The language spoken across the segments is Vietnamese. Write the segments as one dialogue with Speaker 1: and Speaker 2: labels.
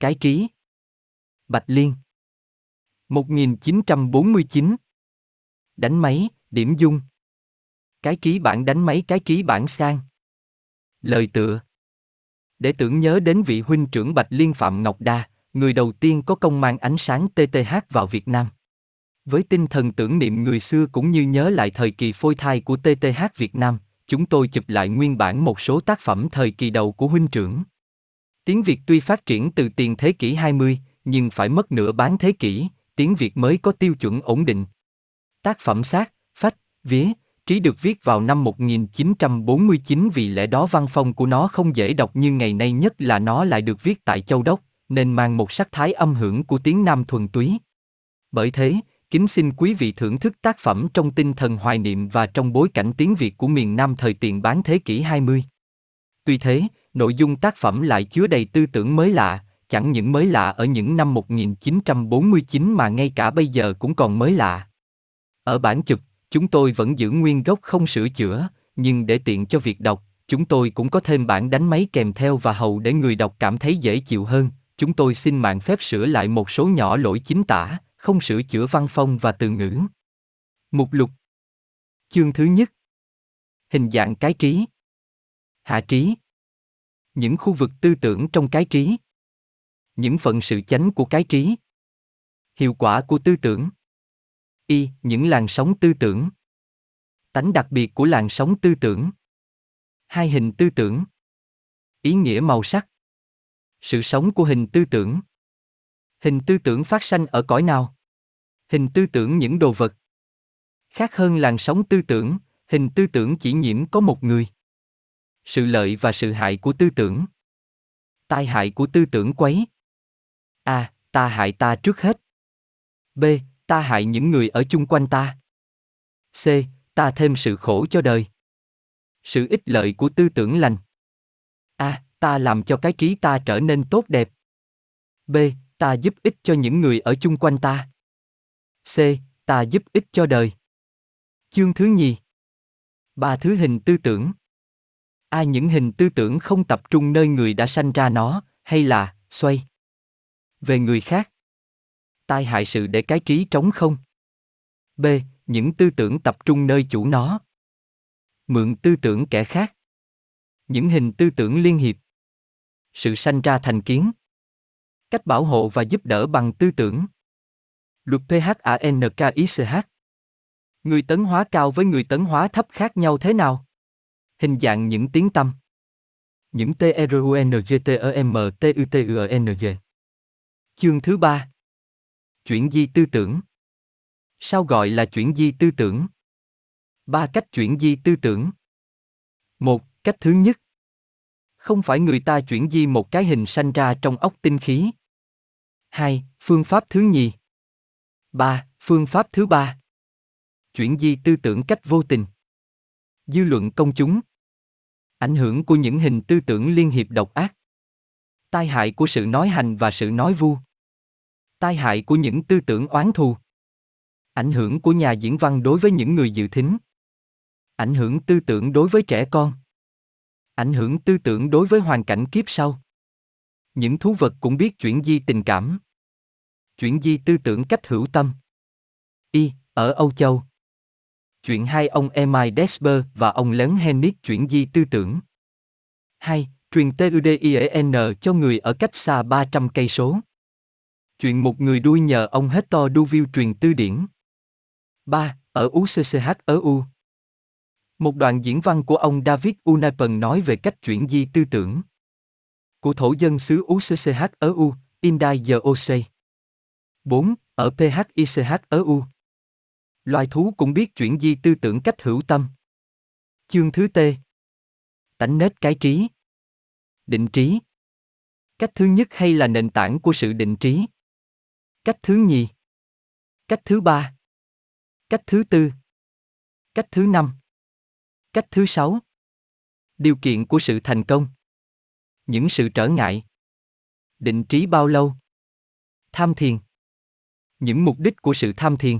Speaker 1: Cái trí. Bạch Liên. 1949. Đánh máy, điểm dung. Cái trí bản đánh máy cái trí bản sang. Lời tựa. Để tưởng nhớ đến vị huynh trưởng Bạch Liên Phạm Ngọc Đa, người đầu tiên có công mang ánh sáng TTH vào Việt Nam. Với tinh thần tưởng niệm người xưa cũng như nhớ lại thời kỳ phôi thai của TTH Việt Nam, chúng tôi chụp lại nguyên bản một số tác phẩm thời kỳ đầu của huynh trưởng. Tiếng Việt tuy phát triển từ tiền thế kỷ 20, nhưng phải mất nửa bán thế kỷ, tiếng Việt mới có tiêu chuẩn ổn định. Tác phẩm sát, phách, vía, trí được viết vào năm 1949 vì lẽ đó văn phong của nó không dễ đọc như ngày nay nhất là nó lại được viết tại Châu Đốc, nên mang một sắc thái âm hưởng của tiếng Nam thuần túy. Bởi thế, kính xin quý vị thưởng thức tác phẩm trong tinh thần hoài niệm và trong bối cảnh tiếng Việt của miền Nam thời tiền bán thế kỷ 20. Tuy thế, nội dung tác phẩm lại chứa đầy tư tưởng mới lạ, chẳng những mới lạ ở những năm 1949 mà ngay cả bây giờ cũng còn mới lạ. Ở bản chụp, chúng tôi vẫn giữ nguyên gốc không sửa chữa, nhưng để tiện cho việc đọc, chúng tôi cũng có thêm bản đánh máy kèm theo và hầu để người đọc cảm thấy dễ chịu hơn. Chúng tôi xin mạng phép sửa lại một số nhỏ lỗi chính tả, không sửa chữa văn phong và từ ngữ. Mục lục Chương thứ nhất Hình dạng cái trí Hạ trí Những khu vực tư tưởng trong cái trí Những phần sự chánh của cái trí Hiệu quả của tư tưởng Y. Những làn sóng tư tưởng Tánh đặc biệt của làn sóng tư tưởng Hai hình tư tưởng Ý nghĩa màu sắc Sự sống của hình tư tưởng Hình tư tưởng phát sanh ở cõi nào? Hình tư tưởng những đồ vật. Khác hơn làn sóng tư tưởng, hình tư tưởng chỉ nhiễm có một người. Sự lợi và sự hại của tư tưởng. Tai hại của tư tưởng quấy. A. ta hại ta trước hết. B. Ta hại những người ở chung quanh ta. C. Ta thêm sự khổ cho đời. Sự ích lợi của tư tưởng lành. A. Ta làm cho cái trí ta trở nên tốt đẹp. B, ta giúp ích cho những người ở chung quanh ta. C. Ta giúp ích cho đời. Chương thứ nhì. Ba thứ hình tư tưởng. A. Những hình tư tưởng không tập trung nơi người đã sanh ra nó, hay là, xoay. Về người khác. Tai hại sự để cái trí trống không. B. Những tư tưởng tập trung nơi chủ nó. Mượn tư tưởng kẻ khác. Những hình tư tưởng liên hiệp. Sự sanh ra thành kiến. Cách bảo hộ và giúp đỡ bằng tư tưởng. Luật PHANKICH Người tấn hóa cao với người tấn hóa thấp khác nhau thế nào? Hình dạng những tiếng tâm. Những TRUNGTEMTUTUNG. Chương thứ ba. Chuyển di tư tưởng. Sao gọi là chuyển di tư tưởng? Ba cách chuyển di tư tưởng. Một, cách thứ nhất. Không phải người ta chuyển di một cái hình sanh ra trong óc tinh khí. hai Phương pháp thứ nhì. ba Phương pháp thứ ba. Chuyển di tư tưởng cách vô tình. Dư luận công chúng. Ảnh hưởng của những hình tư tưởng liên hiệp độc ác. Tai hại của sự nói hành và sự nói vu. Tai hại của những tư tưởng oán thù. Ảnh hưởng của nhà diễn văn đối với những người dự thính. Ảnh hưởng tư tưởng đối với trẻ con. Ảnh hưởng tư tưởng đối với hoàn cảnh kiếp sau. Những thú vật cũng biết chuyển di tình cảm. Chuyển di tư tưởng cách hữu tâm. Y, ở Âu Châu. Chuyện hai ông Emile Desper và ông lớn Henrik chuyển di tư tưởng. 2. Truyền TUDIEN cho người ở cách xa 300 cây số. Chuyện một người đuôi nhờ ông Hector Duville truyền tư điển. 3. Ở UCCH ở U. Một đoạn diễn văn của ông David Unapen nói về cách chuyển di tư tưởng của thổ dân xứ UCCH ở U, Indai giờ Osei. 4. Ở PHICH ở U. Loài thú cũng biết chuyển di tư tưởng cách hữu tâm. Chương thứ T. Tánh nết cái trí. Định trí. Cách thứ nhất hay là nền tảng của sự định trí. Cách thứ nhì. Cách thứ ba. Cách thứ tư. Cách thứ năm. Cách thứ sáu. Điều kiện của sự thành công. Những sự trở ngại. Định trí bao lâu? Tham thiền. Những mục đích của sự tham thiền.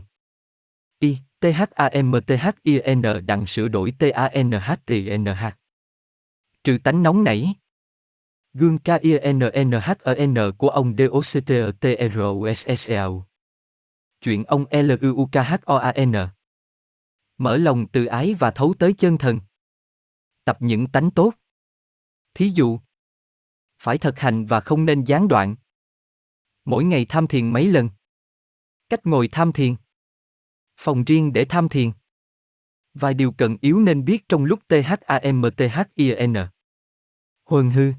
Speaker 1: THAMTHIN đặng sửa đổi TANHTNH. Trừ tánh nóng nảy. Gương KINNHEN của ông DOCTERUSSEAU. Chuyện ông LUUKHOAN. Mở lòng từ ái và thấu tới chân thần. Tập những tánh tốt. Thí dụ, phải thực hành và không nên gián đoạn. Mỗi ngày tham thiền mấy lần. Cách ngồi tham thiền. Phòng riêng để tham thiền. Vài điều cần yếu nên biết trong lúc THAMTHIN. Huần hư.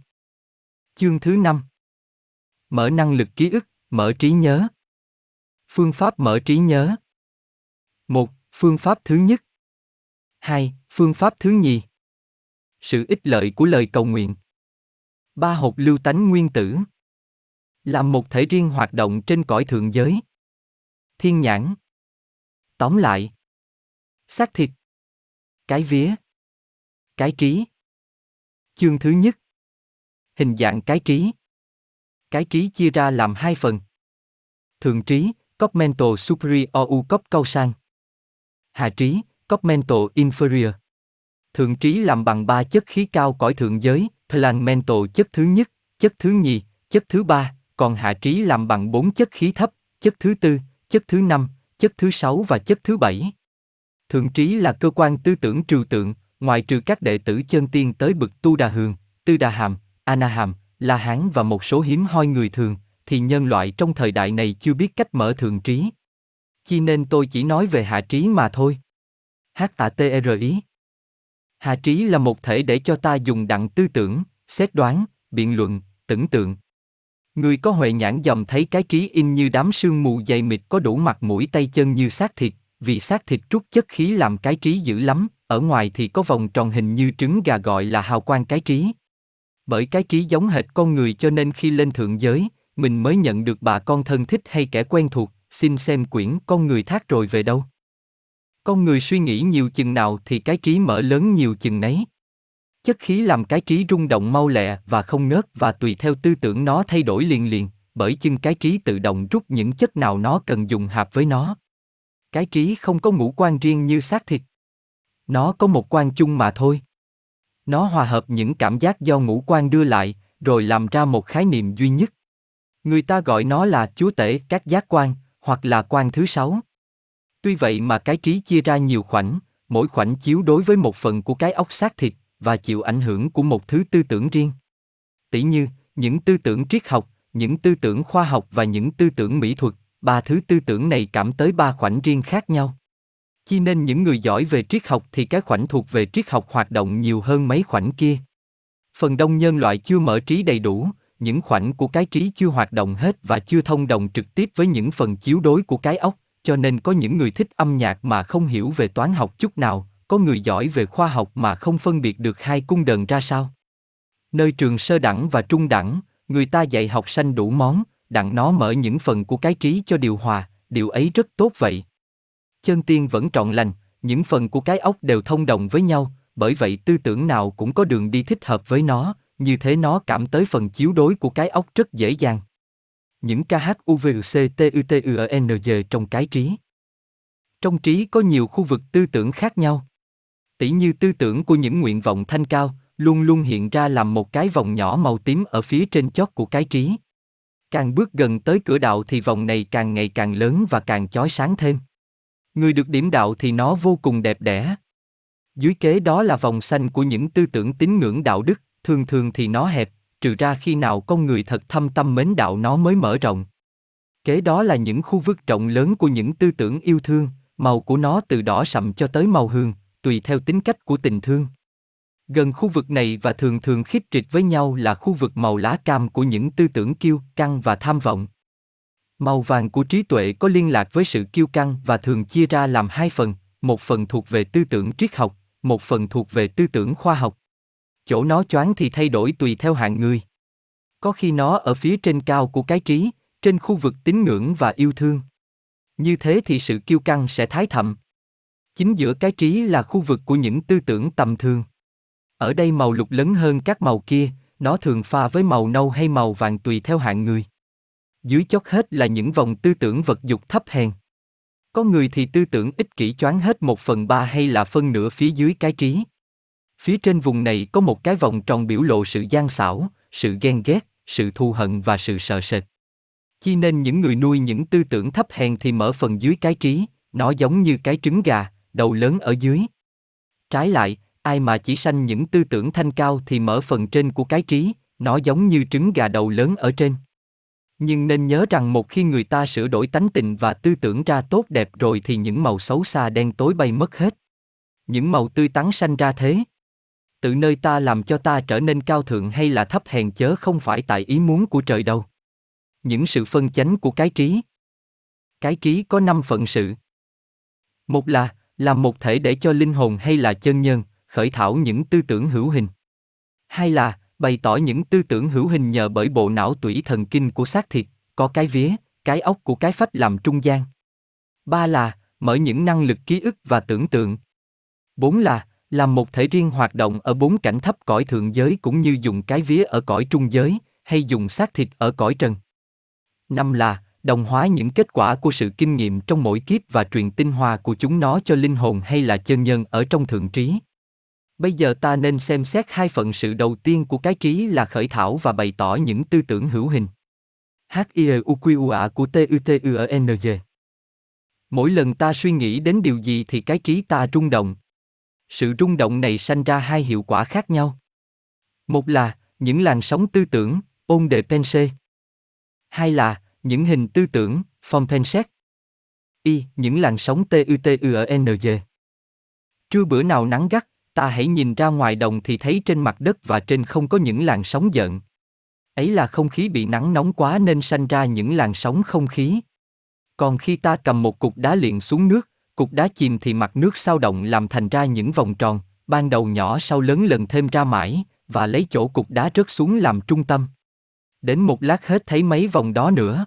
Speaker 1: Chương thứ năm Mở năng lực ký ức, mở trí nhớ. Phương pháp mở trí nhớ. một Phương pháp thứ nhất. hai Phương pháp thứ nhì. Sự ích lợi của lời cầu nguyện. Ba hộp lưu tánh nguyên tử. Làm một thể riêng hoạt động trên cõi thượng giới. Thiên nhãn. Tóm lại. Xác thịt. Cái vía. Cái trí. Chương thứ nhất. Hình dạng cái trí. Cái trí chia ra làm hai phần. Thượng trí, Cogmento superior u cop câu sang. Hạ trí, Cogmento inferior. Thượng trí làm bằng ba chất khí cao cõi thượng giới, plan mental chất thứ nhất, chất thứ nhì, chất thứ ba, còn hạ trí làm bằng bốn chất khí thấp, chất thứ tư, chất thứ năm, chất thứ sáu và chất thứ bảy. Thượng trí là cơ quan tư tưởng trừu tượng, ngoài trừ các đệ tử chân tiên tới bực tu đà hường, tư đà hàm, Anaham, La Hán và một số hiếm hoi người thường, thì nhân loại trong thời đại này chưa biết cách mở thượng trí. Chi nên tôi chỉ nói về hạ trí mà thôi. H tạ t r ý. Hạ trí là một thể để cho ta dùng đặng tư tưởng, xét đoán, biện luận, tưởng tượng. Người có huệ nhãn dòm thấy cái trí in như đám sương mù dày mịt có đủ mặt mũi tay chân như xác thịt, vì xác thịt trút chất khí làm cái trí dữ lắm, ở ngoài thì có vòng tròn hình như trứng gà gọi là hào quang cái trí. Bởi cái trí giống hệt con người cho nên khi lên thượng giới, mình mới nhận được bà con thân thích hay kẻ quen thuộc, xin xem quyển con người thác rồi về đâu. Con người suy nghĩ nhiều chừng nào thì cái trí mở lớn nhiều chừng nấy. Chất khí làm cái trí rung động mau lẹ và không ngớt và tùy theo tư tưởng nó thay đổi liền liền, bởi chưng cái trí tự động rút những chất nào nó cần dùng hợp với nó. Cái trí không có ngũ quan riêng như xác thịt. Nó có một quan chung mà thôi. Nó hòa hợp những cảm giác do ngũ quan đưa lại, rồi làm ra một khái niệm duy nhất. Người ta gọi nó là chúa tể các giác quan, hoặc là quan thứ sáu. Tuy vậy mà cái trí chia ra nhiều khoảnh, mỗi khoảnh chiếu đối với một phần của cái óc xác thịt và chịu ảnh hưởng của một thứ tư tưởng riêng. Tỷ như, những tư tưởng triết học, những tư tưởng khoa học và những tư tưởng mỹ thuật, ba thứ tư tưởng này cảm tới ba khoảnh riêng khác nhau. Chi nên những người giỏi về triết học thì cái khoảnh thuộc về triết học hoạt động nhiều hơn mấy khoảnh kia. Phần đông nhân loại chưa mở trí đầy đủ, những khoảnh của cái trí chưa hoạt động hết và chưa thông đồng trực tiếp với những phần chiếu đối của cái óc, cho nên có những người thích âm nhạc mà không hiểu về toán học chút nào, có người giỏi về khoa học mà không phân biệt được hai cung đờn ra sao. Nơi trường sơ đẳng và trung đẳng, người ta dạy học sanh đủ món, đặng nó mở những phần của cái trí cho điều hòa, điều ấy rất tốt vậy chân tiên vẫn trọn lành, những phần của cái óc đều thông đồng với nhau, bởi vậy tư tưởng nào cũng có đường đi thích hợp với nó, như thế nó cảm tới phần chiếu đối của cái óc rất dễ dàng. Những KHUVCTUTUNG trong cái trí. Trong trí có nhiều khu vực tư tưởng khác nhau. Tỷ như tư tưởng của những nguyện vọng thanh cao, luôn luôn hiện ra làm một cái vòng nhỏ màu tím ở phía trên chót của cái trí. Càng bước gần tới cửa đạo thì vòng này càng ngày càng lớn và càng chói sáng thêm. Người được điểm đạo thì nó vô cùng đẹp đẽ. Dưới kế đó là vòng xanh của những tư tưởng tín ngưỡng đạo đức, thường thường thì nó hẹp, trừ ra khi nào con người thật thâm tâm mến đạo nó mới mở rộng. Kế đó là những khu vực rộng lớn của những tư tưởng yêu thương, màu của nó từ đỏ sậm cho tới màu hương, tùy theo tính cách của tình thương. Gần khu vực này và thường thường khít trịch với nhau là khu vực màu lá cam của những tư tưởng kiêu, căng và tham vọng. Màu vàng của trí tuệ có liên lạc với sự kiêu căng và thường chia ra làm hai phần, một phần thuộc về tư tưởng triết học, một phần thuộc về tư tưởng khoa học. Chỗ nó choáng thì thay đổi tùy theo hạng người. Có khi nó ở phía trên cao của cái trí, trên khu vực tín ngưỡng và yêu thương. Như thế thì sự kiêu căng sẽ thái thậm. Chính giữa cái trí là khu vực của những tư tưởng tầm thường. Ở đây màu lục lớn hơn các màu kia, nó thường pha với màu nâu hay màu vàng tùy theo hạng người dưới chót hết là những vòng tư tưởng vật dục thấp hèn. Có người thì tư tưởng ích kỷ choáng hết một phần ba hay là phân nửa phía dưới cái trí. Phía trên vùng này có một cái vòng tròn biểu lộ sự gian xảo, sự ghen ghét, sự thù hận và sự sợ sệt. Chi nên những người nuôi những tư tưởng thấp hèn thì mở phần dưới cái trí, nó giống như cái trứng gà, đầu lớn ở dưới. Trái lại, ai mà chỉ sanh những tư tưởng thanh cao thì mở phần trên của cái trí, nó giống như trứng gà đầu lớn ở trên. Nhưng nên nhớ rằng một khi người ta sửa đổi tánh tình và tư tưởng ra tốt đẹp rồi thì những màu xấu xa đen tối bay mất hết. Những màu tươi tắn sanh ra thế. Tự nơi ta làm cho ta trở nên cao thượng hay là thấp hèn chớ không phải tại ý muốn của trời đâu. Những sự phân chánh của cái trí. Cái trí có năm phận sự. Một là, làm một thể để cho linh hồn hay là chân nhân, khởi thảo những tư tưởng hữu hình. Hai là, bày tỏ những tư tưởng hữu hình nhờ bởi bộ não tủy thần kinh của xác thịt, có cái vía, cái ốc của cái phách làm trung gian. Ba là, mở những năng lực ký ức và tưởng tượng. Bốn là, làm một thể riêng hoạt động ở bốn cảnh thấp cõi thượng giới cũng như dùng cái vía ở cõi trung giới, hay dùng xác thịt ở cõi trần. Năm là, đồng hóa những kết quả của sự kinh nghiệm trong mỗi kiếp và truyền tinh hoa của chúng nó cho linh hồn hay là chân nhân ở trong thượng trí. Bây giờ ta nên xem xét hai phận sự đầu tiên của cái trí là khởi thảo và bày tỏ những tư tưởng hữu hình. H I E U Q U A của T U T U N G. Mỗi lần ta suy nghĩ đến điều gì thì cái trí ta rung động. Sự rung động này sanh ra hai hiệu quả khác nhau. Một là những làn sóng tư tưởng, ôn đề pense. Hai là những hình tư tưởng, phong pensek. Y, những làn sóng T U T U N G. Trưa bữa nào nắng gắt, ta hãy nhìn ra ngoài đồng thì thấy trên mặt đất và trên không có những làn sóng giận. Ấy là không khí bị nắng nóng quá nên sanh ra những làn sóng không khí. Còn khi ta cầm một cục đá liền xuống nước, cục đá chìm thì mặt nước sao động làm thành ra những vòng tròn, ban đầu nhỏ sau lớn lần thêm ra mãi, và lấy chỗ cục đá rớt xuống làm trung tâm. Đến một lát hết thấy mấy vòng đó nữa.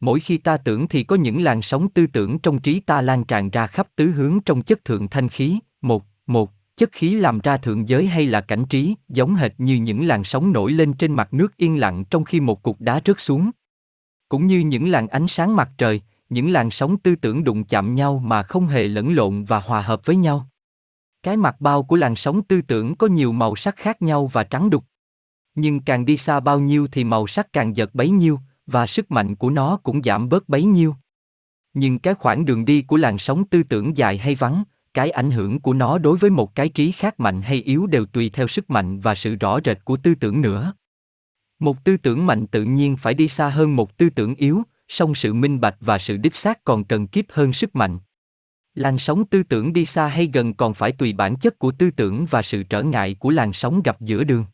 Speaker 1: Mỗi khi ta tưởng thì có những làn sóng tư tưởng trong trí ta lan tràn ra khắp tứ hướng trong chất thượng thanh khí, một, một, chất khí làm ra thượng giới hay là cảnh trí, giống hệt như những làn sóng nổi lên trên mặt nước yên lặng trong khi một cục đá rớt xuống. Cũng như những làn ánh sáng mặt trời, những làn sóng tư tưởng đụng chạm nhau mà không hề lẫn lộn và hòa hợp với nhau. Cái mặt bao của làn sóng tư tưởng có nhiều màu sắc khác nhau và trắng đục. Nhưng càng đi xa bao nhiêu thì màu sắc càng giật bấy nhiêu, và sức mạnh của nó cũng giảm bớt bấy nhiêu. Nhưng cái khoảng đường đi của làn sóng tư tưởng dài hay vắng, cái ảnh hưởng của nó đối với một cái trí khác mạnh hay yếu đều tùy theo sức mạnh và sự rõ rệt của tư tưởng nữa. Một tư tưởng mạnh tự nhiên phải đi xa hơn một tư tưởng yếu song sự minh bạch và sự đích xác còn cần kiếp hơn sức mạnh. Làn sóng tư tưởng đi xa hay gần còn phải tùy bản chất của tư tưởng và sự trở ngại của làn sóng gặp giữa đường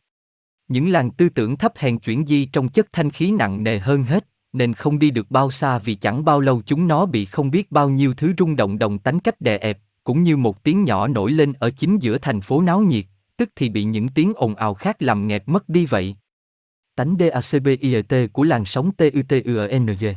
Speaker 1: những làng tư tưởng thấp hèn chuyển di trong chất thanh khí nặng nề hơn hết nên không đi được bao xa vì chẳng bao lâu chúng nó bị không biết bao nhiêu thứ rung động đồng tánh cách đè ép cũng như một tiếng nhỏ nổi lên ở chính giữa thành phố náo nhiệt, tức thì bị những tiếng ồn ào khác làm nghẹt mất đi vậy. Tánh DACBIET của làn sóng TUTUNG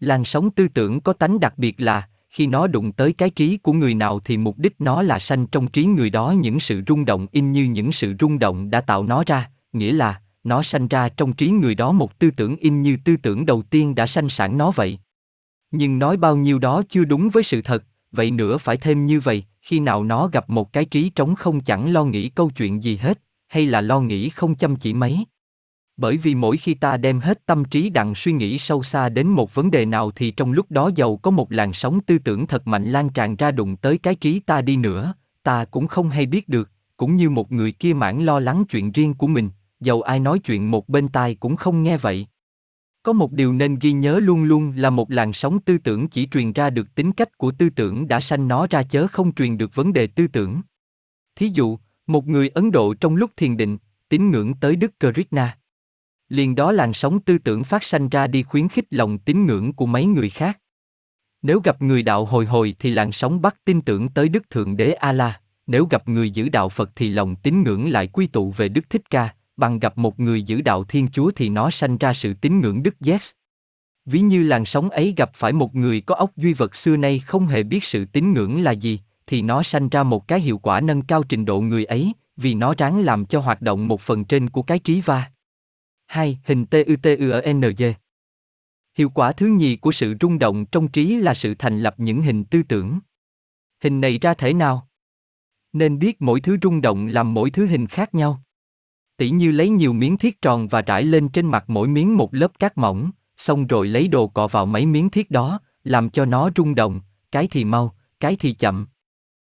Speaker 1: Làn sóng tư tưởng có tánh đặc biệt là, khi nó đụng tới cái trí của người nào thì mục đích nó là sanh trong trí người đó những sự rung động in như những sự rung động đã tạo nó ra, nghĩa là, nó sanh ra trong trí người đó một tư tưởng in như tư tưởng đầu tiên đã sanh sản nó vậy. Nhưng nói bao nhiêu đó chưa đúng với sự thật, vậy nữa phải thêm như vậy, khi nào nó gặp một cái trí trống không chẳng lo nghĩ câu chuyện gì hết, hay là lo nghĩ không chăm chỉ mấy. Bởi vì mỗi khi ta đem hết tâm trí đặng suy nghĩ sâu xa đến một vấn đề nào thì trong lúc đó giàu có một làn sóng tư tưởng thật mạnh lan tràn ra đụng tới cái trí ta đi nữa, ta cũng không hay biết được, cũng như một người kia mãn lo lắng chuyện riêng của mình, giàu ai nói chuyện một bên tai cũng không nghe vậy. Có một điều nên ghi nhớ luôn luôn là một làn sóng tư tưởng chỉ truyền ra được tính cách của tư tưởng đã sanh nó ra chớ không truyền được vấn đề tư tưởng. Thí dụ, một người Ấn Độ trong lúc thiền định, tín ngưỡng tới Đức Krishna. Liền đó làn sóng tư tưởng phát sanh ra đi khuyến khích lòng tín ngưỡng của mấy người khác. Nếu gặp người đạo hồi hồi thì làn sóng bắt tin tưởng tới Đức Thượng Đế A-la, nếu gặp người giữ đạo Phật thì lòng tín ngưỡng lại quy tụ về Đức Thích Ca, bằng gặp một người giữ đạo Thiên Chúa thì nó sanh ra sự tín ngưỡng Đức Yes. Ví như làn sóng ấy gặp phải một người có óc duy vật xưa nay không hề biết sự tín ngưỡng là gì, thì nó sanh ra một cái hiệu quả nâng cao trình độ người ấy, vì nó ráng làm cho hoạt động một phần trên của cái trí va. 2. Hình TUTUNG Hiệu quả thứ nhì của sự rung động trong trí là sự thành lập những hình tư tưởng. Hình này ra thể nào? Nên biết mỗi thứ rung động làm mỗi thứ hình khác nhau. Tỉ như lấy nhiều miếng thiết tròn và trải lên trên mặt mỗi miếng một lớp cát mỏng, xong rồi lấy đồ cọ vào mấy miếng thiết đó, làm cho nó rung động, cái thì mau, cái thì chậm.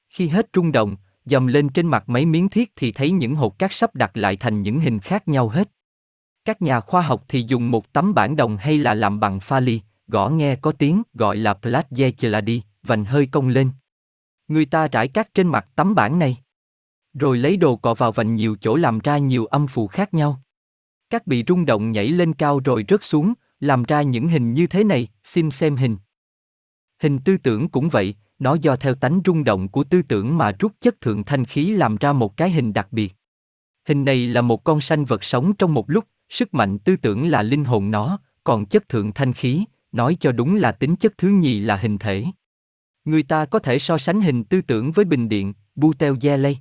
Speaker 1: Khi hết rung động, dầm lên trên mặt mấy miếng thiết thì thấy những hột cát sắp đặt lại thành những hình khác nhau hết. Các nhà khoa học thì dùng một tấm bản đồng hay là làm bằng pha ly, gõ nghe có tiếng gọi là Platjecheladi, vành hơi cong lên. Người ta trải cát trên mặt tấm bản này. Rồi lấy đồ cọ vào vành nhiều chỗ làm ra nhiều âm phù khác nhau. Các bị rung động nhảy lên cao rồi rớt xuống, làm ra những hình như thế này, xin xem hình. Hình tư tưởng cũng vậy, nó do theo tánh rung động của tư tưởng mà rút chất thượng thanh khí làm ra một cái hình đặc biệt. Hình này là một con sanh vật sống trong một lúc, sức mạnh tư tưởng là linh hồn nó, còn chất thượng thanh khí, nói cho đúng là tính chất thứ nhì là hình thể. Người ta có thể so sánh hình tư tưởng với bình điện, butel lây.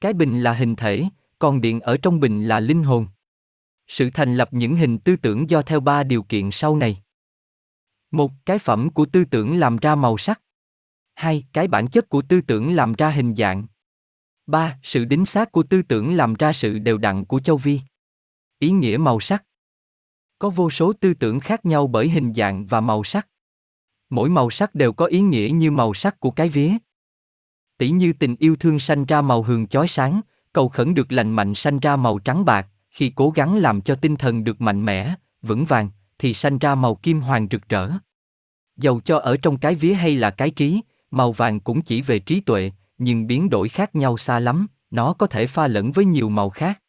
Speaker 1: Cái bình là hình thể, còn điện ở trong bình là linh hồn. Sự thành lập những hình tư tưởng do theo ba điều kiện sau này. Một, cái phẩm của tư tưởng làm ra màu sắc. Hai, cái bản chất của tư tưởng làm ra hình dạng. Ba, sự đính xác của tư tưởng làm ra sự đều đặn của châu vi. Ý nghĩa màu sắc. Có vô số tư tưởng khác nhau bởi hình dạng và màu sắc. Mỗi màu sắc đều có ý nghĩa như màu sắc của cái vía. Tỷ như tình yêu thương sanh ra màu hường chói sáng, cầu khẩn được lành mạnh sanh ra màu trắng bạc, khi cố gắng làm cho tinh thần được mạnh mẽ, vững vàng, thì sanh ra màu kim hoàng rực rỡ. Dầu cho ở trong cái vía hay là cái trí, màu vàng cũng chỉ về trí tuệ, nhưng biến đổi khác nhau xa lắm, nó có thể pha lẫn với nhiều màu khác.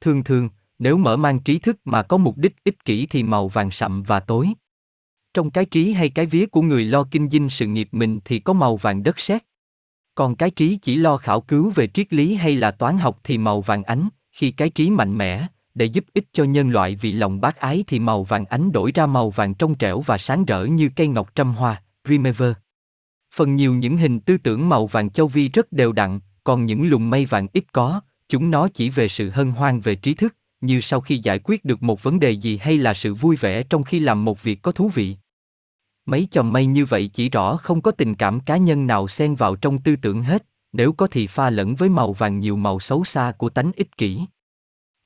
Speaker 1: Thường thường, nếu mở mang trí thức mà có mục đích ích kỷ thì màu vàng sậm và tối. Trong cái trí hay cái vía của người lo kinh dinh sự nghiệp mình thì có màu vàng đất sét. Còn cái trí chỉ lo khảo cứu về triết lý hay là toán học thì màu vàng ánh, khi cái trí mạnh mẽ, để giúp ích cho nhân loại vì lòng bác ái thì màu vàng ánh đổi ra màu vàng trong trẻo và sáng rỡ như cây ngọc trăm hoa, Rimever. Phần nhiều những hình tư tưởng màu vàng châu vi rất đều đặn, còn những lùm mây vàng ít có, chúng nó chỉ về sự hân hoan về trí thức, như sau khi giải quyết được một vấn đề gì hay là sự vui vẻ trong khi làm một việc có thú vị. Mấy chòm mây như vậy chỉ rõ không có tình cảm cá nhân nào xen vào trong tư tưởng hết, nếu có thì pha lẫn với màu vàng nhiều màu xấu xa của tánh ích kỷ.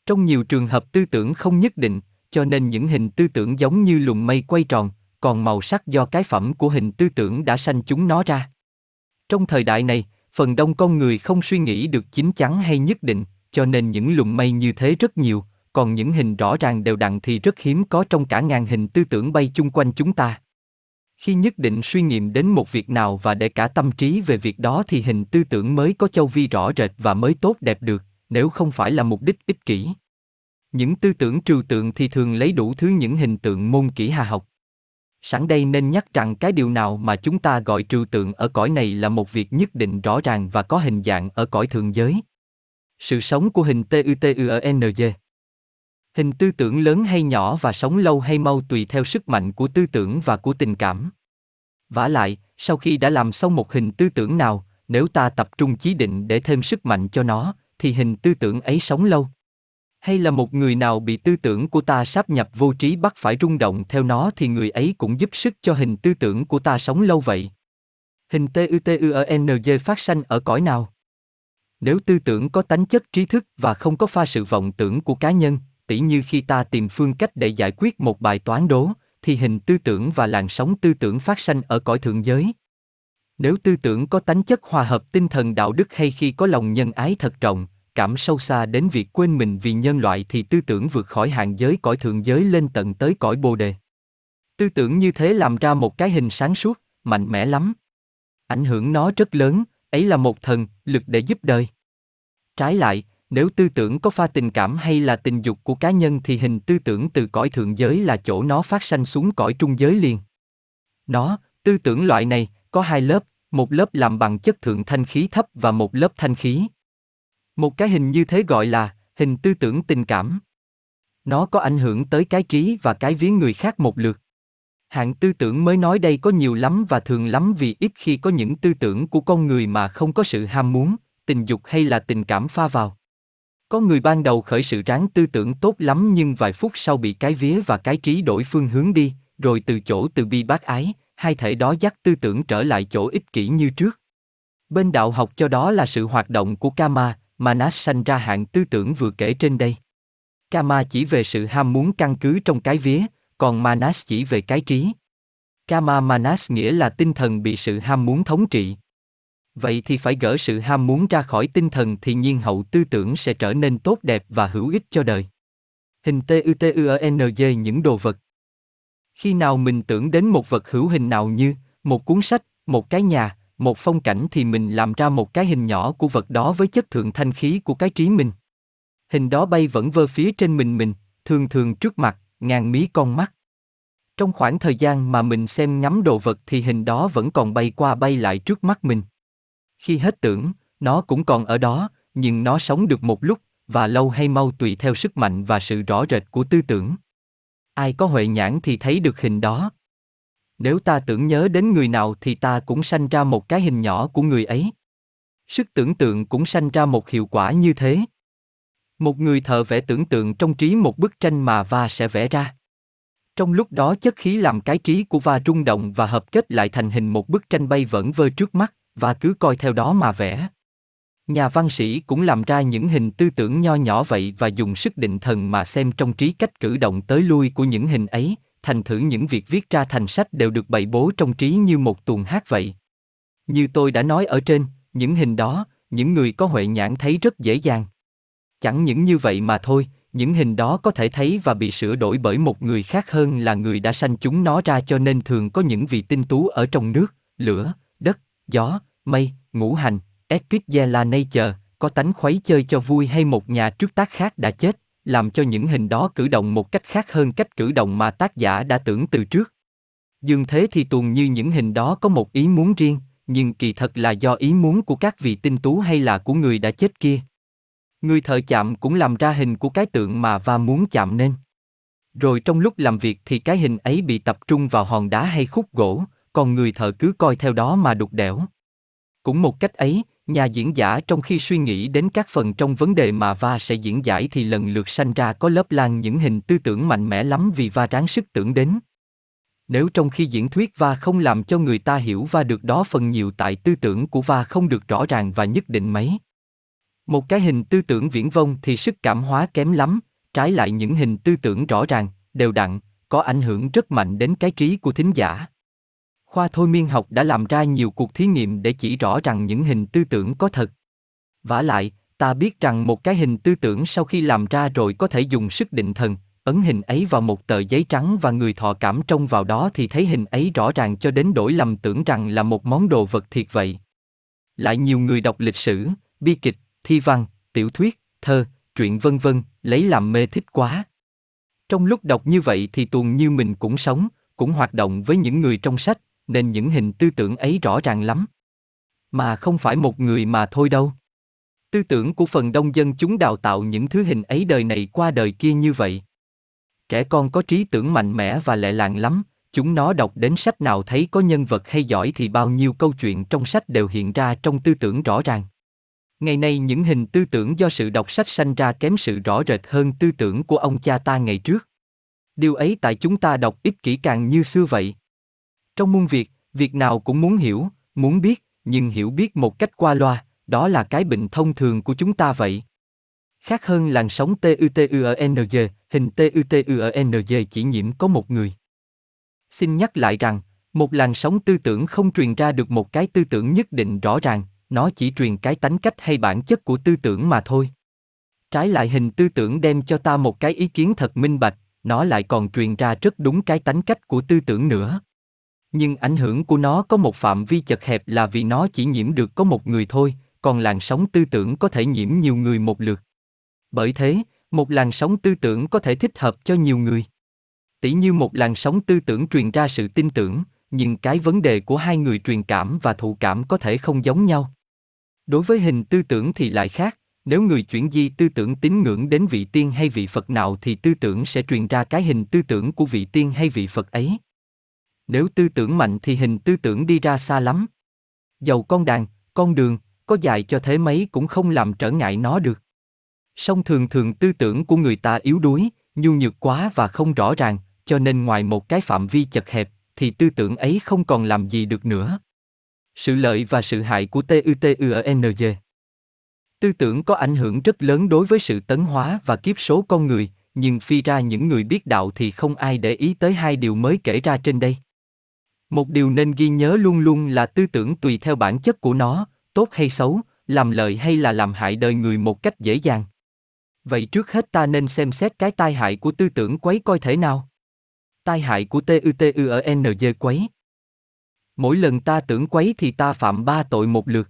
Speaker 1: Trong nhiều trường hợp tư tưởng không nhất định, cho nên những hình tư tưởng giống như lùm mây quay tròn, còn màu sắc do cái phẩm của hình tư tưởng đã sanh chúng nó ra. Trong thời đại này, phần đông con người không suy nghĩ được chính chắn hay nhất định, cho nên những lùm mây như thế rất nhiều, còn những hình rõ ràng đều đặn thì rất hiếm có trong cả ngàn hình tư tưởng bay chung quanh chúng ta. Khi nhất định suy nghiệm đến một việc nào và để cả tâm trí về việc đó thì hình tư tưởng mới có châu vi rõ rệt và mới tốt đẹp được, nếu không phải là mục đích ích kỷ. Những tư tưởng trừu tượng thì thường lấy đủ thứ những hình tượng môn kỹ hà học. Sẵn đây nên nhắc rằng cái điều nào mà chúng ta gọi trừu tượng ở cõi này là một việc nhất định rõ ràng và có hình dạng ở cõi thường giới. Sự sống của hình TUTUNG Hình tư tưởng lớn hay nhỏ và sống lâu hay mau tùy theo sức mạnh của tư tưởng và của tình cảm. Vả lại, sau khi đã làm xong một hình tư tưởng nào, nếu ta tập trung chí định để thêm sức mạnh cho nó, thì hình tư tưởng ấy sống lâu. Hay là một người nào bị tư tưởng của ta sáp nhập vô trí bắt phải rung động theo nó thì người ấy cũng giúp sức cho hình tư tưởng của ta sống lâu vậy. Hình TUTURNG phát sanh ở cõi nào? Nếu tư tưởng có tánh chất trí thức và không có pha sự vọng tưởng của cá nhân, tỉ như khi ta tìm phương cách để giải quyết một bài toán đố, thì hình tư tưởng và làn sóng tư tưởng phát sanh ở cõi thượng giới. Nếu tư tưởng có tánh chất hòa hợp tinh thần đạo đức hay khi có lòng nhân ái thật rộng, cảm sâu xa đến việc quên mình vì nhân loại thì tư tưởng vượt khỏi hạn giới cõi thượng giới lên tận tới cõi bồ đề. Tư tưởng như thế làm ra một cái hình sáng suốt, mạnh mẽ lắm. Ảnh hưởng nó rất lớn, ấy là một thần, lực để giúp đời. Trái lại, nếu tư tưởng có pha tình cảm hay là tình dục của cá nhân thì hình tư tưởng từ cõi thượng giới là chỗ nó phát sanh xuống cõi trung giới liền. Nó, tư tưởng loại này, có hai lớp, một lớp làm bằng chất thượng thanh khí thấp và một lớp thanh khí. Một cái hình như thế gọi là hình tư tưởng tình cảm. Nó có ảnh hưởng tới cái trí và cái viếng người khác một lượt. Hạng tư tưởng mới nói đây có nhiều lắm và thường lắm vì ít khi có những tư tưởng của con người mà không có sự ham muốn, tình dục hay là tình cảm pha vào. Có người ban đầu khởi sự ráng tư tưởng tốt lắm nhưng vài phút sau bị cái vía và cái trí đổi phương hướng đi, rồi từ chỗ từ bi bác ái, hai thể đó dắt tư tưởng trở lại chỗ ích kỷ như trước. Bên đạo học cho đó là sự hoạt động của karma, Manas sanh ra hạng tư tưởng vừa kể trên đây. Kama chỉ về sự ham muốn căn cứ trong cái vía, còn Manas chỉ về cái trí. Kama Manas nghĩa là tinh thần bị sự ham muốn thống trị. Vậy thì phải gỡ sự ham muốn ra khỏi tinh thần thì nhiên hậu tư tưởng sẽ trở nên tốt đẹp và hữu ích cho đời. Hình TUTUNG những đồ vật. Khi nào mình tưởng đến một vật hữu hình nào như một cuốn sách, một cái nhà, một phong cảnh thì mình làm ra một cái hình nhỏ của vật đó với chất thượng thanh khí của cái trí mình. Hình đó bay vẫn vơ phía trên mình mình, thường thường trước mặt, ngàn mí con mắt. Trong khoảng thời gian mà mình xem ngắm đồ vật thì hình đó vẫn còn bay qua bay lại trước mắt mình. Khi hết tưởng, nó cũng còn ở đó, nhưng nó sống được một lúc, và lâu hay mau tùy theo sức mạnh và sự rõ rệt của tư tưởng. Ai có huệ nhãn thì thấy được hình đó. Nếu ta tưởng nhớ đến người nào thì ta cũng sanh ra một cái hình nhỏ của người ấy. Sức tưởng tượng cũng sanh ra một hiệu quả như thế. Một người thợ vẽ tưởng tượng trong trí một bức tranh mà va sẽ vẽ ra. Trong lúc đó chất khí làm cái trí của va rung động và hợp kết lại thành hình một bức tranh bay vẩn vơ trước mắt, và cứ coi theo đó mà vẽ. Nhà văn sĩ cũng làm ra những hình tư tưởng nho nhỏ vậy và dùng sức định thần mà xem trong trí cách cử động tới lui của những hình ấy, thành thử những việc viết ra thành sách đều được bày bố trong trí như một tuồng hát vậy. Như tôi đã nói ở trên, những hình đó, những người có huệ nhãn thấy rất dễ dàng. Chẳng những như vậy mà thôi, những hình đó có thể thấy và bị sửa đổi bởi một người khác hơn là người đã sanh chúng nó ra cho nên thường có những vị tinh tú ở trong nước, lửa, đất, gió, mây, ngũ hành, Epicella Nature, có tánh khuấy chơi cho vui hay một nhà trước tác khác đã chết, làm cho những hình đó cử động một cách khác hơn cách cử động mà tác giả đã tưởng từ trước. Dương thế thì tuồng như những hình đó có một ý muốn riêng, nhưng kỳ thật là do ý muốn của các vị tinh tú hay là của người đã chết kia. Người thợ chạm cũng làm ra hình của cái tượng mà Va muốn chạm nên. Rồi trong lúc làm việc thì cái hình ấy bị tập trung vào hòn đá hay khúc gỗ, còn người thợ cứ coi theo đó mà đục đẽo. Cũng một cách ấy, nhà diễn giả trong khi suy nghĩ đến các phần trong vấn đề mà va sẽ diễn giải thì lần lượt sanh ra có lớp lan những hình tư tưởng mạnh mẽ lắm vì va ráng sức tưởng đến. Nếu trong khi diễn thuyết va không làm cho người ta hiểu va được đó phần nhiều tại tư tưởng của va không được rõ ràng và nhất định mấy. Một cái hình tư tưởng viễn vông thì sức cảm hóa kém lắm, trái lại những hình tư tưởng rõ ràng, đều đặn, có ảnh hưởng rất mạnh đến cái trí của thính giả. Khoa thôi miên học đã làm ra nhiều cuộc thí nghiệm để chỉ rõ rằng những hình tư tưởng có thật. Vả lại, ta biết rằng một cái hình tư tưởng sau khi làm ra rồi có thể dùng sức định thần, ấn hình ấy vào một tờ giấy trắng và người thọ cảm trông vào đó thì thấy hình ấy rõ ràng cho đến đổi lầm tưởng rằng là một món đồ vật thiệt vậy. Lại nhiều người đọc lịch sử, bi kịch, thi văn, tiểu thuyết, thơ, truyện vân vân, lấy làm mê thích quá. Trong lúc đọc như vậy thì tuồng như mình cũng sống, cũng hoạt động với những người trong sách, nên những hình tư tưởng ấy rõ ràng lắm. Mà không phải một người mà thôi đâu. Tư tưởng của phần đông dân chúng đào tạo những thứ hình ấy đời này qua đời kia như vậy. Trẻ con có trí tưởng mạnh mẽ và lệ làng lắm, chúng nó đọc đến sách nào thấy có nhân vật hay giỏi thì bao nhiêu câu chuyện trong sách đều hiện ra trong tư tưởng rõ ràng. Ngày nay những hình tư tưởng do sự đọc sách sanh ra kém sự rõ rệt hơn tư tưởng của ông cha ta ngày trước. Điều ấy tại chúng ta đọc ít kỹ càng như xưa vậy. Trong muôn việc, việc nào cũng muốn hiểu, muốn biết, nhưng hiểu biết một cách qua loa, đó là cái bệnh thông thường của chúng ta vậy. Khác hơn làn sóng TUTUNG, hình TUTUNG chỉ nhiễm có một người. Xin nhắc lại rằng, một làn sóng tư tưởng không truyền ra được một cái tư tưởng nhất định rõ ràng, nó chỉ truyền cái tánh cách hay bản chất của tư tưởng mà thôi. Trái lại hình tư tưởng đem cho ta một cái ý kiến thật minh bạch, nó lại còn truyền ra rất đúng cái tánh cách của tư tưởng nữa nhưng ảnh hưởng của nó có một phạm vi chật hẹp là vì nó chỉ nhiễm được có một người thôi, còn làn sóng tư tưởng có thể nhiễm nhiều người một lượt. Bởi thế, một làn sóng tư tưởng có thể thích hợp cho nhiều người. Tỷ như một làn sóng tư tưởng truyền ra sự tin tưởng, nhưng cái vấn đề của hai người truyền cảm và thụ cảm có thể không giống nhau. Đối với hình tư tưởng thì lại khác, nếu người chuyển di tư tưởng tín ngưỡng đến vị tiên hay vị Phật nào thì tư tưởng sẽ truyền ra cái hình tư tưởng của vị tiên hay vị Phật ấy. Nếu tư tưởng mạnh thì hình tư tưởng đi ra xa lắm. Dầu con đàn, con đường, có dài cho thế mấy cũng không làm trở ngại nó được. Song thường thường tư tưởng của người ta yếu đuối, nhu nhược quá và không rõ ràng, cho nên ngoài một cái phạm vi chật hẹp, thì tư tưởng ấy không còn làm gì được nữa. Sự lợi và sự hại của TUTUNG Tư tưởng có ảnh hưởng rất lớn đối với sự tấn hóa và kiếp số con người, nhưng phi ra những người biết đạo thì không ai để ý tới hai điều mới kể ra trên đây. Một điều nên ghi nhớ luôn luôn là tư tưởng tùy theo bản chất của nó, tốt hay xấu, làm lợi hay là làm hại đời người một cách dễ dàng. Vậy trước hết ta nên xem xét cái tai hại của tư tưởng quấy coi thể nào. Tai hại của TUTUNG ở quấy. Mỗi lần ta tưởng quấy thì ta phạm ba tội một lượt.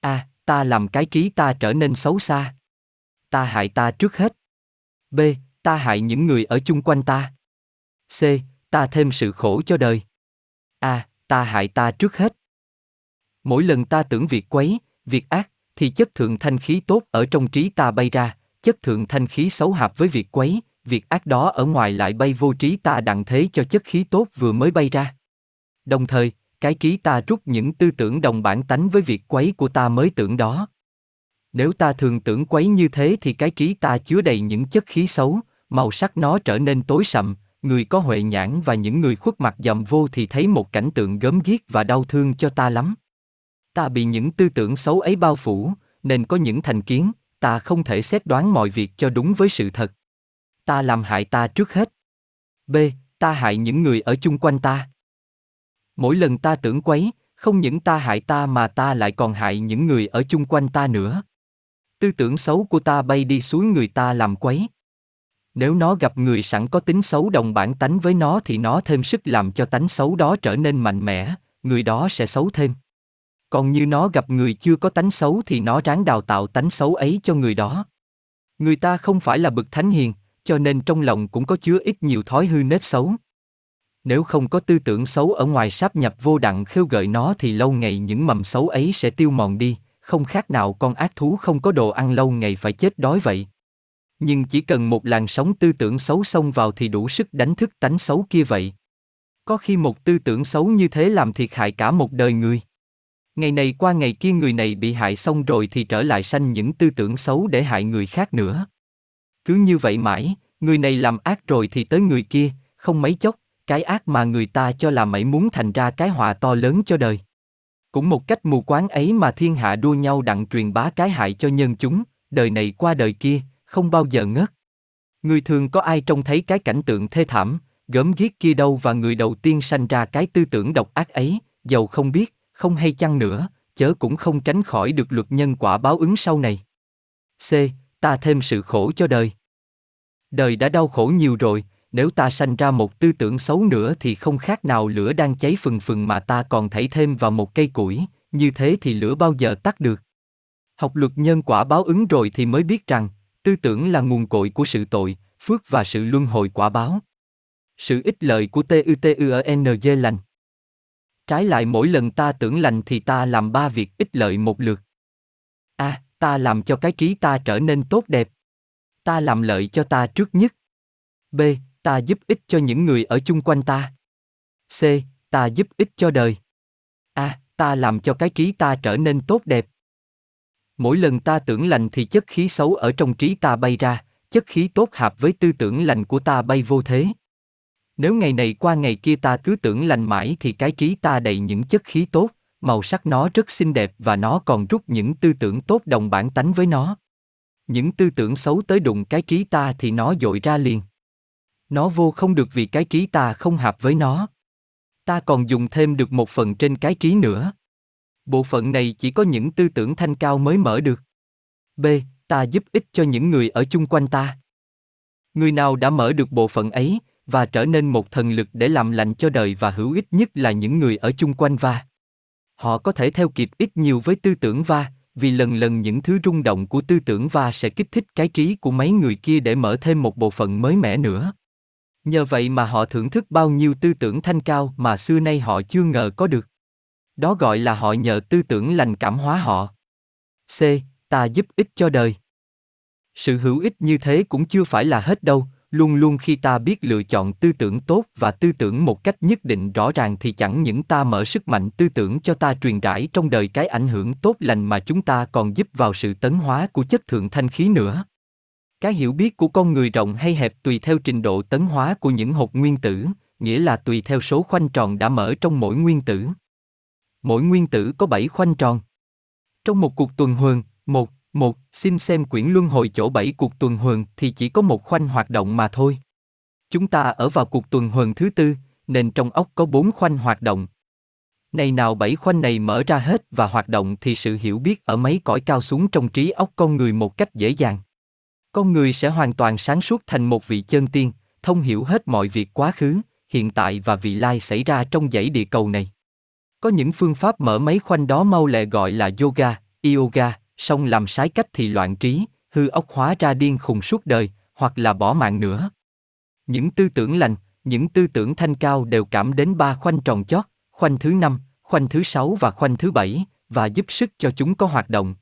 Speaker 1: A. À, ta làm cái trí ta trở nên xấu xa. Ta hại ta trước hết. B. Ta hại những người ở chung quanh ta. C. Ta thêm sự khổ cho đời. A. À, ta hại ta trước hết. Mỗi lần ta tưởng việc quấy, việc ác, thì chất thượng thanh khí tốt ở trong trí ta bay ra, chất thượng thanh khí xấu hợp với việc quấy, việc ác đó ở ngoài lại bay vô trí ta đặng thế cho chất khí tốt vừa mới bay ra. Đồng thời, cái trí ta rút những tư tưởng đồng bản tánh với việc quấy của ta mới tưởng đó. Nếu ta thường tưởng quấy như thế thì cái trí ta chứa đầy những chất khí xấu, màu sắc nó trở nên tối sậm, người có huệ nhãn và những người khuất mặt dòm vô thì thấy một cảnh tượng gớm ghiếc và đau thương cho ta lắm. Ta bị những tư tưởng xấu ấy bao phủ, nên có những thành kiến, ta không thể xét đoán mọi việc cho đúng với sự thật. Ta làm hại ta trước hết. B. Ta hại những người ở chung quanh ta. Mỗi lần ta tưởng quấy, không những ta hại ta mà ta lại còn hại những người ở chung quanh ta nữa. Tư tưởng xấu của ta bay đi xuống người ta làm quấy. Nếu nó gặp người sẵn có tính xấu đồng bản tánh với nó thì nó thêm sức làm cho tánh xấu đó trở nên mạnh mẽ, người đó sẽ xấu thêm. Còn như nó gặp người chưa có tánh xấu thì nó ráng đào tạo tánh xấu ấy cho người đó. Người ta không phải là bậc thánh hiền, cho nên trong lòng cũng có chứa ít nhiều thói hư nết xấu. Nếu không có tư tưởng xấu ở ngoài sáp nhập vô đặng khêu gợi nó thì lâu ngày những mầm xấu ấy sẽ tiêu mòn đi, không khác nào con ác thú không có đồ ăn lâu ngày phải chết đói vậy. Nhưng chỉ cần một làn sóng tư tưởng xấu xông vào thì đủ sức đánh thức tánh xấu kia vậy. Có khi một tư tưởng xấu như thế làm thiệt hại cả một đời người. Ngày này qua ngày kia người này bị hại xong rồi thì trở lại sanh những tư tưởng xấu để hại người khác nữa. Cứ như vậy mãi, người này làm ác rồi thì tới người kia, không mấy chốc, cái ác mà người ta cho là mảy muốn thành ra cái họa to lớn cho đời. Cũng một cách mù quáng ấy mà thiên hạ đua nhau đặng truyền bá cái hại cho nhân chúng, đời này qua đời kia, không bao giờ ngớt. Người thường có ai trông thấy cái cảnh tượng thê thảm, gớm ghiếc kia đâu và người đầu tiên sanh ra cái tư tưởng độc ác ấy, giàu không biết, không hay chăng nữa, chớ cũng không tránh khỏi được luật nhân quả báo ứng sau này. C. Ta thêm sự khổ cho đời. Đời đã đau khổ nhiều rồi, nếu ta sanh ra một tư tưởng xấu nữa thì không khác nào lửa đang cháy phừng phừng mà ta còn thảy thêm vào một cây củi, như thế thì lửa bao giờ tắt được. Học luật nhân quả báo ứng rồi thì mới biết rằng, tư tưởng là nguồn cội của sự tội, phước và sự luân hồi quả báo. Sự ích lợi của TUTUNG lành. Trái lại mỗi lần ta tưởng lành thì ta làm ba việc ích lợi một lượt. A, à, ta làm cho cái trí ta trở nên tốt đẹp. Ta làm lợi cho ta trước nhất. B, ta giúp ích cho những người ở chung quanh ta. C, ta giúp ích cho đời. A, ta làm cho cái trí ta trở nên tốt đẹp. Mỗi lần ta tưởng lành thì chất khí xấu ở trong trí ta bay ra, chất khí tốt hợp với tư tưởng lành của ta bay vô thế. Nếu ngày này qua ngày kia ta cứ tưởng lành mãi thì cái trí ta đầy những chất khí tốt, màu sắc nó rất xinh đẹp và nó còn rút những tư tưởng tốt đồng bản tánh với nó. Những tư tưởng xấu tới đụng cái trí ta thì nó dội ra liền. Nó vô không được vì cái trí ta không hợp với nó. Ta còn dùng thêm được một phần trên cái trí nữa. Bộ phận này chỉ có những tư tưởng thanh cao mới mở được. B. Ta giúp ích cho những người ở chung quanh ta. Người nào đã mở được bộ phận ấy, và trở nên một thần lực để làm lành cho đời và hữu ích nhất là những người ở chung quanh va. Họ có thể theo kịp ít nhiều với tư tưởng va, vì lần lần những thứ rung động của tư tưởng va sẽ kích thích cái trí của mấy người kia để mở thêm một bộ phận mới mẻ nữa. Nhờ vậy mà họ thưởng thức bao nhiêu tư tưởng thanh cao mà xưa nay họ chưa ngờ có được. Đó gọi là họ nhờ tư tưởng lành cảm hóa họ. C. Ta giúp ích cho đời. Sự hữu ích như thế cũng chưa phải là hết đâu, luôn luôn khi ta biết lựa chọn tư tưởng tốt và tư tưởng một cách nhất định rõ ràng thì chẳng những ta mở sức mạnh tư tưởng cho ta truyền rải trong đời cái ảnh hưởng tốt lành mà chúng ta còn giúp vào sự tấn hóa của chất thượng thanh khí nữa. Cái hiểu biết của con người rộng hay hẹp tùy theo trình độ tấn hóa của những hột nguyên tử, nghĩa là tùy theo số khoanh tròn đã mở trong mỗi nguyên tử. Mỗi nguyên tử có 7 khoanh tròn. Trong một cuộc tuần hoàn, một, Một, xin xem quyển luân hồi chỗ bảy cuộc tuần hoàn thì chỉ có một khoanh hoạt động mà thôi. Chúng ta ở vào cuộc tuần hoàn thứ tư, nên trong óc có bốn khoanh hoạt động. Này nào bảy khoanh này mở ra hết và hoạt động thì sự hiểu biết ở mấy cõi cao xuống trong trí óc con người một cách dễ dàng. Con người sẽ hoàn toàn sáng suốt thành một vị chân tiên, thông hiểu hết mọi việc quá khứ, hiện tại và vị lai xảy ra trong dãy địa cầu này. Có những phương pháp mở mấy khoanh đó mau lẹ gọi là yoga, yoga, song làm sai cách thì loạn trí, hư ốc hóa ra điên khùng suốt đời, hoặc là bỏ mạng nữa. Những tư tưởng lành, những tư tưởng thanh cao đều cảm đến ba khoanh tròn chót, khoanh thứ năm, khoanh thứ sáu và khoanh thứ bảy, và giúp sức cho chúng có hoạt động.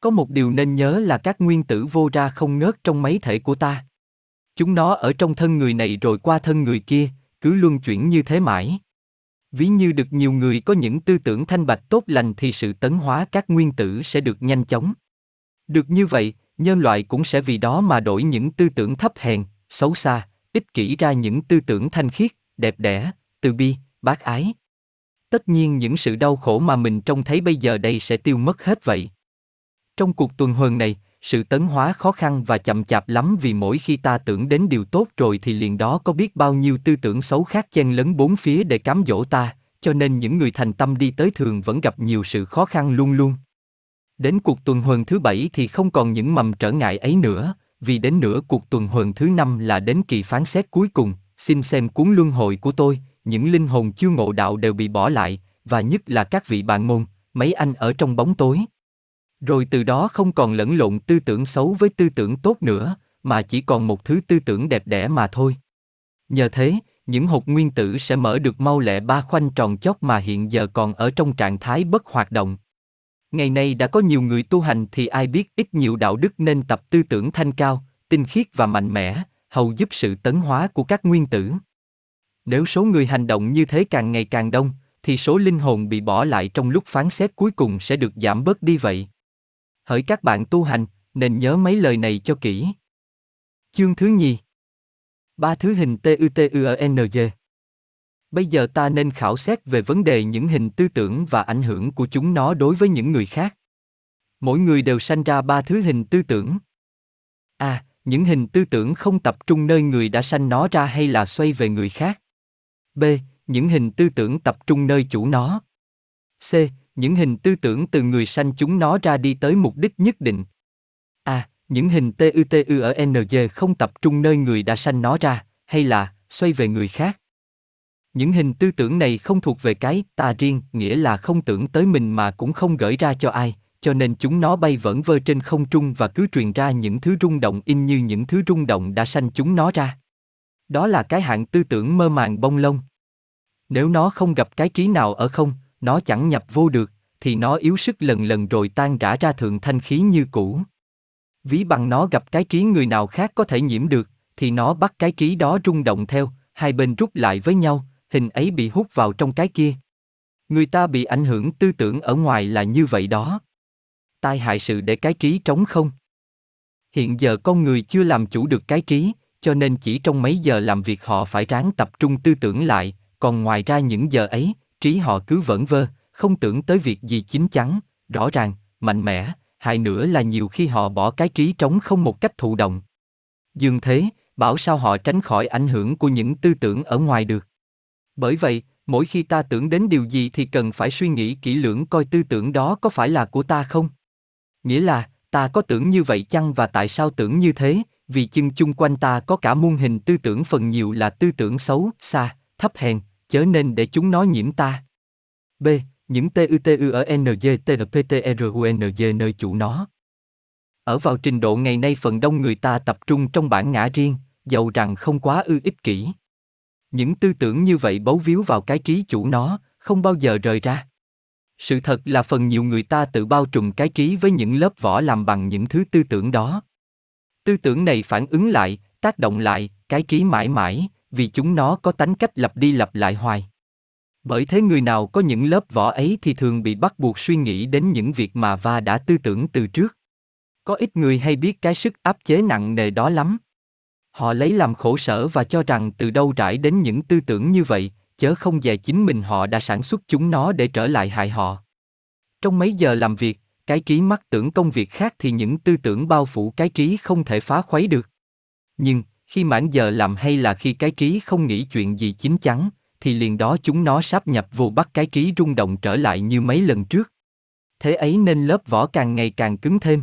Speaker 1: Có một điều nên nhớ là các nguyên tử vô ra không ngớt trong mấy thể của ta. Chúng nó ở trong thân người này rồi qua thân người kia, cứ luân chuyển như thế mãi. Ví như được nhiều người có những tư tưởng thanh bạch tốt lành thì sự tấn hóa các nguyên tử sẽ được nhanh chóng. Được như vậy, nhân loại cũng sẽ vì đó mà đổi những tư tưởng thấp hèn, xấu xa, ích kỷ ra những tư tưởng thanh khiết, đẹp đẽ, từ bi, bác ái. Tất nhiên những sự đau khổ mà mình trông thấy bây giờ đây sẽ tiêu mất hết vậy. Trong cuộc tuần hoàn này, sự tấn hóa khó khăn và chậm chạp lắm vì mỗi khi ta tưởng đến điều tốt rồi thì liền đó có biết bao nhiêu tư tưởng xấu khác chen lấn bốn phía để cám dỗ ta, cho nên những người thành tâm đi tới thường vẫn gặp nhiều sự khó khăn luôn luôn. Đến cuộc tuần hoàn thứ bảy thì không còn những mầm trở ngại ấy nữa, vì đến nửa cuộc tuần hoàn thứ năm là đến kỳ phán xét cuối cùng, xin xem cuốn luân hồi của tôi, những linh hồn chưa ngộ đạo đều bị bỏ lại, và nhất là các vị bạn môn, mấy anh ở trong bóng tối. Rồi từ đó không còn lẫn lộn tư tưởng xấu với tư tưởng tốt nữa, mà chỉ còn một thứ tư tưởng đẹp đẽ mà thôi. Nhờ thế, những hột nguyên tử sẽ mở được mau lẹ ba khoanh tròn chót mà hiện giờ còn ở trong trạng thái bất hoạt động. Ngày nay đã có nhiều người tu hành thì ai biết ít nhiều đạo đức nên tập tư tưởng thanh cao, tinh khiết và mạnh mẽ, hầu giúp sự tấn hóa của các nguyên tử. Nếu số người hành động như thế càng ngày càng đông, thì số linh hồn bị bỏ lại trong lúc phán xét cuối cùng sẽ được giảm bớt đi vậy. Hỡi các bạn tu hành, nên nhớ mấy lời này cho kỹ. Chương thứ nhì Ba thứ hình TUTUNG Bây giờ ta nên khảo xét về vấn đề những hình tư tưởng và ảnh hưởng của chúng nó đối với những người khác. Mỗi người đều sanh ra ba thứ hình tư tưởng. A. À, những hình tư tưởng không tập trung nơi người đã sanh nó ra hay là xoay về người khác. B. Những hình tư tưởng tập trung nơi chủ nó. C. Những hình tư tưởng từ người sanh chúng nó ra đi tới mục đích nhất định. A. À, những hình TUTU ở NG không tập trung nơi người đã sanh nó ra, hay là xoay về người khác. Những hình tư tưởng này không thuộc về cái ta riêng, nghĩa là không tưởng tới mình mà cũng không gửi ra cho ai, cho nên chúng nó bay vẩn vơ trên không trung và cứ truyền ra những thứ rung động in như những thứ rung động đã sanh chúng nó ra. Đó là cái hạng tư tưởng mơ màng bông lông. Nếu nó không gặp cái trí nào ở không, nó chẳng nhập vô được, thì nó yếu sức lần lần rồi tan rã ra thượng thanh khí như cũ. Ví bằng nó gặp cái trí người nào khác có thể nhiễm được, thì nó bắt cái trí đó rung động theo, hai bên rút lại với nhau, hình ấy bị hút vào trong cái kia. Người ta bị ảnh hưởng tư tưởng ở ngoài là như vậy đó. Tai hại sự để cái trí trống không. Hiện giờ con người chưa làm chủ được cái trí, cho nên chỉ trong mấy giờ làm việc họ phải ráng tập trung tư tưởng lại, còn ngoài ra những giờ ấy, trí họ cứ vẩn vơ, không tưởng tới việc gì chính chắn, rõ ràng, mạnh mẽ, hại nữa là nhiều khi họ bỏ cái trí trống không một cách thụ động. Dường thế, bảo sao họ tránh khỏi ảnh hưởng của những tư tưởng ở ngoài được. Bởi vậy, mỗi khi ta tưởng đến điều gì thì cần phải suy nghĩ kỹ lưỡng coi tư tưởng đó có phải là của ta không. Nghĩa là, ta có tưởng như vậy chăng và tại sao tưởng như thế, vì chân chung quanh ta có cả muôn hình tư tưởng phần nhiều là tư tưởng xấu, xa, thấp hèn, chớ nên để chúng nó nhiễm ta. B. Những TUTU ở NG TLPTRUNG nơi chủ nó. Ở vào trình độ ngày nay phần đông người ta tập trung trong bản ngã riêng, dầu rằng không quá ư ích kỷ. Những tư tưởng như vậy bấu víu vào cái trí chủ nó, không bao giờ rời ra. Sự thật là phần nhiều người ta tự bao trùm cái trí với những lớp vỏ làm bằng những thứ tư tưởng đó. Tư tưởng này phản ứng lại, tác động lại, cái trí mãi mãi, vì chúng nó có tánh cách lặp đi lặp lại hoài. Bởi thế người nào có những lớp vỏ ấy thì thường bị bắt buộc suy nghĩ đến những việc mà va đã tư tưởng từ trước. Có ít người hay biết cái sức áp chế nặng nề đó lắm. Họ lấy làm khổ sở và cho rằng từ đâu rải đến những tư tưởng như vậy, chớ không dè chính mình họ đã sản xuất chúng nó để trở lại hại họ. Trong mấy giờ làm việc, cái trí mắc tưởng công việc khác thì những tư tưởng bao phủ cái trí không thể phá khuấy được. Nhưng, khi mãn giờ làm hay là khi cái trí không nghĩ chuyện gì chính chắn, thì liền đó chúng nó sáp nhập vô bắt cái trí rung động trở lại như mấy lần trước. Thế ấy nên lớp vỏ càng ngày càng cứng thêm.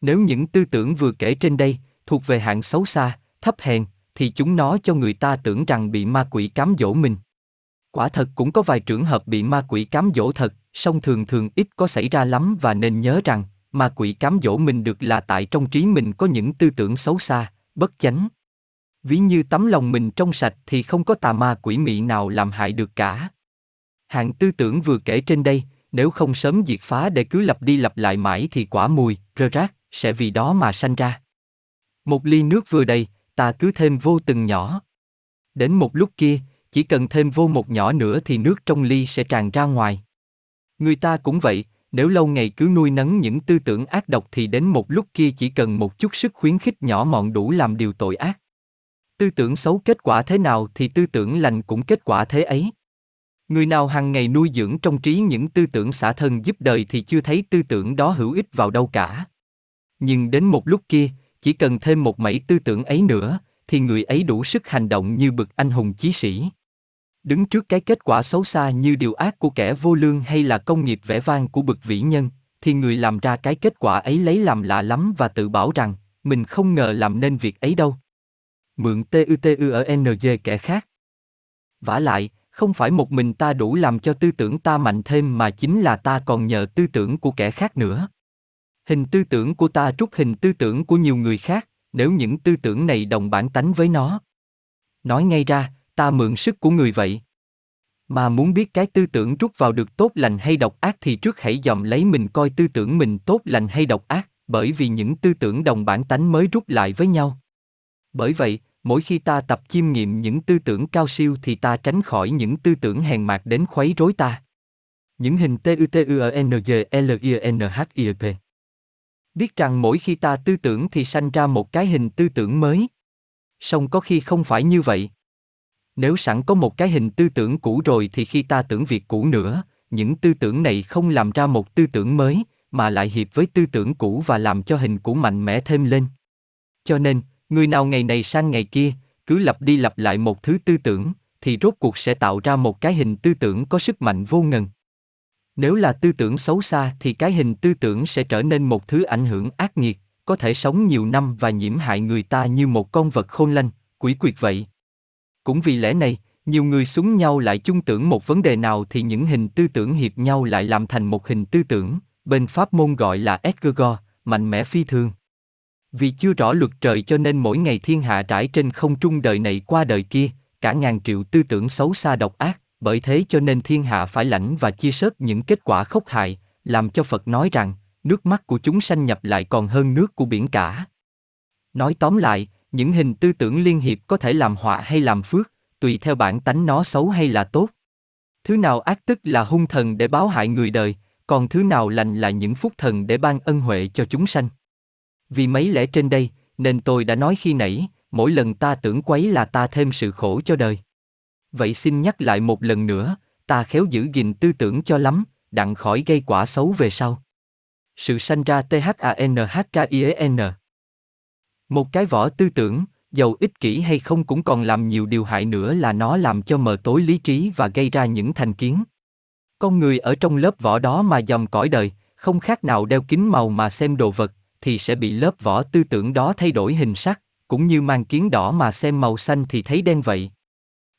Speaker 1: Nếu những tư tưởng vừa kể trên đây, thuộc về hạng xấu xa, thấp hèn, thì chúng nó cho người ta tưởng rằng bị ma quỷ cám dỗ mình. Quả thật cũng có vài trường hợp bị ma quỷ cám dỗ thật, song thường thường ít có xảy ra lắm và nên nhớ rằng, ma quỷ cám dỗ mình được là tại trong trí mình có những tư tưởng xấu xa, bất chánh. Ví như tấm lòng mình trong sạch thì không có tà ma quỷ mị nào làm hại được cả. Hạng tư tưởng vừa kể trên đây, nếu không sớm diệt phá để cứ lặp đi lặp lại mãi thì quả mùi, rơ rác, sẽ vì đó mà sanh ra. Một ly nước vừa đầy, ta cứ thêm vô từng nhỏ. Đến một lúc kia, chỉ cần thêm vô một nhỏ nữa thì nước trong ly sẽ tràn ra ngoài. Người ta cũng vậy, nếu lâu ngày cứ nuôi nấng những tư tưởng ác độc thì đến một lúc kia chỉ cần một chút sức khuyến khích nhỏ mọn đủ làm điều tội ác. Tư tưởng xấu kết quả thế nào thì tư tưởng lành cũng kết quả thế ấy. Người nào hàng ngày nuôi dưỡng trong trí những tư tưởng xả thân giúp đời thì chưa thấy tư tưởng đó hữu ích vào đâu cả. Nhưng đến một lúc kia, chỉ cần thêm một mảy tư tưởng ấy nữa, thì người ấy đủ sức hành động như bực anh hùng chí sĩ. Đứng trước cái kết quả xấu xa như điều ác của kẻ vô lương hay là công nghiệp vẻ vang của bậc vĩ nhân, thì người làm ra cái kết quả ấy lấy làm lạ lắm và tự bảo rằng, mình không ngờ làm nên việc ấy đâu. Mượn TUTU ở NG kẻ khác. vả lại, không phải một mình ta đủ làm cho tư tưởng ta mạnh thêm mà chính là ta còn nhờ tư tưởng của kẻ khác nữa. Hình tư tưởng của ta rút hình tư tưởng của nhiều người khác, nếu những tư tưởng này đồng bản tánh với nó. Nói ngay ra, ta mượn sức của người vậy. Mà muốn biết cái tư tưởng rút vào được tốt lành hay độc ác thì trước hãy dòm lấy mình coi tư tưởng mình tốt lành hay độc ác, bởi vì những tư tưởng đồng bản tánh mới rút lại với nhau. Bởi vậy, mỗi khi ta tập chiêm nghiệm những tư tưởng cao siêu thì ta tránh khỏi những tư tưởng hèn mạt đến khuấy rối ta. Những hình t u t u n g l i n h i p Biết rằng mỗi khi ta tư tưởng thì sanh ra một cái hình tư tưởng mới. Song có khi không phải như vậy. Nếu sẵn có một cái hình tư tưởng cũ rồi thì khi ta tưởng việc cũ nữa, những tư tưởng này không làm ra một tư tưởng mới, mà lại hiệp với tư tưởng cũ và làm cho hình cũ mạnh mẽ thêm lên. Cho nên, người nào ngày này sang ngày kia, cứ lặp đi lặp lại một thứ tư tưởng, thì rốt cuộc sẽ tạo ra một cái hình tư tưởng có sức mạnh vô ngần. Nếu là tư tưởng xấu xa thì cái hình tư tưởng sẽ trở nên một thứ ảnh hưởng ác nghiệt, có thể sống nhiều năm và nhiễm hại người ta như một con vật khôn lanh, quỷ quyệt vậy. Cũng vì lẽ này, nhiều người súng nhau lại chung tưởng một vấn đề nào thì những hình tư tưởng hiệp nhau lại làm thành một hình tư tưởng, bên pháp môn gọi là Edgar mạnh mẽ phi thường. Vì chưa rõ luật trời cho nên mỗi ngày thiên hạ trải trên không trung đời này qua đời kia, cả ngàn triệu tư tưởng xấu xa độc ác, bởi thế cho nên thiên hạ phải lãnh và chia sớt những kết quả khốc hại, làm cho Phật nói rằng, nước mắt của chúng sanh nhập lại còn hơn nước của biển cả. Nói tóm lại, những hình tư tưởng liên hiệp có thể làm họa hay làm phước, tùy theo bản tánh nó xấu hay là tốt. Thứ nào ác tức là hung thần để báo hại người đời, còn thứ nào lành là những phúc thần để ban ân huệ cho chúng sanh. Vì mấy lẽ trên đây, nên tôi đã nói khi nãy, mỗi lần ta tưởng quấy là ta thêm sự khổ cho đời. Vậy xin nhắc lại một lần nữa, ta khéo giữ gìn tư tưởng cho lắm, đặng khỏi gây quả xấu về sau. Sự sanh ra THANHKIEN một cái vỏ tư tưởng, dầu ích kỷ hay không cũng còn làm nhiều điều hại nữa là nó làm cho mờ tối lý trí và gây ra những thành kiến. Con người ở trong lớp vỏ đó mà dòng cõi đời, không khác nào đeo kính màu mà xem đồ vật, thì sẽ bị lớp vỏ tư tưởng đó thay đổi hình sắc, cũng như mang kiến đỏ mà xem màu xanh thì thấy đen vậy.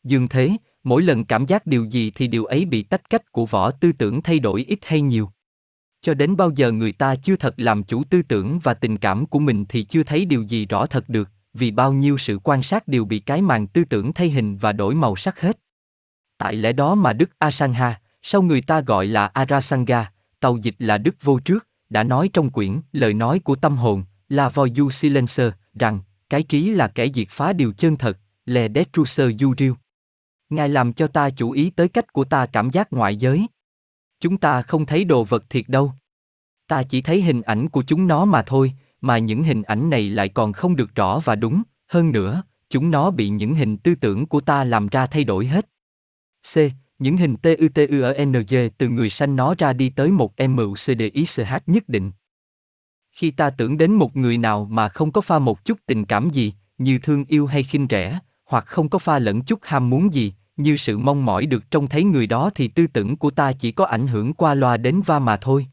Speaker 1: Dường thế, mỗi lần cảm giác điều gì thì điều ấy bị tách cách của vỏ tư tưởng thay đổi ít hay nhiều. Cho đến bao giờ người ta chưa thật làm chủ tư tưởng và tình cảm của mình thì chưa thấy điều gì rõ thật được, vì bao nhiêu sự quan sát đều bị cái màn tư tưởng thay hình và đổi màu sắc hết. Tại lẽ đó mà Đức Asangha, sau người ta gọi là Arasanga, tàu dịch là Đức Vô Trước, đã nói trong quyển Lời nói của tâm hồn, La voyu Silencer, rằng, cái trí là kẻ diệt phá điều chân thật, Le Detruser du riêu Ngài làm cho ta chú ý tới cách của ta cảm giác ngoại giới. Chúng ta không thấy đồ vật thiệt đâu. Ta chỉ thấy hình ảnh của chúng nó mà thôi, mà những hình ảnh này lại còn không được rõ và đúng, hơn nữa, chúng nó bị những hình tư tưởng của ta làm ra thay đổi hết. C. Những hình TUTUNG từ người sanh nó ra đi tới một MUCDICH nhất định. Khi ta tưởng đến một người nào mà không có pha một chút tình cảm gì, như thương yêu hay khinh rẻ, hoặc không có pha lẫn chút ham muốn gì, như sự mong mỏi được trông thấy người đó thì tư tưởng của ta chỉ có ảnh hưởng qua loa đến va mà thôi.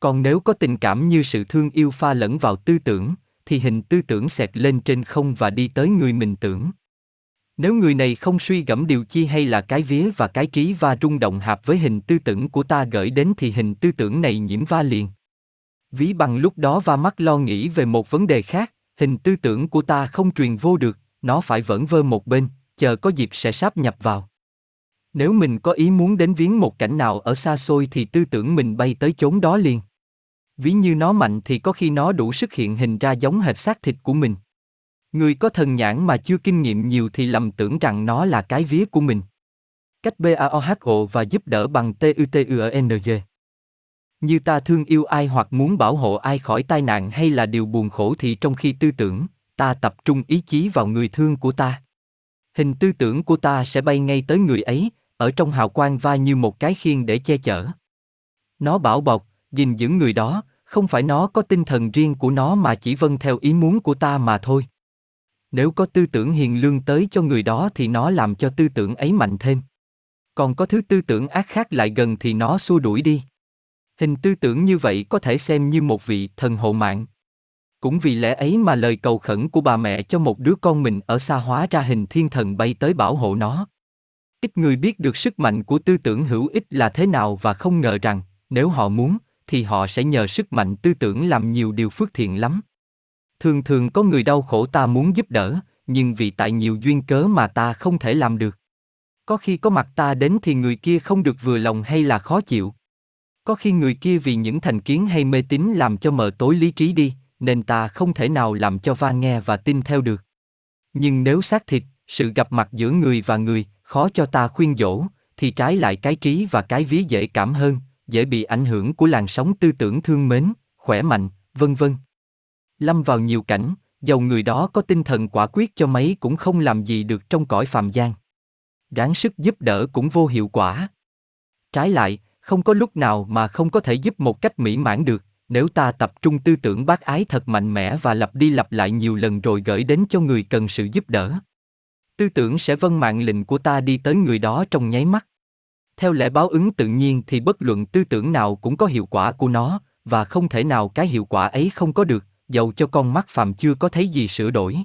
Speaker 1: Còn nếu có tình cảm như sự thương yêu pha lẫn vào tư tưởng, thì hình tư tưởng xẹt lên trên không và đi tới người mình tưởng. Nếu người này không suy gẫm điều chi hay là cái vía và cái trí và rung động hợp với hình tư tưởng của ta gửi đến thì hình tư tưởng này nhiễm va liền. Ví bằng lúc đó va mắt lo nghĩ về một vấn đề khác, hình tư tưởng của ta không truyền vô được, nó phải vẫn vơ một bên, chờ có dịp sẽ sáp nhập vào. Nếu mình có ý muốn đến viếng một cảnh nào ở xa xôi thì tư tưởng mình bay tới chốn đó liền. Ví như nó mạnh thì có khi nó đủ sức hiện hình ra giống hệt xác thịt của mình. Người có thần nhãn mà chưa kinh nghiệm nhiều thì lầm tưởng rằng nó là cái vía của mình. Cách BAOHO và giúp đỡ bằng TUTUNG. Như ta thương yêu ai hoặc muốn bảo hộ ai khỏi tai nạn hay là điều buồn khổ thì trong khi tư tưởng, ta tập trung ý chí vào người thương của ta. Hình tư tưởng của ta sẽ bay ngay tới người ấy, ở trong hào quang va như một cái khiên để che chở. Nó bảo bọc, gìn giữ người đó, không phải nó có tinh thần riêng của nó mà chỉ vâng theo ý muốn của ta mà thôi. Nếu có tư tưởng hiền lương tới cho người đó thì nó làm cho tư tưởng ấy mạnh thêm. Còn có thứ tư tưởng ác khác lại gần thì nó xua đuổi đi. Hình tư tưởng như vậy có thể xem như một vị thần hộ mạng. Cũng vì lẽ ấy mà lời cầu khẩn của bà mẹ cho một đứa con mình ở xa hóa ra hình thiên thần bay tới bảo hộ nó. Ít người biết được sức mạnh của tư tưởng hữu ích là thế nào và không ngờ rằng, nếu họ muốn, thì họ sẽ nhờ sức mạnh tư tưởng làm nhiều điều phước thiện lắm. Thường thường có người đau khổ ta muốn giúp đỡ, nhưng vì tại nhiều duyên cớ mà ta không thể làm được. Có khi có mặt ta đến thì người kia không được vừa lòng hay là khó chịu. Có khi người kia vì những thành kiến hay mê tín làm cho mờ tối lý trí đi, nên ta không thể nào làm cho va nghe và tin theo được. Nhưng nếu xác thịt, sự gặp mặt giữa người và người, khó cho ta khuyên dỗ, thì trái lại cái trí và cái ví dễ cảm hơn, dễ bị ảnh hưởng của làn sóng tư tưởng thương mến, khỏe mạnh, vân vân. Lâm vào nhiều cảnh, dầu người đó có tinh thần quả quyết cho mấy cũng không làm gì được trong cõi phàm gian. Ráng sức giúp đỡ cũng vô hiệu quả. Trái lại, không có lúc nào mà không có thể giúp một cách mỹ mãn được, nếu ta tập trung tư tưởng bác ái thật mạnh mẽ và lặp đi lặp lại nhiều lần rồi gửi đến cho người cần sự giúp đỡ. Tư tưởng sẽ vâng mạng lệnh của ta đi tới người đó trong nháy mắt. Theo lẽ báo ứng tự nhiên thì bất luận tư tưởng nào cũng có hiệu quả của nó, và không thể nào cái hiệu quả ấy không có được, dầu cho con mắt phàm chưa có thấy gì sửa đổi.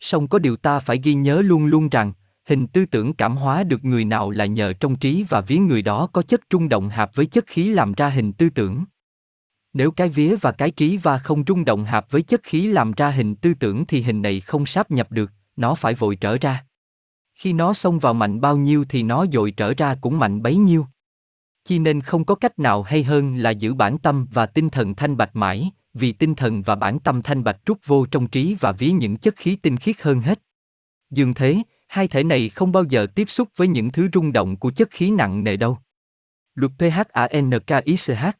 Speaker 1: Song có điều ta phải ghi nhớ luôn luôn rằng, hình tư tưởng cảm hóa được người nào là nhờ trong trí và vía người đó có chất trung động hạp với chất khí làm ra hình tư tưởng. Nếu cái vía và cái trí và không rung động hợp với chất khí làm ra hình tư tưởng thì hình này không sáp nhập được, nó phải vội trở ra. Khi nó xông vào mạnh bao nhiêu thì nó dội trở ra cũng mạnh bấy nhiêu. Chi nên không có cách nào hay hơn là giữ bản tâm và tinh thần thanh bạch mãi, vì tinh thần và bản tâm thanh bạch trút vô trong trí và ví những chất khí tinh khiết hơn hết. Dường thế, hai thể này không bao giờ tiếp xúc với những thứ rung động của chất khí nặng nề đâu. Luật PHANKICH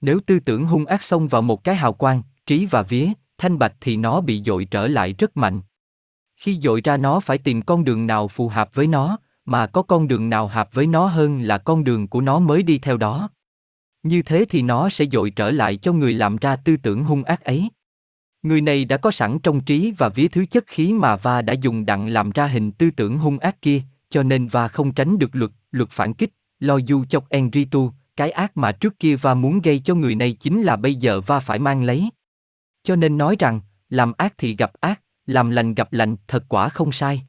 Speaker 1: nếu tư tưởng hung ác xông vào một cái hào quang, trí và vía, thanh bạch thì nó bị dội trở lại rất mạnh. Khi dội ra nó phải tìm con đường nào phù hợp với nó, mà có con đường nào hợp với nó hơn là con đường của nó mới đi theo đó. Như thế thì nó sẽ dội trở lại cho người làm ra tư tưởng hung ác ấy. Người này đã có sẵn trong trí và vía thứ chất khí mà Va đã dùng đặng làm ra hình tư tưởng hung ác kia, cho nên Va không tránh được luật, luật phản kích, lo du chọc Enritu, cái ác mà trước kia Va muốn gây cho người này chính là bây giờ Va phải mang lấy. Cho nên nói rằng, làm ác thì gặp ác, làm lành gặp lành, thật quả không sai.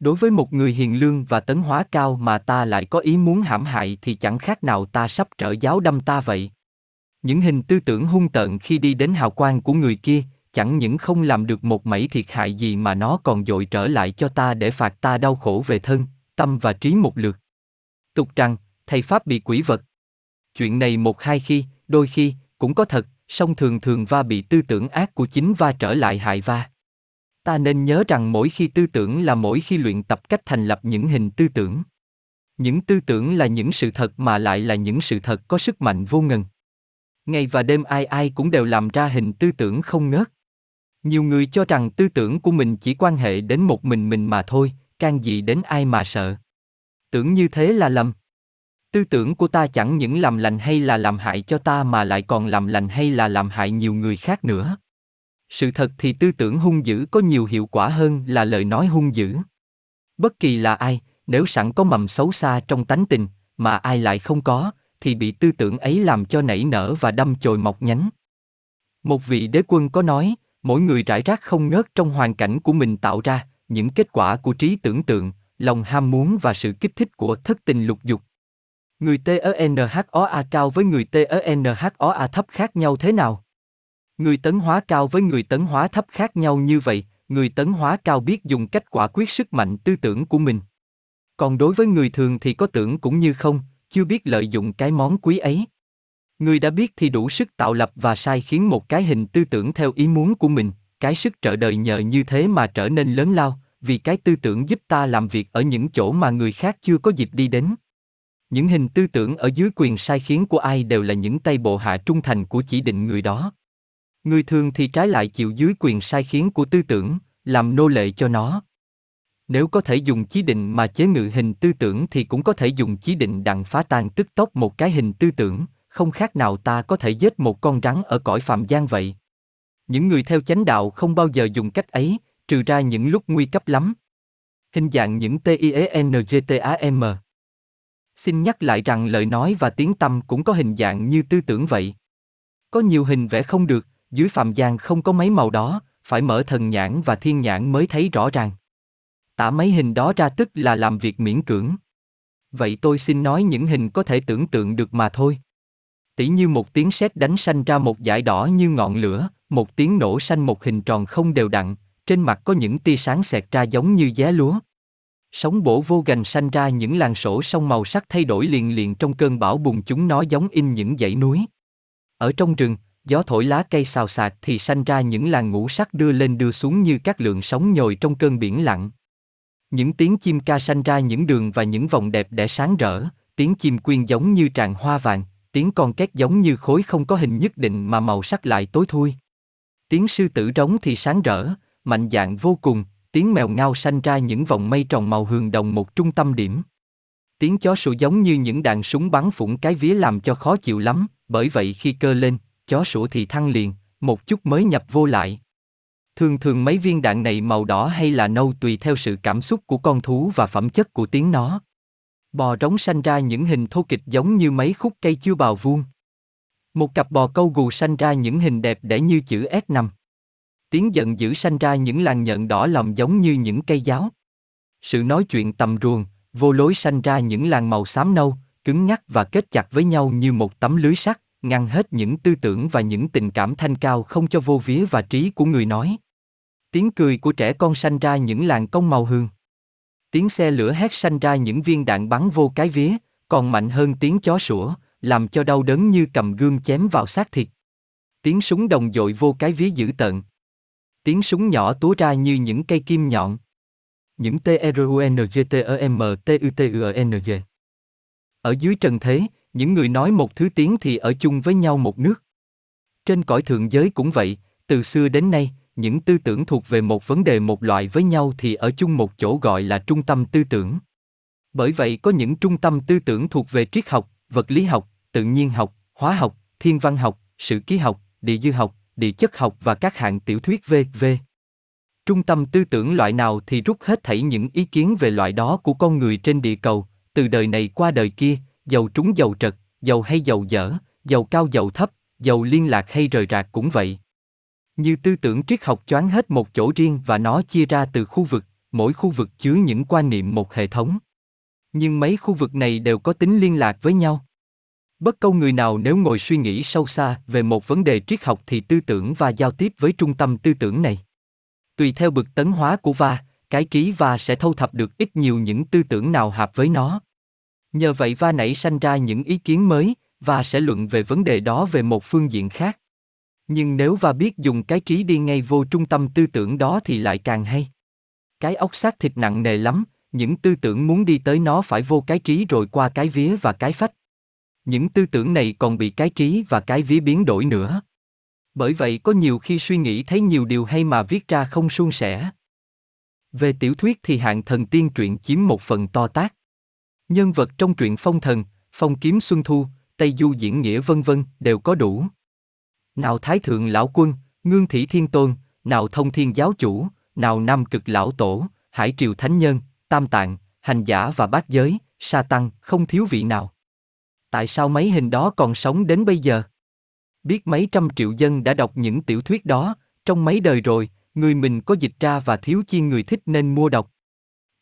Speaker 1: Đối với một người hiền lương và tấn hóa cao mà ta lại có ý muốn hãm hại thì chẳng khác nào ta sắp trở giáo đâm ta vậy. Những hình tư tưởng hung tợn khi đi đến hào quang của người kia, chẳng những không làm được một mảy thiệt hại gì mà nó còn dội trở lại cho ta để phạt ta đau khổ về thân, tâm và trí một lượt. Tục rằng, thầy Pháp bị quỷ vật. Chuyện này một hai khi, đôi khi, cũng có thật, song thường thường va bị tư tưởng ác của chính va trở lại hại va. Ta nên nhớ rằng mỗi khi tư tưởng là mỗi khi luyện tập cách thành lập những hình tư tưởng. Những tư tưởng là những sự thật mà lại là những sự thật có sức mạnh vô ngần. Ngày và đêm ai ai cũng đều làm ra hình tư tưởng không ngớt. Nhiều người cho rằng tư tưởng của mình chỉ quan hệ đến một mình mình mà thôi, can gì đến ai mà sợ. tưởng như thế là lầm. Tư tưởng của ta chẳng những làm lành hay là làm hại cho ta mà lại còn làm lành hay là làm hại nhiều người khác nữa. Sự thật thì tư tưởng hung dữ có nhiều hiệu quả hơn là lời nói hung dữ. Bất kỳ là ai, nếu sẵn có mầm xấu xa trong tánh tình, mà ai lại không có, thì bị tư tưởng ấy làm cho nảy nở và đâm chồi mọc nhánh. Một vị đế quân có nói, mỗi người rải rác không ngớt trong hoàn cảnh của mình tạo ra, những kết quả của trí tưởng tượng, lòng ham muốn và sự kích thích của thất tình lục dục. Người TNHOA cao với người TNHOA thấp khác nhau thế nào? Người tấn hóa cao với người tấn hóa thấp khác nhau như vậy, người tấn hóa cao biết dùng cách quả quyết sức mạnh tư tưởng của mình. Còn đối với người thường thì có tưởng cũng như không, chưa biết lợi dụng cái món quý ấy. Người đã biết thì đủ sức tạo lập và sai khiến một cái hình tư tưởng theo ý muốn của mình, cái sức trợ đời nhờ như thế mà trở nên lớn lao, vì cái tư tưởng giúp ta làm việc ở những chỗ mà người khác chưa có dịp đi đến. Những hình tư tưởng ở dưới quyền sai khiến của ai đều là những tay bộ hạ trung thành của chỉ định người đó. Người thường thì trái lại chịu dưới quyền sai khiến của tư tưởng, làm nô lệ cho nó. Nếu có thể dùng chí định mà chế ngự hình tư tưởng thì cũng có thể dùng chí định đặng phá tan tức tốc một cái hình tư tưởng, không khác nào ta có thể giết một con rắn ở cõi phạm gian vậy. Những người theo chánh đạo không bao giờ dùng cách ấy, trừ ra những lúc nguy cấp lắm. Hình dạng những TIENGTAM. Xin nhắc lại rằng lời nói và tiếng tâm cũng có hình dạng như tư tưởng vậy. Có nhiều hình vẽ không được, dưới phạm gian không có mấy màu đó, phải mở thần nhãn và thiên nhãn mới thấy rõ ràng. Tả mấy hình đó ra tức là làm việc miễn cưỡng. Vậy tôi xin nói những hình có thể tưởng tượng được mà thôi. Tỷ như một tiếng sét đánh xanh ra một dải đỏ như ngọn lửa, một tiếng nổ xanh một hình tròn không đều đặn, trên mặt có những tia sáng xẹt ra giống như giá lúa. Sóng bổ vô gành sanh ra những làn sổ sông màu sắc thay đổi liền liền trong cơn bão bùng chúng nó giống in những dãy núi. Ở trong rừng, gió thổi lá cây xào xạc thì sanh ra những làn ngũ sắc đưa lên đưa xuống như các lượng sóng nhồi trong cơn biển lặng. Những tiếng chim ca sanh ra những đường và những vòng đẹp đẽ sáng rỡ, tiếng chim quyên giống như tràng hoa vàng, tiếng con két giống như khối không có hình nhất định mà màu sắc lại tối thui. Tiếng sư tử trống thì sáng rỡ, mạnh dạng vô cùng, tiếng mèo ngao sanh ra những vòng mây tròn màu hường đồng một trung tâm điểm. Tiếng chó sủa giống như những đạn súng bắn phủng cái vía làm cho khó chịu lắm, bởi vậy khi cơ lên, chó sủa thì thăng liền, một chút mới nhập vô lại. Thường thường mấy viên đạn này màu đỏ hay là nâu tùy theo sự cảm xúc của con thú và phẩm chất của tiếng nó. Bò rống sanh ra những hình thô kịch giống như mấy khúc cây chưa bào vuông. Một cặp bò câu gù sanh ra những hình đẹp đẽ như chữ S nằm. Tiếng giận dữ sanh ra những làn nhận đỏ lòng giống như những cây giáo. Sự nói chuyện tầm ruồng, vô lối sanh ra những làn màu xám nâu, cứng nhắc và kết chặt với nhau như một tấm lưới sắt, ngăn hết những tư tưởng và những tình cảm thanh cao không cho vô vía và trí của người nói. Tiếng cười của trẻ con sanh ra những làn công màu hương. Tiếng xe lửa hét sanh ra những viên đạn bắn vô cái vía, còn mạnh hơn tiếng chó sủa, làm cho đau đớn như cầm gươm chém vào xác thịt. Tiếng súng đồng dội vô cái vía dữ tợn. Tiếng súng nhỏ túa ra như những cây kim nhọn. Những TRUNGTEMTUTUNG. Ở dưới trần thế, những người nói một thứ tiếng thì ở chung với nhau một nước. Trên cõi thượng giới cũng vậy, từ xưa đến nay, những tư tưởng thuộc về một vấn đề một loại với nhau thì ở chung một chỗ gọi là trung tâm tư tưởng. Bởi vậy có những trung tâm tư tưởng thuộc về triết học, vật lý học, tự nhiên học, hóa học, thiên văn học, sử ký học, địa dư học, địa chất học và các hạng tiểu thuyết v.v. Trung tâm tư tưởng loại nào thì rút hết thảy những ý kiến về loại đó của con người trên địa cầu, từ đời này qua đời kia, giàu trúng giàu trật, giàu hay giàu dở, giàu cao giàu thấp, giàu liên lạc hay rời rạc cũng vậy. Như tư tưởng triết học choán hết một chỗ riêng và nó chia ra từ khu vực, mỗi khu vực chứa những quan niệm một hệ thống. Nhưng mấy khu vực này đều có tính liên lạc với nhau. Bất câu người nào nếu ngồi suy nghĩ sâu xa về một vấn đề triết học thì tư tưởng và giao tiếp với trung tâm tư tưởng này. Tùy theo bực tấn hóa của va, cái trí va sẽ thâu thập được ít nhiều những tư tưởng nào hợp với nó. Nhờ vậy va nảy sanh ra những ý kiến mới, và sẽ luận về vấn đề đó về một phương diện khác. Nhưng nếu va biết dùng cái trí đi ngay vô trung tâm tư tưởng đó thì lại càng hay. Cái ốc xác thịt nặng nề lắm, những tư tưởng muốn đi tới nó phải vô cái trí rồi qua cái vía và cái phách. Những tư tưởng này còn bị cái trí và cái vía biến đổi nữa. Bởi vậy có nhiều khi suy nghĩ thấy nhiều điều hay mà viết ra không suôn sẻ. Về tiểu thuyết thì hạng thần tiên truyện chiếm một phần to tác. Nhân vật trong truyện phong thần, phong kiếm xuân thu, tây du diễn nghĩa vân vân đều có đủ. Nào Thái Thượng Lão Quân, Ngương Thị Thiên Tôn, nào Thông Thiên Giáo Chủ, nào Nam Cực Lão Tổ, Hải Triều Thánh Nhân, Tam Tạng, Hành Giả và Bát Giới, Sa Tăng, không thiếu vị nào. Tại sao mấy hình đó còn sống đến bây giờ? Biết mấy trăm triệu dân đã đọc những tiểu thuyết đó, trong mấy đời rồi, người mình có dịch ra và thiếu chi người thích nên mua đọc.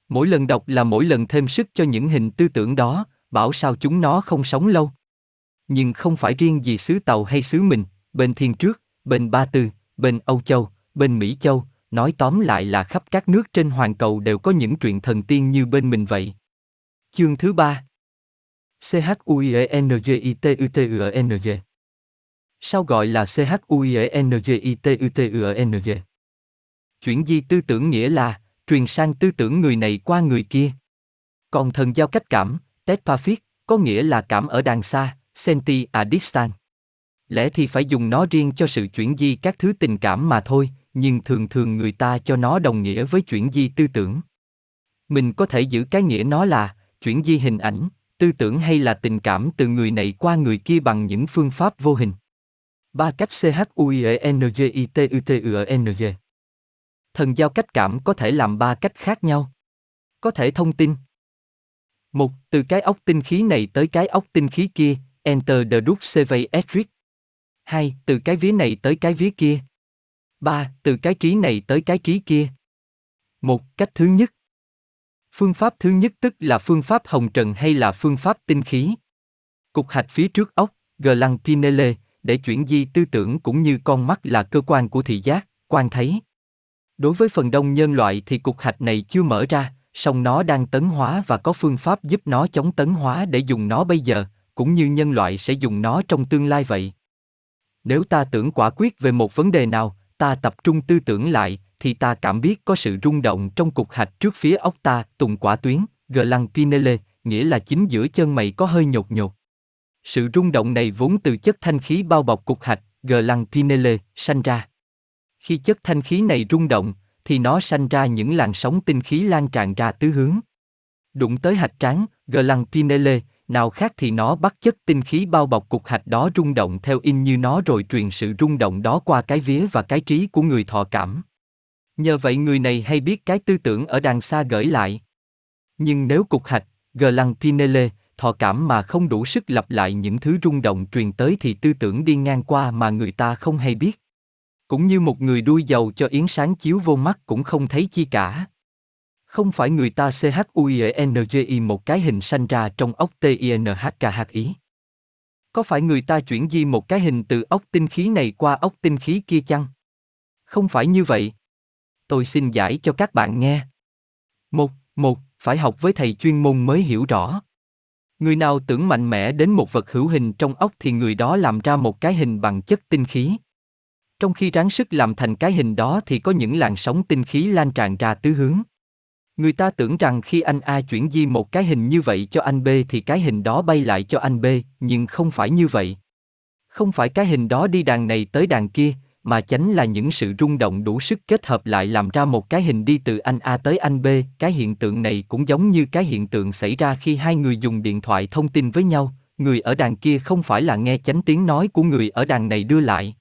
Speaker 1: Mỗi lần đọc là mỗi lần thêm sức cho những hình tư tưởng đó, bảo sao chúng nó không sống lâu. Nhưng không phải riêng gì xứ Tàu hay xứ mình, bên Thiên Trước, bên Ba Tư, bên Âu Châu, bên Mỹ Châu, nói tóm lại là khắp các nước trên hoàn cầu đều có những truyện thần tiên như bên mình vậy. Chương thứ ba c Sao gọi là c Chuyển di tư tưởng nghĩa là truyền sang tư tưởng người này qua người kia. Còn thần giao cách cảm, Tepafit, có nghĩa là cảm ở đàng xa, Senti à a distan. Lẽ thì phải dùng nó riêng cho sự chuyển di các thứ tình cảm mà thôi, nhưng thường thường người ta cho nó đồng nghĩa với chuyển di tư tưởng. Mình có thể giữ cái nghĩa nó là chuyển di hình ảnh, tư tưởng hay là tình cảm từ người này qua người kia bằng những phương pháp vô hình. Ba cách C Thần giao cách cảm có thể làm ba cách khác nhau. Có thể thông tin. Một, từ cái ốc tinh khí này tới cái ốc tinh khí kia, enter the duct survey etric. Hai, từ cái vía này tới cái vía kia. Ba, từ cái trí này tới cái trí kia. Một, cách thứ nhất. Phương pháp thứ nhất tức là phương pháp hồng trần hay là phương pháp tinh khí. Cục hạch phía trước ốc, gland pinele, để chuyển di tư tưởng cũng như con mắt là cơ quan của thị giác, quan thấy. Đối với phần đông nhân loại thì cục hạch này chưa mở ra, song nó đang tấn hóa và có phương pháp giúp nó chống tấn hóa để dùng nó bây giờ, cũng như nhân loại sẽ dùng nó trong tương lai vậy. Nếu ta tưởng quả quyết về một vấn đề nào, ta tập trung tư tưởng lại, thì ta cảm biết có sự rung động trong cục hạch trước phía ốc ta, tùng quả tuyến, gờ lăng pinele, nghĩa là chính giữa chân mày có hơi nhột nhột. Sự rung động này vốn từ chất thanh khí bao bọc cục hạch, gờ lăng pinele, sanh ra. Khi chất thanh khí này rung động, thì nó sanh ra những làn sóng tinh khí lan tràn ra tứ hướng. Đụng tới hạch tráng, gờ lăng pinele, nào khác thì nó bắt chất tinh khí bao bọc cục hạch đó rung động theo in như nó rồi truyền sự rung động đó qua cái vía và cái trí của người thọ cảm. Nhờ vậy người này hay biết cái tư tưởng ở đằng xa gửi lại. Nhưng nếu cục hạch, gờ lăng pinele, thọ cảm mà không đủ sức lặp lại những thứ rung động truyền tới thì tư tưởng đi ngang qua mà người ta không hay biết. Cũng như một người đuôi dầu cho yến sáng chiếu vô mắt cũng không thấy chi cả. Không phải người ta CHUINGI một cái hình sanh ra trong ốc TINHKH ý. Có phải người ta chuyển di một cái hình từ ốc tinh khí này qua ốc tinh khí kia chăng? Không phải như vậy. Tôi xin giải cho các bạn nghe. Một, một, phải học với thầy chuyên môn mới hiểu rõ. Người nào tưởng mạnh mẽ đến một vật hữu hình trong ốc thì người đó làm ra một cái hình bằng chất tinh khí. Trong khi ráng sức làm thành cái hình đó thì có những làn sóng tinh khí lan tràn ra tứ hướng. Người ta tưởng rằng khi anh A chuyển di một cái hình như vậy cho anh B thì cái hình đó bay lại cho anh B, nhưng không phải như vậy. Không phải cái hình đó đi đàn này tới đàn kia, mà chánh là những sự rung động đủ sức kết hợp lại làm ra một cái hình đi từ anh A tới anh B. Cái hiện tượng này cũng giống như cái hiện tượng xảy ra khi hai người dùng điện thoại thông tin với nhau, người ở đàn kia không phải là nghe chánh tiếng nói của người ở đàn này đưa lại.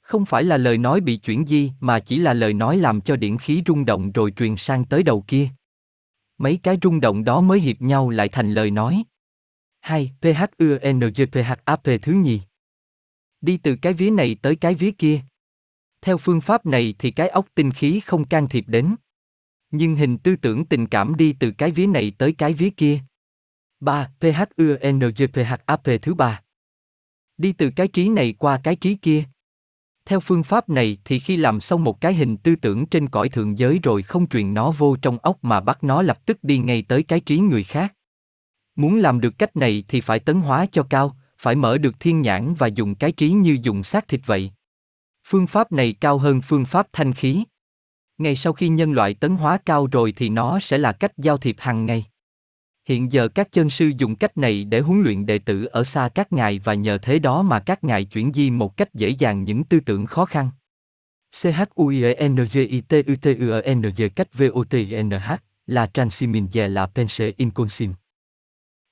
Speaker 1: Không phải là lời nói bị chuyển di mà chỉ là lời nói làm cho điện khí rung động rồi truyền sang tới đầu kia. Mấy cái rung động đó mới hiệp nhau lại thành lời nói. 2. PHUNGPHAP thứ nhì. Đi từ cái vía này tới cái vía kia. Theo phương pháp này thì cái ốc tinh khí không can thiệp đến. Nhưng hình tư tưởng tình cảm đi từ cái vía này tới cái vía kia. 3. PHUNGPHAP thứ ba. Đi từ cái trí này qua cái trí kia. Theo phương pháp này thì khi làm xong một cái hình tư tưởng trên cõi thượng giới rồi không truyền nó vô trong ốc mà bắt nó lập tức đi ngay tới cái trí người khác. Muốn làm được cách này thì phải tấn hóa cho cao, phải mở được thiên nhãn và dùng cái trí như dùng xác thịt vậy. Phương pháp này cao hơn phương pháp thanh khí. Ngay sau khi nhân loại tấn hóa cao rồi thì nó sẽ là cách giao thiệp hàng ngày. Hiện giờ các chân sư dùng cách này để huấn luyện đệ tử ở xa các ngài và nhờ thế đó mà các ngài chuyển di một cách dễ dàng những tư tưởng khó khăn. C cách votnh là Transimin và là Pense Inconsim.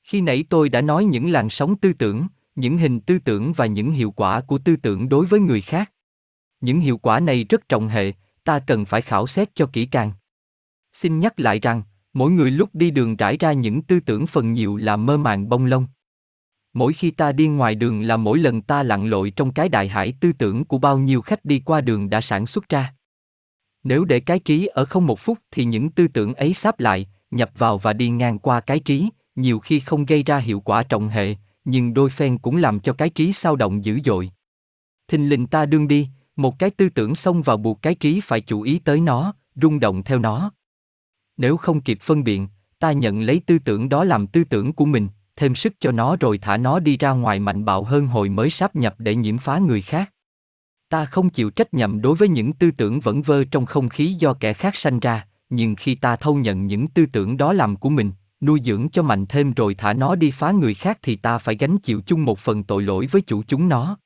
Speaker 1: Khi nãy tôi đã nói những làn sóng tư tưởng, những hình tư tưởng và những hiệu quả của tư tưởng đối với người khác. Những hiệu quả này rất trọng hệ, ta cần phải khảo xét cho kỹ càng. Xin nhắc lại rằng, mỗi người lúc đi đường trải ra những tư tưởng phần nhiều là mơ màng bông lông. Mỗi khi ta đi ngoài đường là mỗi lần ta lặn lội trong cái đại hải tư tưởng của bao nhiêu khách đi qua đường đã sản xuất ra. Nếu để cái trí ở không một phút thì những tư tưởng ấy sáp lại, nhập vào và đi ngang qua cái trí, nhiều khi không gây ra hiệu quả trọng hệ, nhưng đôi phen cũng làm cho cái trí sao động dữ dội. Thình lình ta đương đi, một cái tư tưởng xông vào buộc cái trí phải chú ý tới nó, rung động theo nó. Nếu không kịp phân biện, ta nhận lấy tư tưởng đó làm tư tưởng của mình, thêm sức cho nó rồi thả nó đi ra ngoài mạnh bạo hơn hồi mới sáp nhập để nhiễm phá người khác. Ta không chịu trách nhiệm đối với những tư tưởng vẫn vơ trong không khí do kẻ khác sanh ra, nhưng khi ta thâu nhận những tư tưởng đó làm của mình, nuôi dưỡng cho mạnh thêm rồi thả nó đi phá người khác thì ta phải gánh chịu chung một phần tội lỗi với chủ chúng nó.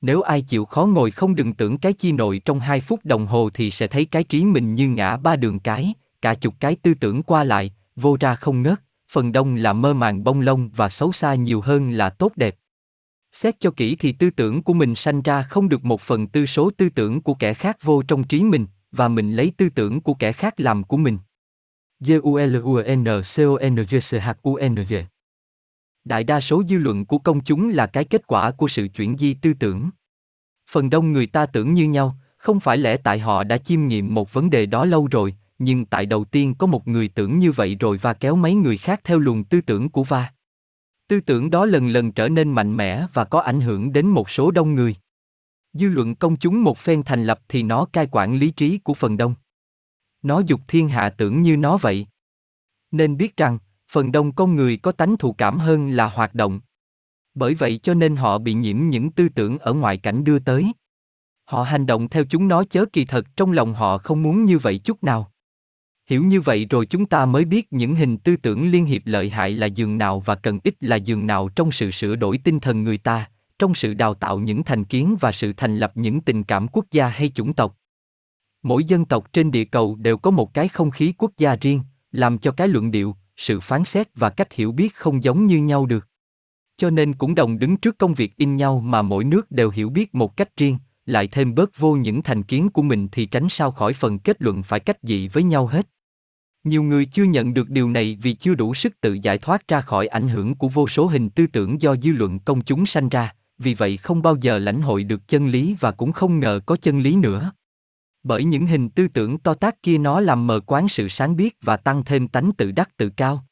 Speaker 1: Nếu ai chịu khó ngồi không đừng tưởng cái chi nội trong hai phút đồng hồ thì sẽ thấy cái trí mình như ngã ba đường cái, cả chục cái tư tưởng qua lại, vô ra không ngớt, phần đông là mơ màng bông lông và xấu xa nhiều hơn là tốt đẹp. Xét cho kỹ thì tư tưởng của mình sanh ra không được một phần tư số tư tưởng của kẻ khác vô trong trí mình, và mình lấy tư tưởng của kẻ khác làm của mình. J-U-L-U-N-C-O-N-G-C-H-U-N-G. Đại đa số dư luận của công chúng là cái kết quả của sự chuyển di tư tưởng. Phần đông người ta tưởng như nhau, không phải lẽ tại họ đã chiêm nghiệm một vấn đề đó lâu rồi, nhưng tại đầu tiên có một người tưởng như vậy rồi và kéo mấy người khác theo luồng tư tưởng của va. Tư tưởng đó lần lần trở nên mạnh mẽ và có ảnh hưởng đến một số đông người. Dư luận công chúng một phen thành lập thì nó cai quản lý trí của phần đông. Nó dục thiên hạ tưởng như nó vậy. Nên biết rằng, phần đông con người có tánh thù cảm hơn là hoạt động. Bởi vậy cho nên họ bị nhiễm những tư tưởng ở ngoại cảnh đưa tới. Họ hành động theo chúng nó chớ kỳ thật trong lòng họ không muốn như vậy chút nào. Hiểu như vậy rồi chúng ta mới biết những hình tư tưởng liên hiệp lợi hại là giường nào và cần ích là giường nào trong sự sửa đổi tinh thần người ta, trong sự đào tạo những thành kiến và sự thành lập những tình cảm quốc gia hay chủng tộc. Mỗi dân tộc trên địa cầu đều có một cái không khí quốc gia riêng, làm cho cái luận điệu, sự phán xét và cách hiểu biết không giống như nhau được. Cho nên cũng đồng đứng trước công việc in nhau mà mỗi nước đều hiểu biết một cách riêng, lại thêm bớt vô những thành kiến của mình thì tránh sao khỏi phần kết luận phải cách dị với nhau hết. Nhiều người chưa nhận được điều này vì chưa đủ sức tự giải thoát ra khỏi ảnh hưởng của vô số hình tư tưởng do dư luận công chúng sanh ra, vì vậy không bao giờ lãnh hội được chân lý và cũng không ngờ có chân lý nữa. Bởi những hình tư tưởng to tác kia nó làm mờ quán sự sáng biết và tăng thêm tánh tự đắc tự cao.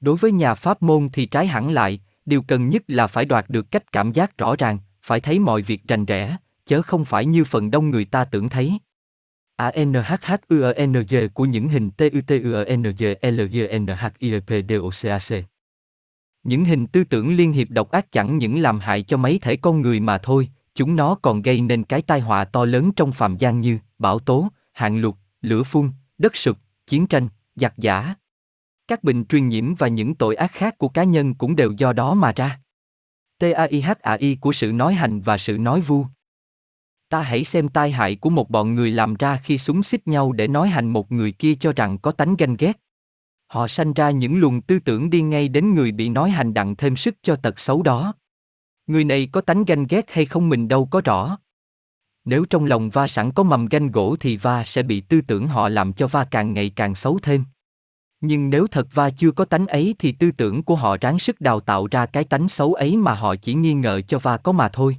Speaker 1: Đối với nhà pháp môn thì trái hẳn lại, điều cần nhất là phải đoạt được cách cảm giác rõ ràng, phải thấy mọi việc rành rẽ, chớ không phải như phần đông người ta tưởng thấy. ANHHUENG của những hình TUTUNGLGNHIEPDOCAC. Những hình tư tưởng liên hiệp độc ác chẳng những làm hại cho mấy thể con người mà thôi, chúng nó còn gây nên cái tai họa to lớn trong phàm gian như bão tố, hạn lụt, lửa phun, đất sụp, chiến tranh, giặc giả. Các bệnh truyền nhiễm và những tội ác khác của cá nhân cũng đều do đó mà ra. TAIHAI của sự nói hành và sự nói vu. Ta hãy xem tai hại của một bọn người làm ra khi súng xích nhau để nói hành một người kia cho rằng có tánh ganh ghét. Họ sanh ra những luồng tư tưởng đi ngay đến người bị nói hành đặng thêm sức cho tật xấu đó. Người này có tánh ganh ghét hay không mình đâu có rõ. Nếu trong lòng va sẵn có mầm ganh gỗ thì va sẽ bị tư tưởng họ làm cho va càng ngày càng xấu thêm. Nhưng nếu thật va chưa có tánh ấy thì tư tưởng của họ ráng sức đào tạo ra cái tánh xấu ấy mà họ chỉ nghi ngờ cho va có mà thôi.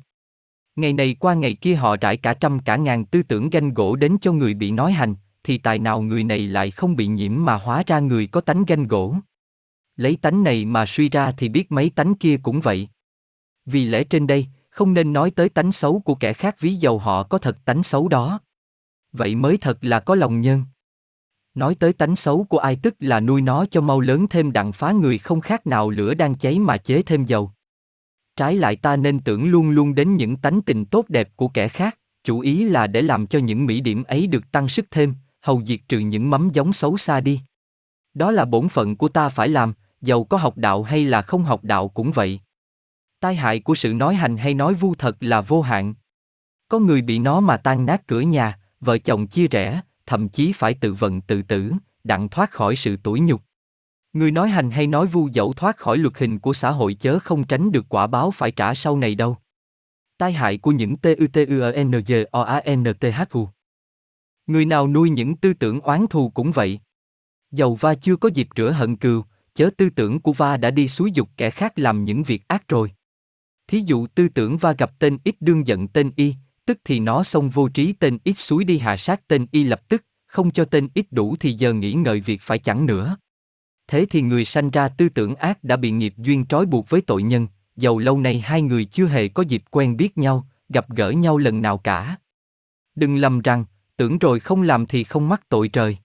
Speaker 1: Ngày này qua ngày kia họ rải cả trăm cả ngàn tư tưởng ganh gỗ đến cho người bị nói hành, thì tài nào người này lại không bị nhiễm mà hóa ra người có tánh ganh gỗ. Lấy tánh này mà suy ra thì biết mấy tánh kia cũng vậy. Vì lẽ trên đây, không nên nói tới tánh xấu của kẻ khác ví dầu họ có thật tánh xấu đó. Vậy mới thật là có lòng nhân. Nói tới tánh xấu của ai tức là nuôi nó cho mau lớn thêm đặng phá người không khác nào lửa đang cháy mà chế thêm dầu. Trái lại ta nên tưởng luôn luôn đến những tánh tình tốt đẹp của kẻ khác, chủ ý là để làm cho những mỹ điểm ấy được tăng sức thêm, hầu diệt trừ những mắm giống xấu xa đi. Đó là bổn phận của ta phải làm, dầu có học đạo hay là không học đạo cũng vậy. Tai hại của sự nói hành hay nói vu thật là vô hạn. Có người bị nó mà tan nát cửa nhà, vợ chồng chia rẽ, thậm chí phải tự vận tự tử, đặng thoát khỏi sự tủi nhục. Người nói hành hay nói vu dẫu thoát khỏi luật hình của xã hội chớ không tránh được quả báo phải trả sau này đâu. Tai hại của những TUTUNGOANTHU Người nào nuôi những tư tưởng oán thù cũng vậy. Dầu va chưa có dịp rửa hận cừu, chớ tư tưởng của va đã đi xúi dục kẻ khác làm những việc ác rồi. Thí dụ tư tưởng va gặp tên ít đương giận tên y, tức thì nó xông vô trí tên ít suối đi hạ sát tên y lập tức, không cho tên ít đủ thì giờ nghĩ ngợi việc phải chẳng nữa. Thế thì người sanh ra tư tưởng ác đã bị nghiệp duyên trói buộc với tội nhân, dầu lâu nay hai người chưa hề có dịp quen biết nhau, gặp gỡ nhau lần nào cả. Đừng lầm rằng, tưởng rồi không làm thì không mắc tội trời.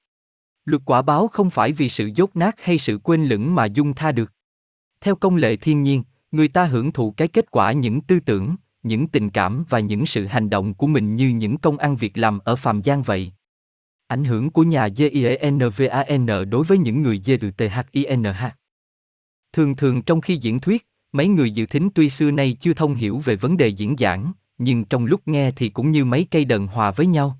Speaker 1: Luật quả báo không phải vì sự dốt nát hay sự quên lửng mà dung tha được. Theo công lệ thiên nhiên, người ta hưởng thụ cái kết quả những tư tưởng, những tình cảm và những sự hành động của mình như những công ăn việc làm ở phàm gian vậy. Ảnh hưởng của nhà GIENVAN đối với những người GTHINH Thường thường trong khi diễn thuyết, mấy người dự thính tuy xưa nay chưa thông hiểu về vấn đề diễn giảng, nhưng trong lúc nghe thì cũng như mấy cây đờn hòa với nhau.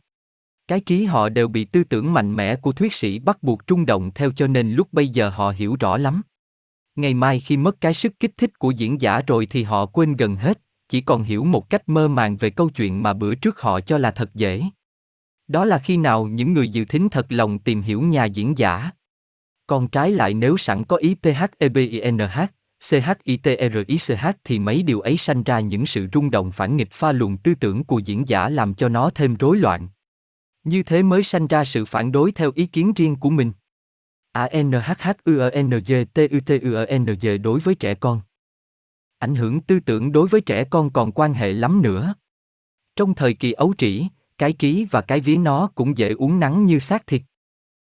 Speaker 1: Cái trí họ đều bị tư tưởng mạnh mẽ của thuyết sĩ bắt buộc trung động theo cho nên lúc bây giờ họ hiểu rõ lắm. Ngày mai khi mất cái sức kích thích của diễn giả rồi thì họ quên gần hết, chỉ còn hiểu một cách mơ màng về câu chuyện mà bữa trước họ cho là thật dễ. Đó là khi nào những người dự thính thật lòng tìm hiểu nhà diễn giả. Còn trái lại nếu sẵn có ý PHEBINH, CHITRICH thì mấy điều ấy sanh ra những sự rung động phản nghịch pha luồng tư tưởng của diễn giả làm cho nó thêm rối loạn. Như thế mới sanh ra sự phản đối theo ý kiến riêng của mình. ANHHUENGTUTUENG đối với trẻ con. Ảnh hưởng tư tưởng đối với trẻ con còn quan hệ lắm nữa. Trong thời kỳ ấu trĩ, cái trí và cái vía nó cũng dễ uống nắng như xác thịt.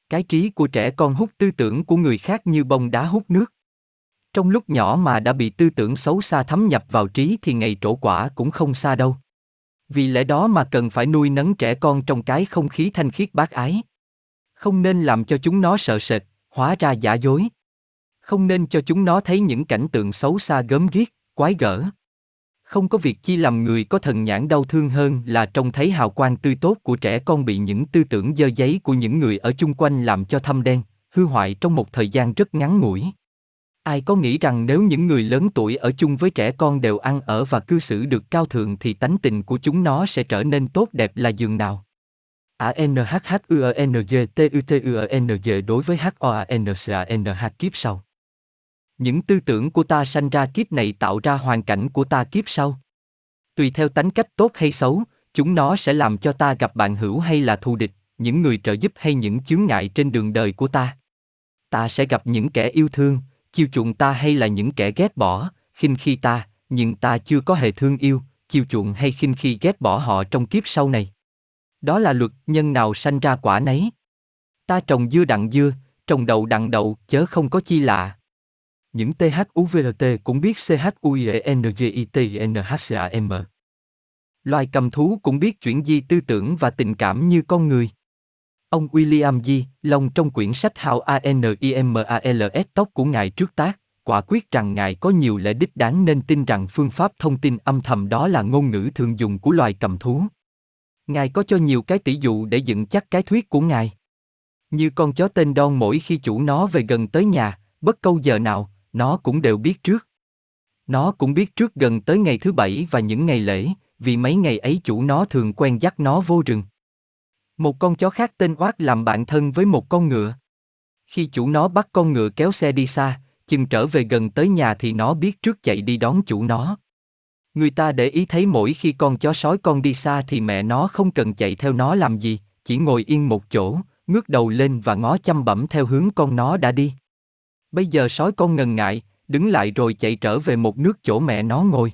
Speaker 1: Cái trí của trẻ con hút tư tưởng của người khác như bông đá hút nước. Trong lúc nhỏ mà đã bị tư tưởng xấu xa thấm nhập vào trí thì ngày trổ quả cũng không xa đâu. Vì lẽ đó mà cần phải nuôi nấng trẻ con trong cái không khí thanh khiết bác ái. Không nên làm cho chúng nó sợ sệt, hóa ra giả dối. Không nên cho chúng nó thấy những cảnh tượng xấu xa gớm ghiếc, quái gở. Không có việc chi làm người có thần nhãn đau thương hơn là trông thấy hào quang tươi tốt của trẻ con bị những tư tưởng dơ giấy của những người ở chung quanh làm cho thâm đen, hư hoại trong một thời gian rất ngắn ngủi. Ai có nghĩ rằng nếu những người lớn tuổi ở chung với trẻ con đều ăn ở và cư xử được cao thượng thì tánh tình của chúng nó sẽ trở nên tốt đẹp là giường nào? ANHHUANGTUTUANG đối với HOANCANH kiếp sau. Những tư tưởng của ta sanh ra kiếp này tạo ra hoàn cảnh của ta kiếp sau. Tùy theo tánh cách tốt hay xấu, chúng nó sẽ làm cho ta gặp bạn hữu hay là thù địch, những người trợ giúp hay những chướng ngại trên đường đời của ta. Ta sẽ gặp những kẻ yêu thương, chiêu chuộng ta hay là những kẻ ghét bỏ, khinh khi ta, nhưng ta chưa có hề thương yêu, chiêu chuộng hay khinh khi ghét bỏ họ trong kiếp sau này. Đó là luật nhân nào sanh ra quả nấy. Ta trồng dưa đặng dưa, trồng đậu đặng đậu, chớ không có chi lạ. Những THUVLT cũng biết CHUIENGITNHCAM. Loài cầm thú cũng biết chuyển di tư tưởng và tình cảm như con người. Ông William G. Long trong quyển sách How ANIMALS tóc của Ngài trước tác, quả quyết rằng Ngài có nhiều lẽ đích đáng nên tin rằng phương pháp thông tin âm thầm đó là ngôn ngữ thường dùng của loài cầm thú. Ngài có cho nhiều cái tỷ dụ để dựng chắc cái thuyết của Ngài. Như con chó tên Don mỗi khi chủ nó về gần tới nhà, bất câu giờ nào, nó cũng đều biết trước. Nó cũng biết trước gần tới ngày thứ bảy và những ngày lễ, vì mấy ngày ấy chủ nó thường quen dắt nó vô rừng. Một con chó khác tên Oát làm bạn thân với một con ngựa. Khi chủ nó bắt con ngựa kéo xe đi xa, chừng trở về gần tới nhà thì nó biết trước chạy đi đón chủ nó. Người ta để ý thấy mỗi khi con chó sói con đi xa thì mẹ nó không cần chạy theo nó làm gì, chỉ ngồi yên một chỗ, ngước đầu lên và ngó chăm bẩm theo hướng con nó đã đi. Bây giờ sói con ngần ngại, đứng lại rồi chạy trở về một nước chỗ mẹ nó ngồi.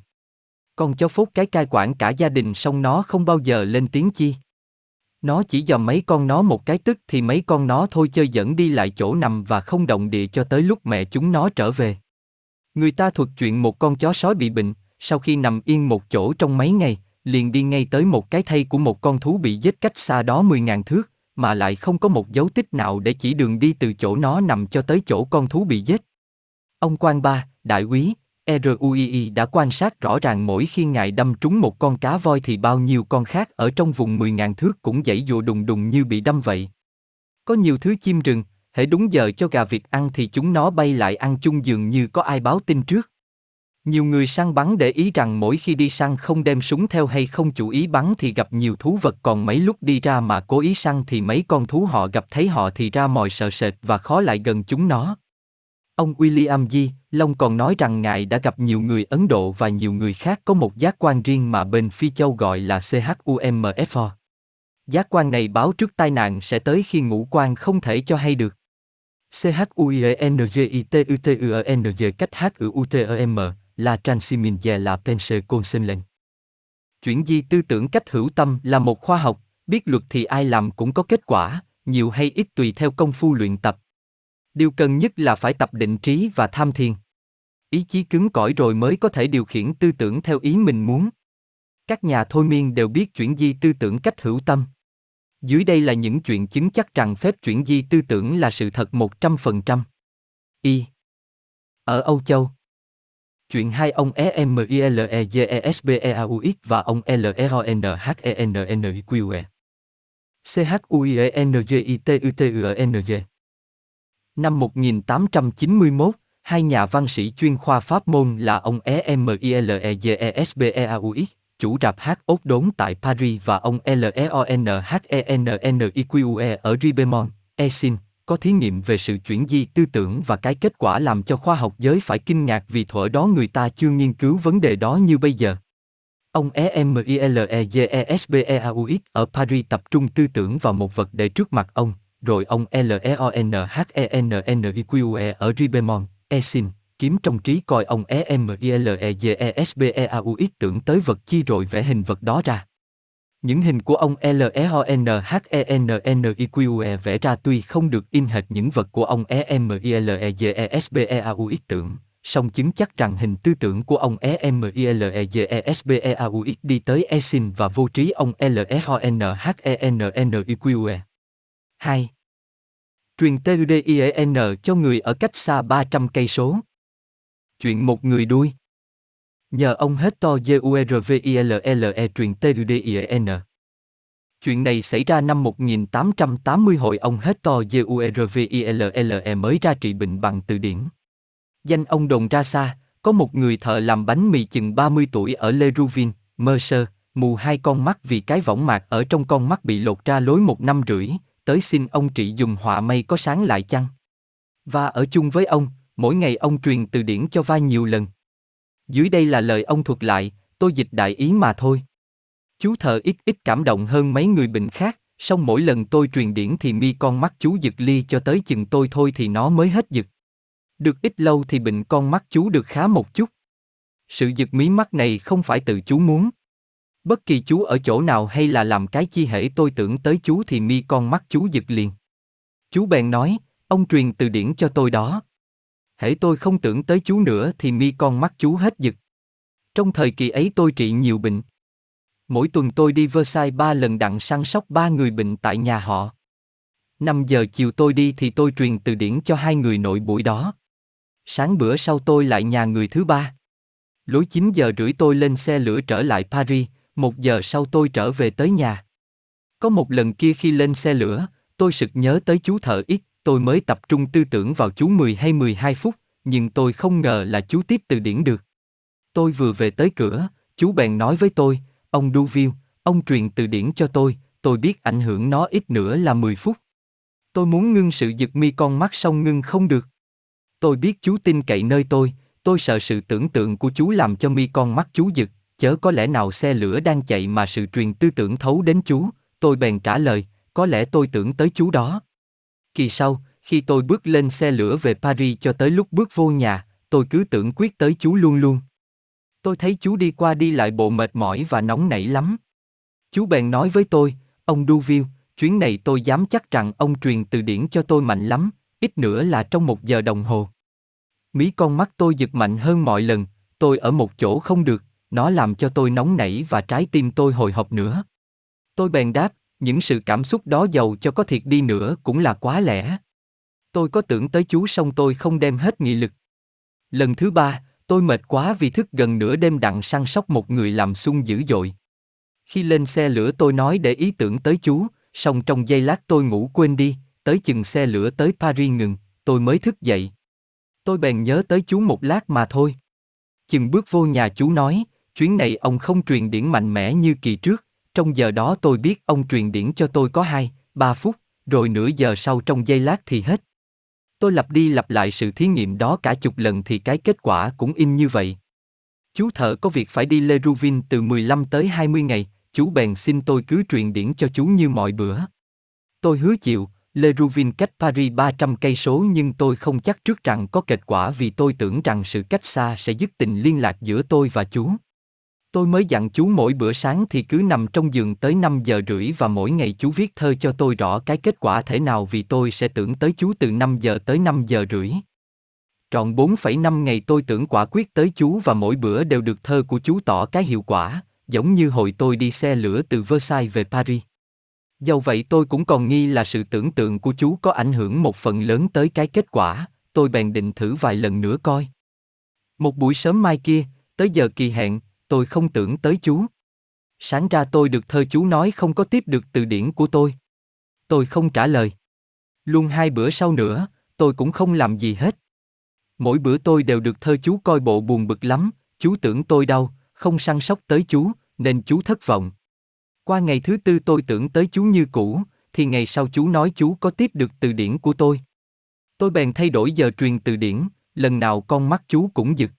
Speaker 1: Con chó phốt cái cai quản cả gia đình xong nó không bao giờ lên tiếng chi. Nó chỉ dòm mấy con nó một cái tức thì mấy con nó thôi chơi dẫn đi lại chỗ nằm và không động địa cho tới lúc mẹ chúng nó trở về. Người ta thuật chuyện một con chó sói bị bệnh, sau khi nằm yên một chỗ trong mấy ngày, liền đi ngay tới một cái thây của một con thú bị giết cách xa đó 10.000 thước, mà lại không có một dấu tích nào để chỉ đường đi từ chỗ nó nằm cho tới chỗ con thú bị giết. Ông quan ba, đại úy, RUII đã quan sát rõ ràng mỗi khi ngài đâm trúng một con cá voi thì bao nhiêu con khác ở trong vùng 10.000 thước cũng dãy dụa đùng đùng như bị đâm vậy. Có nhiều thứ chim rừng, hễ đúng giờ cho gà vịt ăn thì chúng nó bay lại ăn chung dường như có ai báo tin trước. Nhiều người săn bắn để ý rằng mỗi khi đi săn không đem súng theo hay không chủ ý bắn thì gặp nhiều thú vật, còn mấy lúc đi ra mà cố ý săn thì mấy con thú họ gặp thấy họ thì ra mòi sợ sệt và khó lại gần chúng nó. Ông William G. Long còn nói rằng ngài đã gặp nhiều người Ấn Độ và nhiều người khác có một giác quan riêng mà bên Phi Châu gọi là CHUMFO. Giác quan này báo trước tai nạn sẽ tới khi ngũ quan không thể cho hay được. CHUIENGITUTUENG cách H La U T là Pense Chuyển di tư tưởng cách hữu tâm là một khoa học, biết luật thì ai làm cũng có kết quả, nhiều hay ít tùy theo công phu luyện tập. Điều cần nhất là phải tập định trí và tham thiền. Ý chí cứng cỏi rồi mới có thể điều khiển tư tưởng theo ý mình muốn. Các nhà thôi miên đều biết chuyển di tư tưởng cách hữu tâm. Dưới đây là những chuyện chứng chắc rằng phép chuyển di tư tưởng là sự thật 100%. Y. Ở Âu Châu. Chuyện hai ông EMILEGESBEAUX và ông LERONHENNIQE. CHUIENGITUTUENG. Năm 1891, hai nhà văn sĩ chuyên khoa pháp môn là ông EMILEGESBEAUX chủ rạp hát ốt đốn tại Paris và ông LEONHENNIQUE ở Ribemont, Esin, có thí nghiệm về sự chuyển di tư tưởng và cái kết quả làm cho khoa học giới phải kinh ngạc vì thuở đó người ta chưa nghiên cứu vấn đề đó như bây giờ. Ông EMILEGESBEAUX ở Paris tập trung tư tưởng vào một vật để trước mặt ông, rồi ông LEONHENNIQUE ở Ribemont, Esin, kiếm trong trí coi ông EMILEGESBEAUX tưởng tới vật chi rồi vẽ hình vật đó ra. Những hình của ông LEONHENNIQE vẽ ra tuy không được in hệt những vật của ông EMILEGESBEAUX tưởng, song chứng chắc rằng hình tư tưởng của ông EMILEGESBEAUX đi tới Esin và vô trí ông LEONHENNIQE. 2. Truyền TUDIEN cho người ở cách xa 300 cây số. Chuyện một người đuôi. Nhờ ông hết to J U R V I L L E truyền t u d i n Chuyện này xảy ra năm 1880 hội ông hết to J U R V I L L E mới ra trị bệnh bằng từ điển. Danh ông đồn ra xa, có một người thợ làm bánh mì chừng 30 tuổi ở Le Rouvin, Mercer, mù hai con mắt vì cái võng mạc ở trong con mắt bị lột ra lối một năm rưỡi, tới xin ông trị dùng họa mây có sáng lại chăng? Và ở chung với ông, mỗi ngày ông truyền từ điển cho va nhiều lần. Dưới đây là lời ông thuật lại, tôi dịch đại ý mà thôi. Chú thờ ít ít cảm động hơn mấy người bình khác, song mỗi lần tôi truyền điển thì mi con mắt chú giật ly cho tới chừng tôi thôi thì nó mới hết giật. Được ít lâu thì bệnh con mắt chú được khá một chút. Sự giật mí mắt này không phải tự chú muốn. Bất kỳ chú ở chỗ nào hay là làm cái chi hễ tôi tưởng tới chú thì mi con mắt chú giật liền. Chú bèn nói, ông truyền từ điển cho tôi đó hễ tôi không tưởng tới chú nữa thì mi con mắt chú hết giật. Trong thời kỳ ấy tôi trị nhiều bệnh. Mỗi tuần tôi đi Versailles ba lần đặng săn sóc ba người bệnh tại nhà họ. 5 giờ chiều tôi đi thì tôi truyền từ điển cho hai người nội buổi đó. Sáng bữa sau tôi lại nhà người thứ ba. Lối 9 giờ rưỡi tôi lên xe lửa trở lại Paris, một giờ sau tôi trở về tới nhà. Có một lần kia khi lên xe lửa, tôi sực nhớ tới chú thợ ít, tôi mới tập trung tư tưởng vào chú 10 hay 12 phút, nhưng tôi không ngờ là chú tiếp từ điển được. Tôi vừa về tới cửa, chú bèn nói với tôi, ông Duville, ông truyền từ điển cho tôi, tôi biết ảnh hưởng nó ít nữa là 10 phút. Tôi muốn ngưng sự giật mi con mắt xong ngưng không được. Tôi biết chú tin cậy nơi tôi, tôi sợ sự tưởng tượng của chú làm cho mi con mắt chú giật, chớ có lẽ nào xe lửa đang chạy mà sự truyền tư tưởng thấu đến chú, tôi bèn trả lời, có lẽ tôi tưởng tới chú đó. Kỳ sau, khi tôi bước lên xe lửa về Paris cho tới lúc bước vô nhà, tôi cứ tưởng quyết tới chú luôn luôn. Tôi thấy chú đi qua đi lại bộ mệt mỏi và nóng nảy lắm. Chú bèn nói với tôi, ông Duville, chuyến này tôi dám chắc rằng ông truyền từ điển cho tôi mạnh lắm, ít nữa là trong một giờ đồng hồ. Mí con mắt tôi giật mạnh hơn mọi lần, tôi ở một chỗ không được, nó làm cho tôi nóng nảy và trái tim tôi hồi hộp nữa. Tôi bèn đáp, những sự cảm xúc đó giàu cho có thiệt đi nữa cũng là quá lẻ. Tôi có tưởng tới chú xong tôi không đem hết nghị lực. Lần thứ ba, tôi mệt quá vì thức gần nửa đêm đặng săn sóc một người làm sung dữ dội. Khi lên xe lửa tôi nói để ý tưởng tới chú, xong trong giây lát tôi ngủ quên đi, tới chừng xe lửa tới Paris ngừng, tôi mới thức dậy. Tôi bèn nhớ tới chú một lát mà thôi. Chừng bước vô nhà chú nói, chuyến này ông không truyền điển mạnh mẽ như kỳ trước, trong giờ đó tôi biết ông truyền điển cho tôi có hai, ba phút, rồi nửa giờ sau trong giây lát thì hết. Tôi lặp đi lặp lại sự thí nghiệm đó cả chục lần thì cái kết quả cũng in như vậy. Chú thợ có việc phải đi Lê Ruvin từ 15 tới 20 ngày, chú bèn xin tôi cứ truyền điển cho chú như mọi bữa. Tôi hứa chịu, Lê Ruvin cách Paris 300 cây số nhưng tôi không chắc trước rằng có kết quả vì tôi tưởng rằng sự cách xa sẽ dứt tình liên lạc giữa tôi và chú. Tôi mới dặn chú mỗi bữa sáng thì cứ nằm trong giường tới 5 giờ rưỡi và mỗi ngày chú viết thơ cho tôi rõ cái kết quả thể nào vì tôi sẽ tưởng tới chú từ 5 giờ tới 5 giờ rưỡi. Trọn 4,5 ngày tôi tưởng quả quyết tới chú và mỗi bữa đều được thơ của chú tỏ cái hiệu quả, giống như hồi tôi đi xe lửa từ Versailles về Paris. Dầu vậy tôi cũng còn nghi là sự tưởng tượng của chú có ảnh hưởng một phần lớn tới cái kết quả, tôi bèn định thử vài lần nữa coi. Một buổi sớm mai kia, tới giờ kỳ hẹn, tôi không tưởng tới chú. Sáng ra tôi được thơ chú nói không có tiếp được từ điển của tôi. Tôi không trả lời. Luôn hai bữa sau nữa, tôi cũng không làm gì hết. Mỗi bữa tôi đều được thơ chú coi bộ buồn bực lắm, chú tưởng tôi đau, không săn sóc tới chú, nên chú thất vọng. Qua ngày thứ tư tôi tưởng tới chú như cũ, thì ngày sau chú nói chú có tiếp được từ điển của tôi. Tôi bèn thay đổi giờ truyền từ điển, lần nào con mắt chú cũng giật.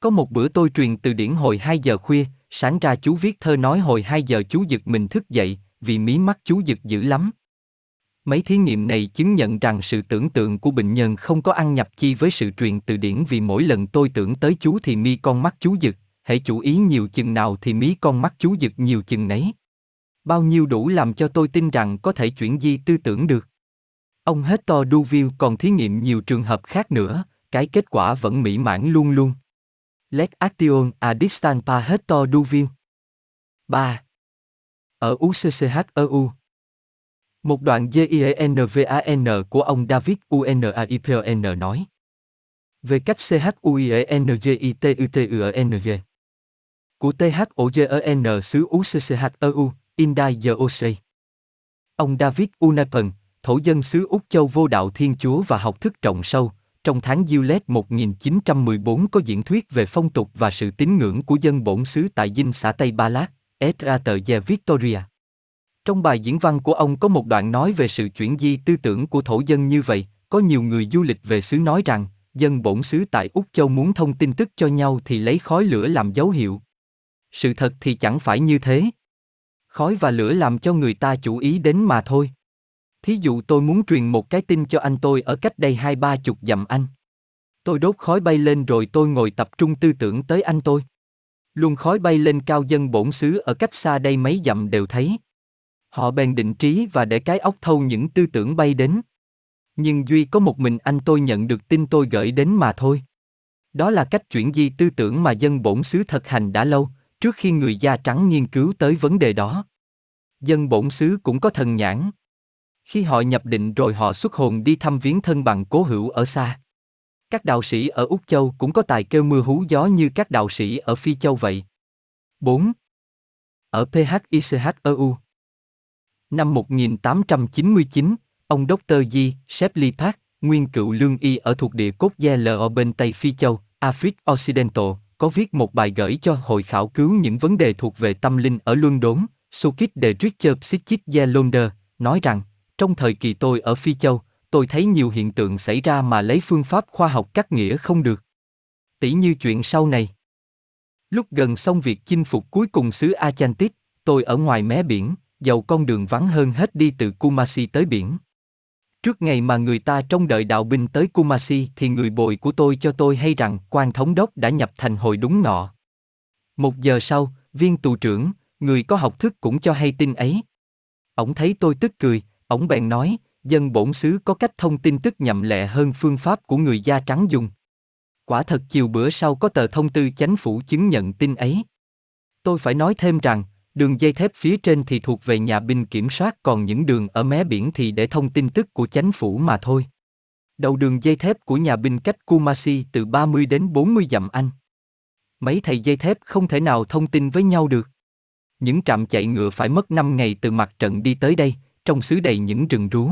Speaker 1: Có một bữa tôi truyền từ điển hồi 2 giờ khuya, sáng ra chú viết thơ nói hồi 2 giờ chú giật mình thức dậy, vì mí mắt chú giật dữ lắm. Mấy thí nghiệm này chứng nhận rằng sự tưởng tượng của bệnh nhân không có ăn nhập chi với sự truyền từ điển vì mỗi lần tôi tưởng tới chú thì mi con mắt chú giật, hãy chú ý nhiều chừng nào thì mí con mắt chú giật nhiều chừng nấy. Bao nhiêu đủ làm cho tôi tin rằng có thể chuyển di tư tưởng được. Ông Hector Duville còn thí nghiệm nhiều trường hợp khác nữa, cái kết quả vẫn mỹ mãn luôn luôn. Let action a à distance pa Hector Duville. 3. Ở UCCHEU. Một đoạn GIENVAN của ông David UNAIPON nói. Về cách CHUIENGITUTUNG. Của THOGEN xứ UCCHEU, Indai Yeosei. Ông David Unapen, thổ dân xứ Úc Châu vô đạo Thiên Chúa và học thức trọng sâu, trong tháng Gilead 1914 có diễn thuyết về phong tục và sự tín ngưỡng của dân bổn xứ tại dinh xã Tây Ba Lát, Estrater Victoria. Trong bài diễn văn của ông có một đoạn nói về sự chuyển di tư tưởng của thổ dân như vậy, có nhiều người du lịch về xứ nói rằng, dân bổn xứ tại Úc Châu muốn thông tin tức cho nhau thì lấy khói lửa làm dấu hiệu. Sự thật thì chẳng phải như thế. Khói và lửa làm cho người ta chú ý đến mà thôi. Thí dụ tôi muốn truyền một cái tin cho anh tôi ở cách đây hai ba chục dặm anh. Tôi đốt khói bay lên rồi tôi ngồi tập trung tư tưởng tới anh tôi. Luôn khói bay lên cao dân bổn xứ ở cách xa đây mấy dặm đều thấy. Họ bèn định trí và để cái óc thâu những tư tưởng bay đến. Nhưng duy có một mình anh tôi nhận được tin tôi gửi đến mà thôi. Đó là cách chuyển di tư tưởng mà dân bổn xứ thực hành đã lâu, trước khi người da trắng nghiên cứu tới vấn đề đó. Dân bổn xứ cũng có thần nhãn. Khi họ nhập định rồi họ xuất hồn đi thăm viếng thân bằng cố hữu ở xa. Các đạo sĩ ở Úc Châu cũng có tài kêu mưa hú gió như các đạo sĩ ở Phi Châu vậy. 4. Ở PHICHEU Năm 1899, ông Dr. G. Shepley Park, nguyên cựu lương y ở thuộc địa cốt Gia ở bên Tây Phi Châu, Africa Occidental, có viết một bài gửi cho hội khảo cứu những vấn đề thuộc về tâm linh ở luân đốn Sukit de Richard Psichit Gia Londer, nói rằng, trong thời kỳ tôi ở Phi Châu, tôi thấy nhiều hiện tượng xảy ra mà lấy phương pháp khoa học cắt nghĩa không được. Tỷ như chuyện sau này. Lúc gần xong việc chinh phục cuối cùng xứ Achantis, tôi ở ngoài mé biển, dầu con đường vắng hơn hết đi từ Kumasi tới biển. Trước ngày mà người ta trông đợi đạo binh tới Kumasi thì người bồi của tôi cho tôi hay rằng quan thống đốc đã nhập thành hồi đúng nọ. Một giờ sau, viên tù trưởng, người có học thức cũng cho hay tin ấy. Ông thấy tôi tức cười, ông bèn nói, dân bổn xứ có cách thông tin tức nhậm lẹ hơn phương pháp của người da trắng dùng. Quả thật chiều bữa sau có tờ thông tư chánh phủ chứng nhận tin ấy. Tôi phải nói thêm rằng, Đường dây thép phía trên thì thuộc về nhà binh kiểm soát còn những đường ở mé biển thì để thông tin tức của chánh phủ mà thôi. Đầu đường dây thép của nhà binh cách Kumasi từ 30 đến 40 dặm Anh. Mấy thầy dây thép không thể nào thông tin với nhau được. Những trạm chạy ngựa phải mất 5 ngày từ mặt trận đi tới đây, trong xứ đầy những rừng rú.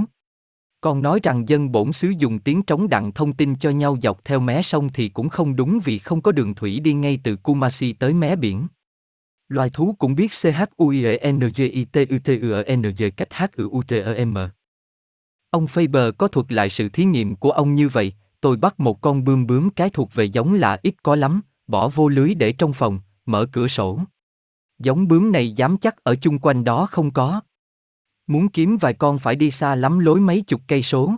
Speaker 1: Còn nói rằng dân bổn xứ dùng tiếng trống đặng thông tin cho nhau dọc theo mé sông thì cũng không đúng vì không có đường thủy đi ngay từ Kumasi tới mé biển. Loài thú cũng biết CHUIENGITUTUNG cách H U T M. Ông Faber có thuật lại sự thí nghiệm của ông như vậy, tôi bắt một con bươm bướm cái thuộc về giống lạ ít có lắm, bỏ vô lưới để trong phòng, mở cửa sổ. Giống bướm này dám chắc ở chung quanh đó không có. Muốn kiếm vài con phải đi xa lắm lối mấy chục cây số.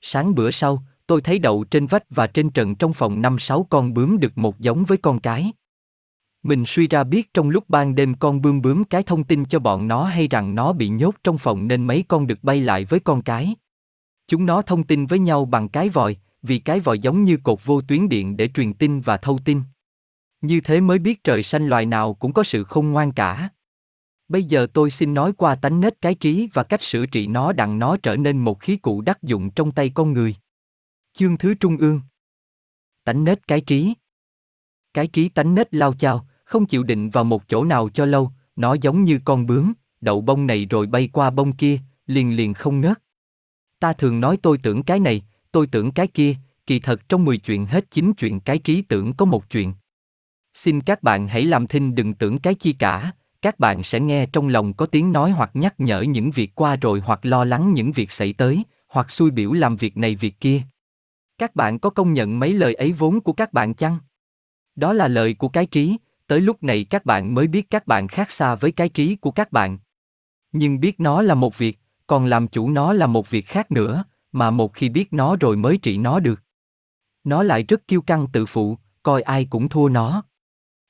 Speaker 1: Sáng bữa sau, tôi thấy đậu trên vách và trên trần trong phòng năm sáu con bướm được một giống với con cái. Mình suy ra biết trong lúc ban đêm con bươm bướm cái thông tin cho bọn nó hay rằng nó bị nhốt trong phòng nên mấy con được bay lại với con cái. Chúng nó thông tin với nhau bằng cái vòi, vì cái vòi giống như cột vô tuyến điện để truyền tin và thâu tin. Như thế mới biết trời xanh loài nào cũng có sự không ngoan cả. Bây giờ tôi xin nói qua tánh nết cái trí và cách sửa trị nó đặng nó trở nên một khí cụ đắc dụng trong tay con người. Chương thứ trung ương Tánh nết cái trí Cái trí tánh nết lao chao, không chịu định vào một chỗ nào cho lâu, nó giống như con bướm, đậu bông này rồi bay qua bông kia, liền liền không ngớt. Ta thường nói tôi tưởng cái này, tôi tưởng cái kia, kỳ thật trong 10 chuyện hết 9 chuyện cái trí tưởng có một chuyện. Xin các bạn hãy làm thinh đừng tưởng cái chi cả, các bạn sẽ nghe trong lòng có tiếng nói hoặc nhắc nhở những việc qua rồi hoặc lo lắng những việc xảy tới, hoặc xui biểu làm việc này việc kia. Các bạn có công nhận mấy lời ấy vốn của các bạn chăng? Đó là lời của cái trí, tới lúc này các bạn mới biết các bạn khác xa với cái trí của các bạn. Nhưng biết nó là một việc, còn làm chủ nó là một việc khác nữa, mà một khi biết nó rồi mới trị nó được. Nó lại rất kiêu căng tự phụ, coi ai cũng thua nó.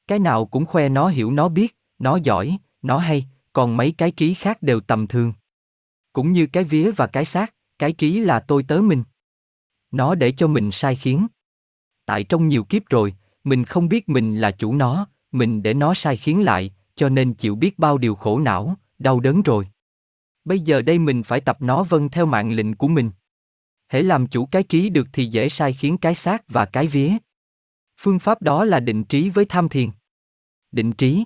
Speaker 1: Cái nào cũng khoe nó hiểu nó biết, nó giỏi, nó hay, còn mấy cái trí khác đều tầm thường. Cũng như cái vía và cái xác, cái trí là tôi tớ mình. Nó để cho mình sai khiến. Tại trong nhiều kiếp rồi, mình không biết mình là chủ nó, mình để nó sai khiến lại, cho nên chịu biết bao điều khổ não, đau đớn rồi. Bây giờ đây mình phải tập nó vâng theo mạng lệnh của mình. Hễ làm chủ cái trí được thì dễ sai khiến cái xác và cái vía. Phương pháp đó là định trí với tham thiền. Định trí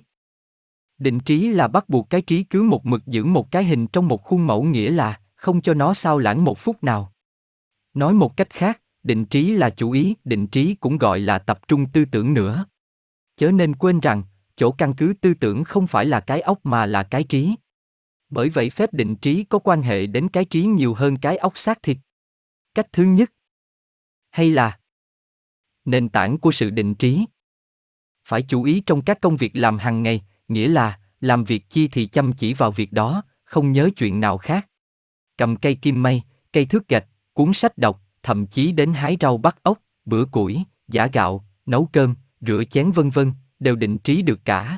Speaker 1: Định trí là bắt buộc cái trí cứ một mực giữ một cái hình trong một khuôn mẫu nghĩa là không cho nó sao lãng một phút nào. Nói một cách khác, định trí là chủ ý, định trí cũng gọi là tập trung tư tưởng nữa. Chớ nên quên rằng, chỗ căn cứ tư tưởng không phải là cái óc mà là cái trí. Bởi vậy phép định trí có quan hệ đến cái trí nhiều hơn cái óc xác thịt. Cách thứ nhất, hay là nền tảng của sự định trí. Phải chú ý trong các công việc làm hàng ngày, nghĩa là làm việc chi thì chăm chỉ vào việc đó, không nhớ chuyện nào khác. Cầm cây kim may, cây thước gạch, cuốn sách đọc, thậm chí đến hái rau bắt ốc, bữa củi, giả gạo, nấu cơm, rửa chén vân vân, đều định trí được cả.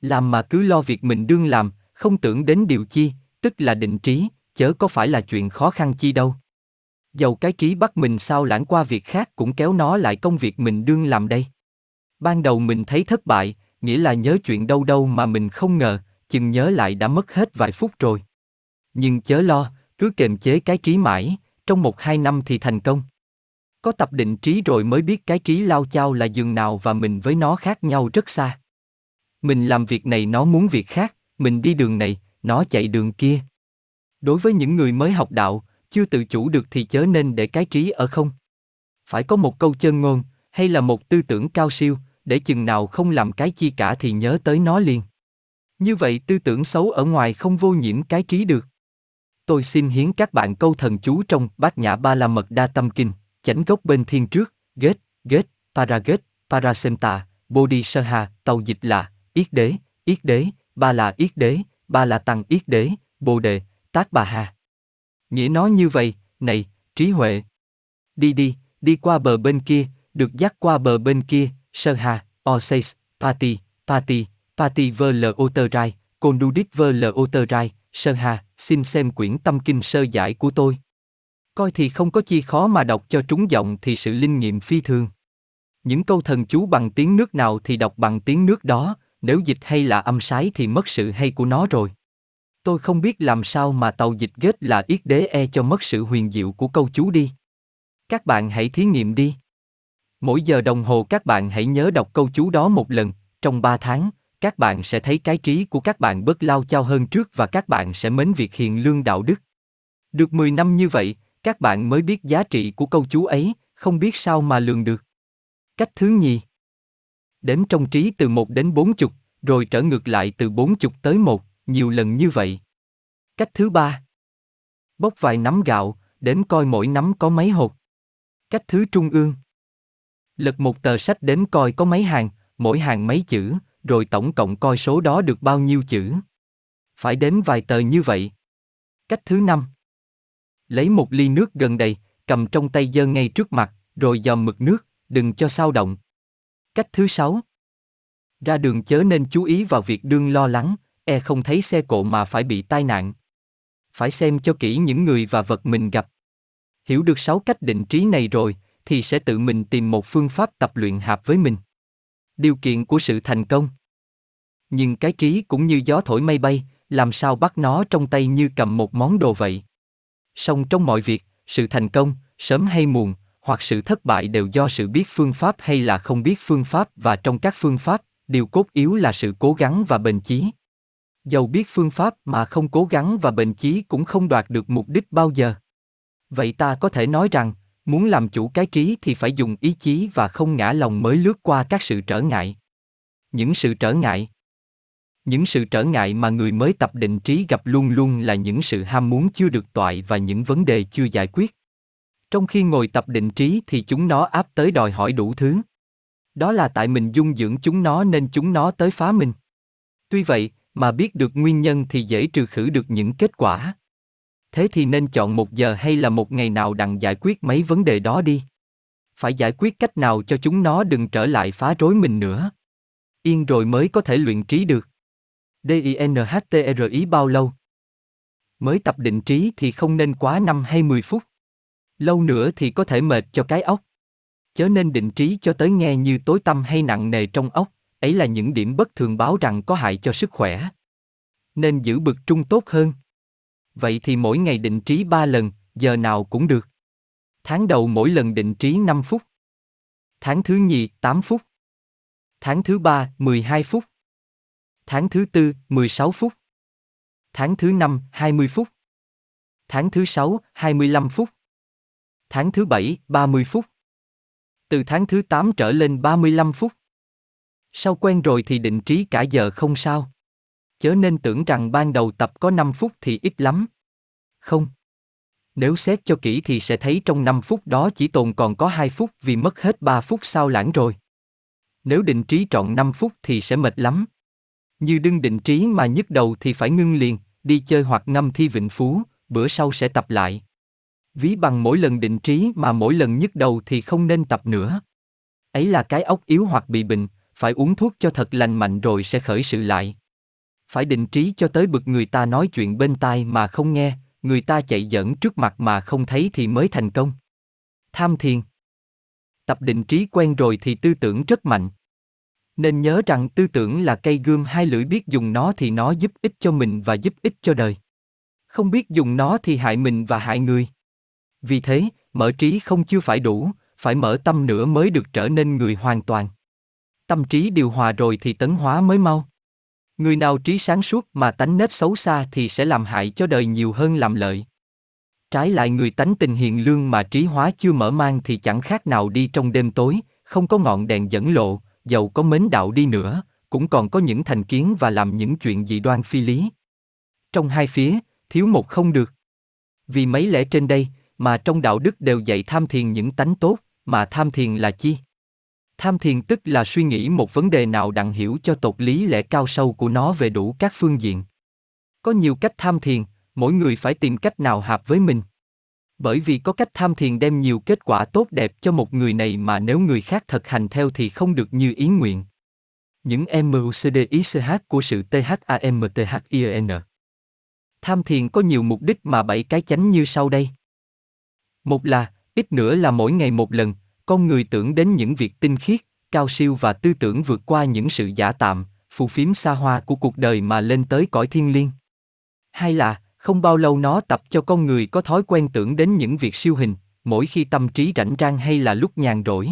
Speaker 1: Làm mà cứ lo việc mình đương làm, không tưởng đến điều chi, tức là định trí, chớ có phải là chuyện khó khăn chi đâu. Dầu cái trí bắt mình sao lãng qua việc khác cũng kéo nó lại công việc mình đương làm đây. Ban đầu mình thấy thất bại, nghĩa là nhớ chuyện đâu đâu mà mình không ngờ, chừng nhớ lại đã mất hết vài phút rồi. Nhưng chớ lo, cứ kềm chế cái trí mãi, trong một hai năm thì thành công. Có tập định trí rồi mới biết cái trí lao chao là giường nào và mình với nó khác nhau rất xa. Mình làm việc này nó muốn việc khác, mình đi đường này, nó chạy đường kia. Đối với những người mới học đạo, chưa tự chủ được thì chớ nên để cái trí ở không. Phải có một câu chân ngôn, hay là một tư tưởng cao siêu, để chừng nào không làm cái chi cả thì nhớ tới nó liền. Như vậy tư tưởng xấu ở ngoài không vô nhiễm cái trí được. Tôi xin hiến các bạn câu thần chú trong Bát Nhã Ba La Mật Đa Tâm Kinh, chánh gốc bên thiên trước, Get, Get, Paraget, Parasemta, bodhisaha tàu dịch là, Yết Đế, Yết Đế, Ba là Yết Đế, Ba là Tăng Yết Đế, Bồ Đề, Tác Bà Hà. Nghĩa nói như vậy, này, trí huệ. Đi đi, đi qua bờ bên kia, được dắt qua bờ bên kia, Sơ Hà, Oseis, Pati, Pati, Pati vơ lờ ô tơ rai, Côn đu đít vơ lờ ô tơ rai, Sơ Hà, xin xem quyển tâm kinh sơ giải của tôi. Coi thì không có chi khó mà đọc cho trúng giọng thì sự linh nghiệm phi thường. Những câu thần chú bằng tiếng nước nào thì đọc bằng tiếng nước đó, nếu dịch hay là âm sái thì mất sự hay của nó rồi. Tôi không biết làm sao mà tàu dịch ghét là yết đế e cho mất sự huyền diệu của câu chú đi. Các bạn hãy thí nghiệm đi. Mỗi giờ đồng hồ các bạn hãy nhớ đọc câu chú đó một lần, trong 3 tháng, các bạn sẽ thấy cái trí của các bạn bớt lao chao hơn trước và các bạn sẽ mến việc hiền lương đạo đức. Được 10 năm như vậy, các bạn mới biết giá trị của câu chú ấy, không biết sao mà lường được. Cách thứ nhì. Đếm trong trí từ 1 đến 40, rồi trở ngược lại từ 40 tới 1, nhiều lần như vậy. Cách thứ ba. Bốc vài nắm gạo, đếm coi mỗi nắm có mấy hột. Cách thứ trung ương. Lật một tờ sách đếm coi có mấy hàng, mỗi hàng mấy chữ, rồi tổng cộng coi số đó được bao nhiêu chữ. Phải đếm vài tờ như vậy. Cách thứ năm. Lấy một ly nước gần đầy, cầm trong tay dơ ngay trước mặt, rồi dòm mực nước, đừng cho sao động. Cách thứ sáu. Ra đường chớ nên chú ý vào việc đương lo lắng, e không thấy xe cộ mà phải bị tai nạn. Phải xem cho kỹ những người và vật mình gặp. Hiểu được sáu cách định trí này rồi, thì sẽ tự mình tìm một phương pháp tập luyện hợp với mình. Điều kiện của sự thành công. Nhưng cái trí cũng như gió thổi mây bay, làm sao bắt nó trong tay như cầm một món đồ vậy. Song trong mọi việc, sự thành công, sớm hay muộn, hoặc sự thất bại đều do sự biết phương pháp hay là không biết phương pháp và trong các phương pháp, điều cốt yếu là sự cố gắng và bền chí. Dầu biết phương pháp mà không cố gắng và bền chí cũng không đoạt được mục đích bao giờ. Vậy ta có thể nói rằng, muốn làm chủ cái trí thì phải dùng ý chí và không ngã lòng mới lướt qua các sự trở ngại. Những sự trở ngại. Những sự trở ngại mà người mới tập định trí gặp luôn luôn là những sự ham muốn chưa được toại và những vấn đề chưa giải quyết. Trong khi ngồi tập định trí thì chúng nó áp tới đòi hỏi đủ thứ. Đó là tại mình dung dưỡng chúng nó nên chúng nó tới phá mình. Tuy vậy, mà biết được nguyên nhân thì dễ trừ khử được những kết quả thế thì nên chọn một giờ hay là một ngày nào đặng giải quyết mấy vấn đề đó đi phải giải quyết cách nào cho chúng nó đừng trở lại phá rối mình nữa yên rồi mới có thể luyện trí được DINHTRI bao lâu? Mới tập định trí thì không nên quá 5 hay 10 phút. Lâu nữa thì có thể mệt cho cái óc. Chớ nên định trí cho tới nghe như tối tâm hay nặng nề trong óc, ấy là những điểm bất thường báo rằng có hại cho sức khỏe. Nên giữ bực trung tốt hơn. Vậy thì mỗi ngày định trí 3 lần, giờ nào cũng được. Tháng đầu mỗi lần định trí 5 phút. Tháng thứ nhì 8 phút. Tháng thứ ba 12 phút. Tháng thứ tư, 16 phút. Tháng thứ năm, 20 phút. Tháng thứ sáu, 25 phút. Tháng thứ bảy, 30 phút. Từ tháng thứ 8 trở lên 35 phút. Sau quen rồi thì định trí cả giờ không sao. Chớ nên tưởng rằng ban đầu tập có 5 phút thì ít lắm. Không. Nếu xét cho kỹ thì sẽ thấy trong 5 phút đó chỉ tồn còn có 2 phút vì mất hết 3 phút sao lãng rồi. Nếu định trí trọn 5 phút thì sẽ mệt lắm. Như đương định trí mà nhức đầu thì phải ngưng liền, đi chơi hoặc ngâm thi vịnh phú, bữa sau sẽ tập lại. Ví bằng mỗi lần định trí mà mỗi lần nhức đầu thì không nên tập nữa. Ấy là cái ốc yếu hoặc bị bệnh, phải uống thuốc cho thật lành mạnh rồi sẽ khởi sự lại. Phải định trí cho tới bực người ta nói chuyện bên tai mà không nghe, người ta chạy dẫn trước mặt mà không thấy thì mới thành công. Tham thiền. Tập định trí quen rồi thì tư tưởng rất mạnh. Nên nhớ rằng tư tưởng là cây gươm hai lưỡi biết dùng nó thì nó giúp ích cho mình và giúp ích cho đời. Không biết dùng nó thì hại mình và hại người. Vì thế mở trí không chưa phải đủ phải mở tâm nữa mới được trở nên người hoàn toàn. Tâm trí điều hòa rồi thì tấn hóa mới mau người nào trí sáng suốt mà tánh nết xấu xa thì sẽ làm hại cho đời nhiều hơn làm lợi trái lại người tánh tình hiền lương mà trí hóa chưa mở mang thì chẳng khác nào đi trong đêm tối không có ngọn đèn dẫn lộ dầu có mến đạo đi nữa, cũng còn có những thành kiến và làm những chuyện dị đoan phi lý. Trong hai phía, thiếu một không được. Vì mấy lẽ trên đây, mà trong đạo đức đều dạy tham thiền những tánh tốt, mà tham thiền là chi? Tham thiền tức là suy nghĩ một vấn đề nào đặng hiểu cho tột lý lẽ cao sâu của nó về đủ các phương diện. Có nhiều cách tham thiền, mỗi người phải tìm cách nào hợp với mình bởi vì có cách tham thiền đem nhiều kết quả tốt đẹp cho một người này mà nếu người khác thực hành theo thì không được như ý nguyện. Những MUCDICH của sự THAMTHIN Tham thiền có nhiều mục đích mà bảy cái chánh như sau đây. Một là, ít nữa là mỗi ngày một lần, con người tưởng đến những việc tinh khiết, cao siêu và tư tưởng vượt qua những sự giả tạm, phù phiếm xa hoa của cuộc đời mà lên tới cõi thiên liêng. Hai là, không bao lâu nó tập cho con người có thói quen tưởng đến những việc siêu hình, mỗi khi tâm trí rảnh rang hay là lúc nhàn rỗi.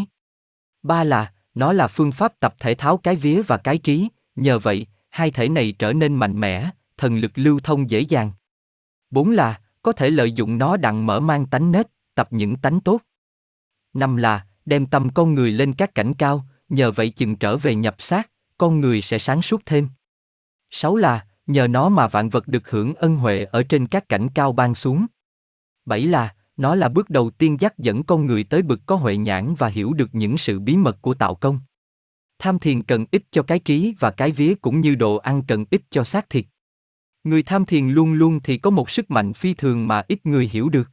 Speaker 1: Ba là, nó là phương pháp tập thể tháo cái vía và cái trí, nhờ vậy, hai thể này trở nên mạnh mẽ, thần lực lưu thông dễ dàng. Bốn là, có thể lợi dụng nó đặng mở mang tánh nết, tập những tánh tốt. Năm là, đem tâm con người lên các cảnh cao, nhờ vậy chừng trở về nhập xác, con người sẽ sáng suốt thêm. Sáu là, nhờ nó mà vạn vật được hưởng ân huệ ở trên các cảnh cao ban xuống. Bảy là, nó là bước đầu tiên dắt dẫn con người tới bực có huệ nhãn và hiểu được những sự bí mật của tạo công. Tham thiền cần ích cho cái trí và cái vía cũng như đồ ăn cần ích cho xác thịt. Người tham thiền luôn luôn thì có một sức mạnh phi thường mà ít người hiểu được.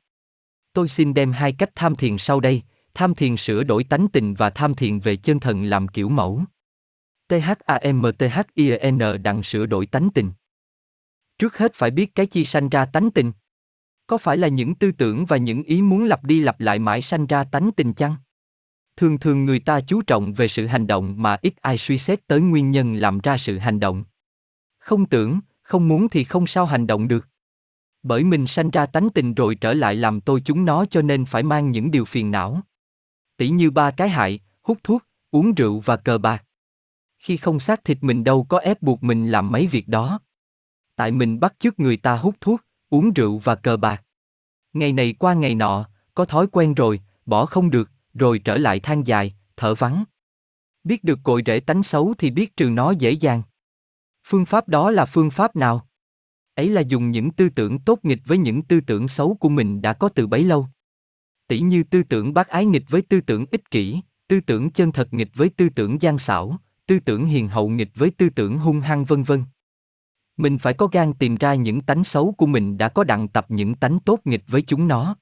Speaker 1: Tôi xin đem hai cách tham thiền sau đây, tham thiền sửa đổi tánh tình và tham thiền về chân thần làm kiểu mẫu. THAMTHIN đặng sửa đổi tánh tình. Trước hết phải biết cái chi sanh ra tánh tình. Có phải là những tư tưởng và những ý muốn lặp đi lặp lại mãi sanh ra tánh tình chăng? Thường thường người ta chú trọng về sự hành động mà ít ai suy xét tới nguyên nhân làm ra sự hành động. Không tưởng, không muốn thì không sao hành động được. Bởi mình sanh ra tánh tình rồi trở lại làm tôi chúng nó cho nên phải mang những điều phiền não. Tỷ như ba cái hại, hút thuốc, uống rượu và cờ bạc. Khi không xác thịt mình đâu có ép buộc mình làm mấy việc đó. Tại mình bắt chước người ta hút thuốc, uống rượu và cờ bạc. Ngày này qua ngày nọ, có thói quen rồi, bỏ không được, rồi trở lại than dài, thở vắng. Biết được cội rễ tánh xấu thì biết trừ nó dễ dàng. Phương pháp đó là phương pháp nào? Ấy là dùng những tư tưởng tốt nghịch với những tư tưởng xấu của mình đã có từ bấy lâu. Tỷ như tư tưởng bác ái nghịch với tư tưởng ích kỷ, tư tưởng chân thật nghịch với tư tưởng gian xảo, tư tưởng hiền hậu nghịch với tư tưởng hung hăng vân vân. Mình phải có gan tìm ra những tánh xấu của mình đã có đặng tập những tánh tốt nghịch với chúng nó.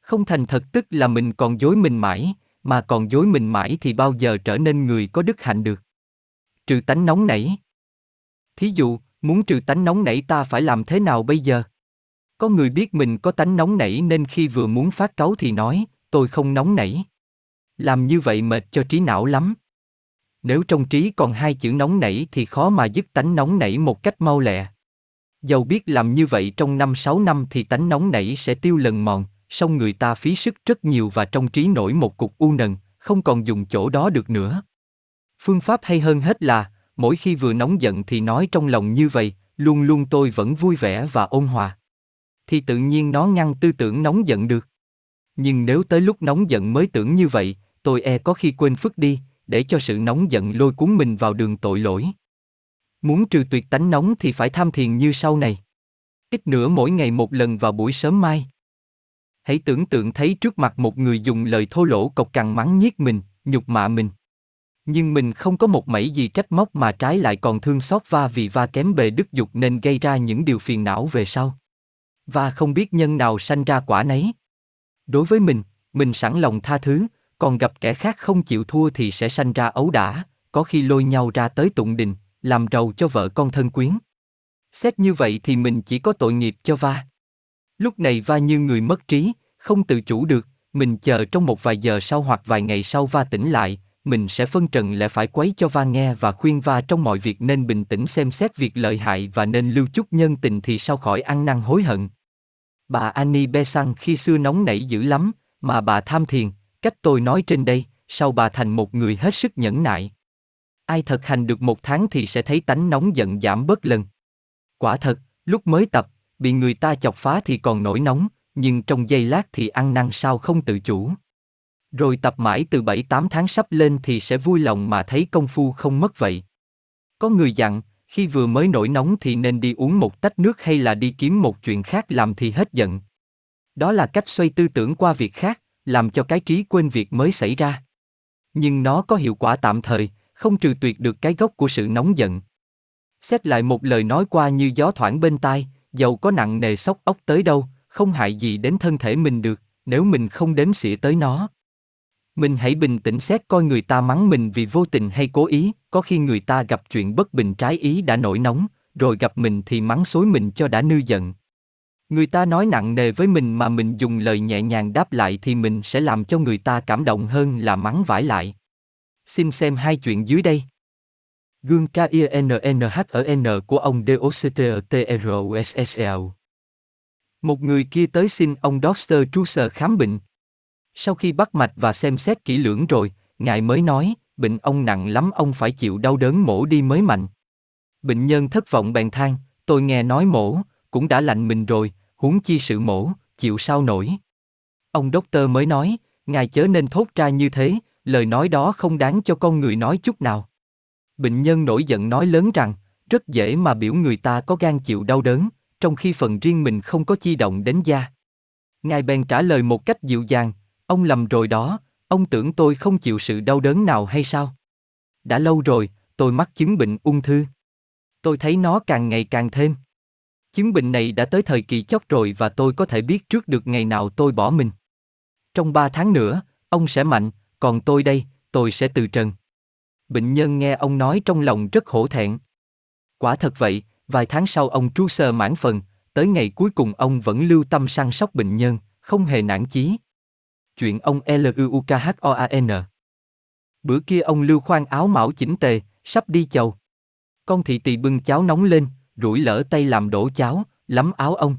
Speaker 1: Không thành thật tức là mình còn dối mình mãi, mà còn dối mình mãi thì bao giờ trở nên người có đức hạnh được. Trừ tánh nóng nảy. Thí dụ, muốn trừ tánh nóng nảy ta phải làm thế nào bây giờ? Có người biết mình có tánh nóng nảy nên khi vừa muốn phát cáu thì nói, tôi không nóng nảy. Làm như vậy mệt cho trí não lắm. Nếu trong trí còn hai chữ nóng nảy thì khó mà dứt tánh nóng nảy một cách mau lẹ. Dầu biết làm như vậy trong năm sáu năm thì tánh nóng nảy sẽ tiêu lần mòn, song người ta phí sức rất nhiều và trong trí nổi một cục u nần, không còn dùng chỗ đó được nữa. Phương pháp hay hơn hết là, mỗi khi vừa nóng giận thì nói trong lòng như vậy, luôn luôn tôi vẫn vui vẻ và ôn hòa. Thì tự nhiên nó ngăn tư tưởng nóng giận được. Nhưng nếu tới lúc nóng giận mới tưởng như vậy, tôi e có khi quên phức đi, để cho sự nóng giận lôi cuốn mình vào đường tội lỗi. Muốn trừ tuyệt tánh nóng thì phải tham thiền như sau này. Ít nữa mỗi ngày một lần vào buổi sớm mai. Hãy tưởng tượng thấy trước mặt một người dùng lời thô lỗ cộc cằn mắng nhiếc mình, nhục mạ mình. Nhưng mình không có một mảy gì trách móc mà trái lại còn thương xót va vì va kém bề đức dục nên gây ra những điều phiền não về sau. Và không biết nhân nào sanh ra quả nấy. Đối với mình, mình sẵn lòng tha thứ, còn gặp kẻ khác không chịu thua thì sẽ sanh ra ấu đả, có khi lôi nhau ra tới tụng đình, làm rầu cho vợ con thân quyến. Xét như vậy thì mình chỉ có tội nghiệp cho va. Lúc này va như người mất trí, không tự chủ được, mình chờ trong một vài giờ sau hoặc vài ngày sau va tỉnh lại, mình sẽ phân trần lại phải quấy cho va nghe và khuyên va trong mọi việc nên bình tĩnh xem xét việc lợi hại và nên lưu chút nhân tình thì sau khỏi ăn năn hối hận. Bà Annie Besant khi xưa nóng nảy dữ lắm, mà bà tham thiền, cách tôi nói trên đây, sau bà thành một người hết sức nhẫn nại. Ai thực hành được một tháng thì sẽ thấy tánh nóng giận giảm bớt lần. Quả thật, lúc mới tập, bị người ta chọc phá thì còn nổi nóng, nhưng trong giây lát thì ăn năn sao không tự chủ. Rồi tập mãi từ 7-8 tháng sắp lên thì sẽ vui lòng mà thấy công phu không mất vậy. Có người dặn, khi vừa mới nổi nóng thì nên đi uống một tách nước hay là đi kiếm một chuyện khác làm thì hết giận. Đó là cách xoay tư tưởng qua việc khác, làm cho cái trí quên việc mới xảy ra. Nhưng nó có hiệu quả tạm thời, không trừ tuyệt được cái gốc của sự nóng giận. Xét lại một lời nói qua như gió thoảng bên tai, dầu có nặng nề sốc ốc tới đâu, không hại gì đến thân thể mình được, nếu mình không đếm xỉa tới nó. Mình hãy bình tĩnh xét coi người ta mắng mình vì vô tình hay cố ý, có khi người ta gặp chuyện bất bình trái ý đã nổi nóng, rồi gặp mình thì mắng xối mình cho đã nư giận. Người ta nói nặng nề với mình mà mình dùng lời nhẹ nhàng đáp lại thì mình sẽ làm cho người ta cảm động hơn là mắng vải lại. Xin xem hai chuyện dưới đây. Gương KINNH e e ở N của ông DOCTRUSSL. Một người kia tới xin ông Dr. Trusser khám bệnh. Sau khi bắt mạch và xem xét kỹ lưỡng rồi, ngài mới nói, bệnh ông nặng lắm ông phải chịu đau đớn mổ đi mới mạnh. Bệnh nhân thất vọng bèn than, tôi nghe nói mổ, cũng đã lạnh mình rồi, huống chi sự mổ, chịu sao nổi. Ông doctor mới nói, ngài chớ nên thốt ra như thế, lời nói đó không đáng cho con người nói chút nào. Bệnh nhân nổi giận nói lớn rằng, rất dễ mà biểu người ta có gan chịu đau đớn, trong khi phần riêng mình không có chi động đến da. Ngài bèn trả lời một cách dịu dàng, ông lầm rồi đó, ông tưởng tôi không chịu sự đau đớn nào hay sao? Đã lâu rồi, tôi mắc chứng bệnh ung thư. Tôi thấy nó càng ngày càng thêm. Chứng bệnh này đã tới thời kỳ chót rồi và tôi có thể biết trước được ngày nào tôi bỏ mình. Trong ba tháng nữa, ông sẽ mạnh, còn tôi đây, tôi sẽ từ trần. Bệnh nhân nghe ông nói trong lòng rất hổ thẹn. Quả thật vậy, vài tháng sau ông tru sơ mãn phần, tới ngày cuối cùng ông vẫn lưu tâm săn sóc bệnh nhân, không hề nản chí. Chuyện ông L.U.K.H.O.A.N. Bữa kia ông lưu khoan áo mão chỉnh tề, sắp đi chầu. Con thị tỳ bưng cháo nóng lên, rủi lỡ tay làm đổ cháo, lắm áo ông.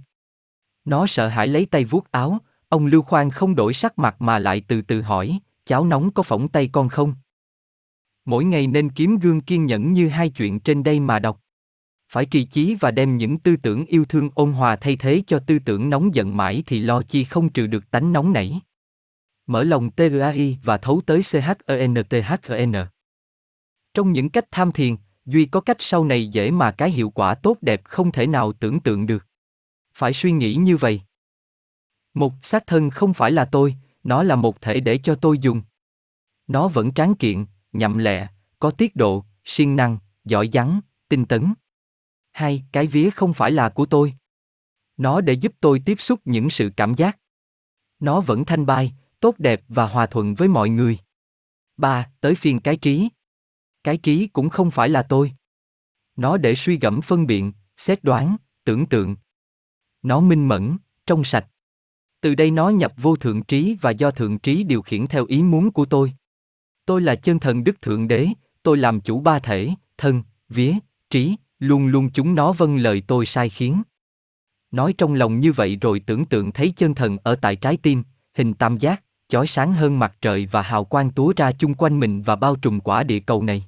Speaker 1: Nó sợ hãi lấy tay vuốt áo, ông Lưu Khoan không đổi sắc mặt mà lại từ từ hỏi, cháo nóng có phỏng tay con không? Mỗi ngày nên kiếm gương kiên nhẫn như hai chuyện trên đây mà đọc. Phải trì chí và đem những tư tưởng yêu thương ôn hòa thay thế cho tư tưởng nóng giận mãi thì lo chi không trừ được tánh nóng nảy. Mở lòng TRAI và thấu tới chenthn Trong những cách tham thiền, duy có cách sau này dễ mà cái hiệu quả tốt đẹp không thể nào tưởng tượng được. Phải suy nghĩ như vậy. Một xác thân không phải là tôi, nó là một thể để cho tôi dùng. Nó vẫn tráng kiện, nhậm lẹ, có tiết độ, siêng năng, giỏi giắng, tinh tấn. Hai, cái vía không phải là của tôi. Nó để giúp tôi tiếp xúc những sự cảm giác. Nó vẫn thanh bai, tốt đẹp và hòa thuận với mọi người. Ba, tới phiên cái trí. Cái trí cũng không phải là tôi. Nó để suy gẫm phân biện, xét đoán, tưởng tượng. Nó minh mẫn, trong sạch. Từ đây nó nhập vô thượng trí và do thượng trí điều khiển theo ý muốn của tôi. Tôi là chân thần Đức Thượng Đế, tôi làm chủ ba thể, thân, vía, trí, luôn luôn chúng nó vâng lời tôi sai khiến. Nói trong lòng như vậy rồi tưởng tượng thấy chân thần ở tại trái tim, hình tam giác, chói sáng hơn mặt trời và hào quang túa ra chung quanh mình và bao trùm quả địa cầu này.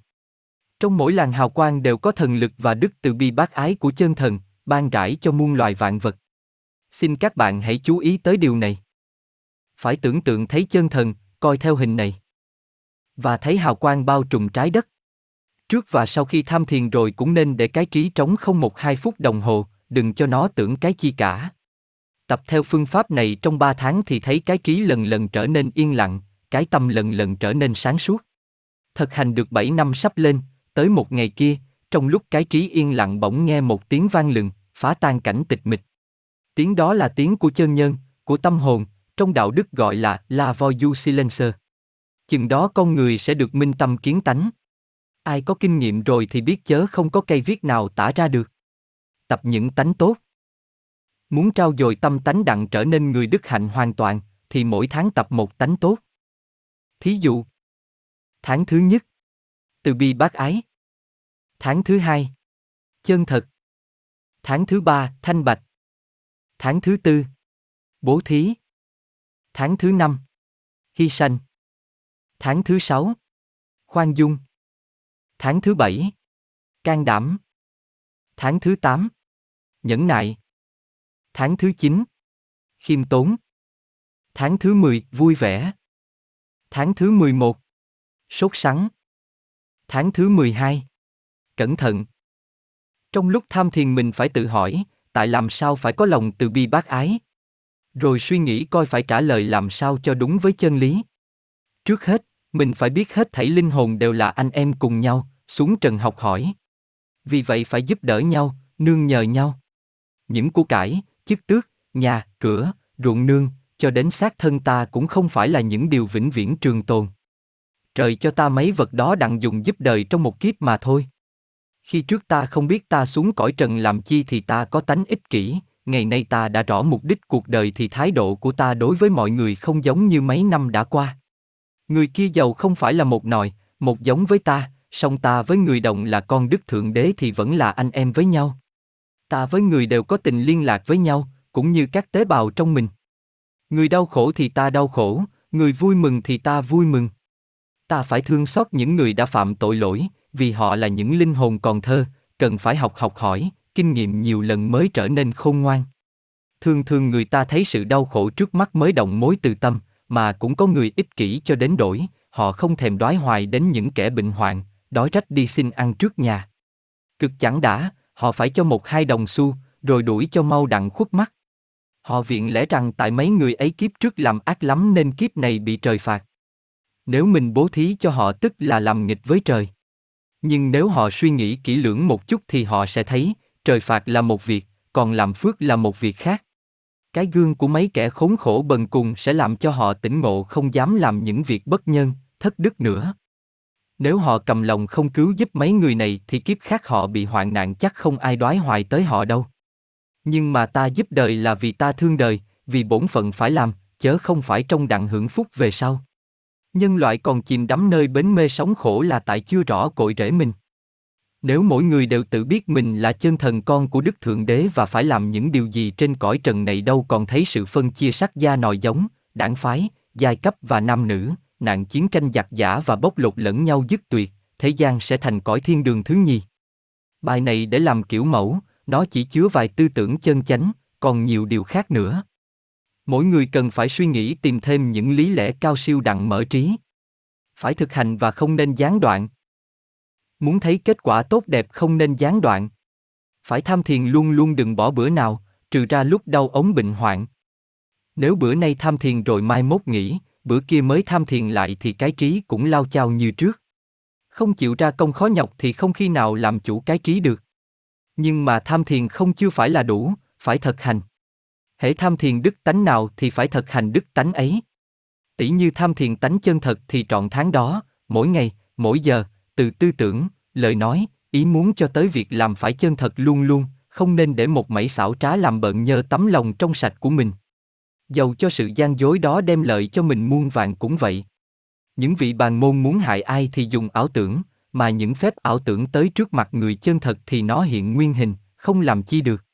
Speaker 1: Trong mỗi làn hào quang đều có thần lực và đức từ bi bác ái của chân thần, ban rải cho muôn loài vạn vật. Xin các bạn hãy chú ý tới điều này. Phải tưởng tượng thấy chân thần, coi theo hình này. Và thấy hào quang bao trùm trái đất. Trước và sau khi tham thiền rồi cũng nên để cái trí trống không một hai phút đồng hồ, đừng cho nó tưởng cái chi cả. Tập theo phương pháp này trong ba tháng thì thấy cái trí lần lần trở nên yên lặng, cái tâm lần lần trở nên sáng suốt. Thực hành được 7 năm sắp lên, tới một ngày kia, trong lúc cái trí yên lặng bỗng nghe một tiếng vang lừng, phá tan cảnh tịch mịch. Tiếng đó là tiếng của chân nhân, của tâm hồn, trong đạo đức gọi là La Voix Silencer. Chừng đó con người sẽ được minh tâm kiến tánh. Ai có kinh nghiệm rồi thì biết chớ không có cây viết nào tả ra được. Tập những tánh tốt. Muốn trao dồi tâm tánh đặng trở nên người đức hạnh hoàn toàn, thì mỗi tháng tập một tánh tốt. Thí dụ, tháng thứ nhất, từ bi bác ái. Tháng thứ hai, chân thật. Tháng thứ ba, thanh bạch. Tháng thứ tư, bố thí. Tháng thứ năm, hy sanh. Tháng thứ sáu, khoan dung. Tháng thứ bảy, can đảm. Tháng thứ tám, nhẫn nại. Tháng thứ chín, khiêm tốn. Tháng thứ mười, vui vẻ. Tháng thứ mười một, sốt sắng. Tháng thứ 12. Cẩn thận. Trong lúc tham thiền mình phải tự hỏi, tại làm sao phải có lòng từ bi bác ái? Rồi suy nghĩ coi phải trả lời làm sao cho đúng với chân lý. Trước hết, mình phải biết hết thảy linh hồn đều là anh em cùng nhau, xuống trần học hỏi. Vì vậy phải giúp đỡ nhau, nương nhờ nhau. Những của cải, chức tước, nhà, cửa, ruộng nương, cho đến xác thân ta cũng không phải là những điều vĩnh viễn trường tồn trời cho ta mấy vật đó đặng dùng giúp đời trong một kiếp mà thôi. Khi trước ta không biết ta xuống cõi trần làm chi thì ta có tánh ích kỷ, ngày nay ta đã rõ mục đích cuộc đời thì thái độ của ta đối với mọi người không giống như mấy năm đã qua. Người kia giàu không phải là một nòi, một giống với ta, song ta với người đồng là con đức thượng đế thì vẫn là anh em với nhau. Ta với người đều có tình liên lạc với nhau, cũng như các tế bào trong mình. Người đau khổ thì ta đau khổ, người vui mừng thì ta vui mừng ta phải thương xót những người đã phạm tội lỗi, vì họ là những linh hồn còn thơ, cần phải học học hỏi, kinh nghiệm nhiều lần mới trở nên khôn ngoan. Thường thường người ta thấy sự đau khổ trước mắt mới động mối từ tâm, mà cũng có người ích kỷ cho đến đổi, họ không thèm đói hoài đến những kẻ bệnh hoạn, đói rách đi xin ăn trước nhà. Cực chẳng đã, họ phải cho một hai đồng xu, rồi đuổi cho mau đặng khuất mắt. Họ viện lẽ rằng tại mấy người ấy kiếp trước làm ác lắm nên kiếp này bị trời phạt. Nếu mình bố thí cho họ tức là làm nghịch với trời. Nhưng nếu họ suy nghĩ kỹ lưỡng một chút thì họ sẽ thấy, trời phạt là một việc, còn làm phước là một việc khác. Cái gương của mấy kẻ khốn khổ bần cùng sẽ làm cho họ tỉnh ngộ không dám làm những việc bất nhân, thất đức nữa. Nếu họ cầm lòng không cứu giúp mấy người này thì kiếp khác họ bị hoạn nạn chắc không ai đoái hoài tới họ đâu. Nhưng mà ta giúp đời là vì ta thương đời, vì bổn phận phải làm, chớ không phải trong đặng hưởng phúc về sau. Nhân loại còn chìm đắm nơi bến mê sống khổ là tại chưa rõ cội rễ mình. Nếu mỗi người đều tự biết mình là chân thần con của Đức Thượng Đế và phải làm những điều gì trên cõi trần này đâu còn thấy sự phân chia sắc da nòi giống, đảng phái, giai cấp và nam nữ, nạn chiến tranh giặc giả và bóc lột lẫn nhau dứt tuyệt, thế gian sẽ thành cõi thiên đường thứ nhì. Bài này để làm kiểu mẫu, nó chỉ chứa vài tư tưởng chân chánh, còn nhiều điều khác nữa. Mỗi người cần phải suy nghĩ tìm thêm những lý lẽ cao siêu đặng mở trí. Phải thực hành và không nên gián đoạn. Muốn thấy kết quả tốt đẹp không nên gián đoạn. Phải tham thiền luôn luôn đừng bỏ bữa nào, trừ ra lúc đau ống bệnh hoạn. Nếu bữa nay tham thiền rồi mai mốt nghỉ, bữa kia mới tham thiền lại thì cái trí cũng lao chao như trước. Không chịu ra công khó nhọc thì không khi nào làm chủ cái trí được. Nhưng mà tham thiền không chưa phải là đủ, phải thực hành. Hễ tham thiền đức tánh nào thì phải thực hành đức tánh ấy. Tỷ như tham thiền tánh chân thật thì trọn tháng đó, mỗi ngày, mỗi giờ, từ tư tưởng, lời nói, ý muốn cho tới việc làm phải chân thật luôn luôn, không nên để một mảy xảo trá làm bận nhơ tấm lòng trong sạch của mình. Dầu cho sự gian dối đó đem lợi cho mình muôn vàng cũng vậy. Những vị bàn môn muốn hại ai thì dùng ảo tưởng, mà những phép ảo tưởng tới trước mặt người chân thật thì nó hiện nguyên hình, không làm chi được.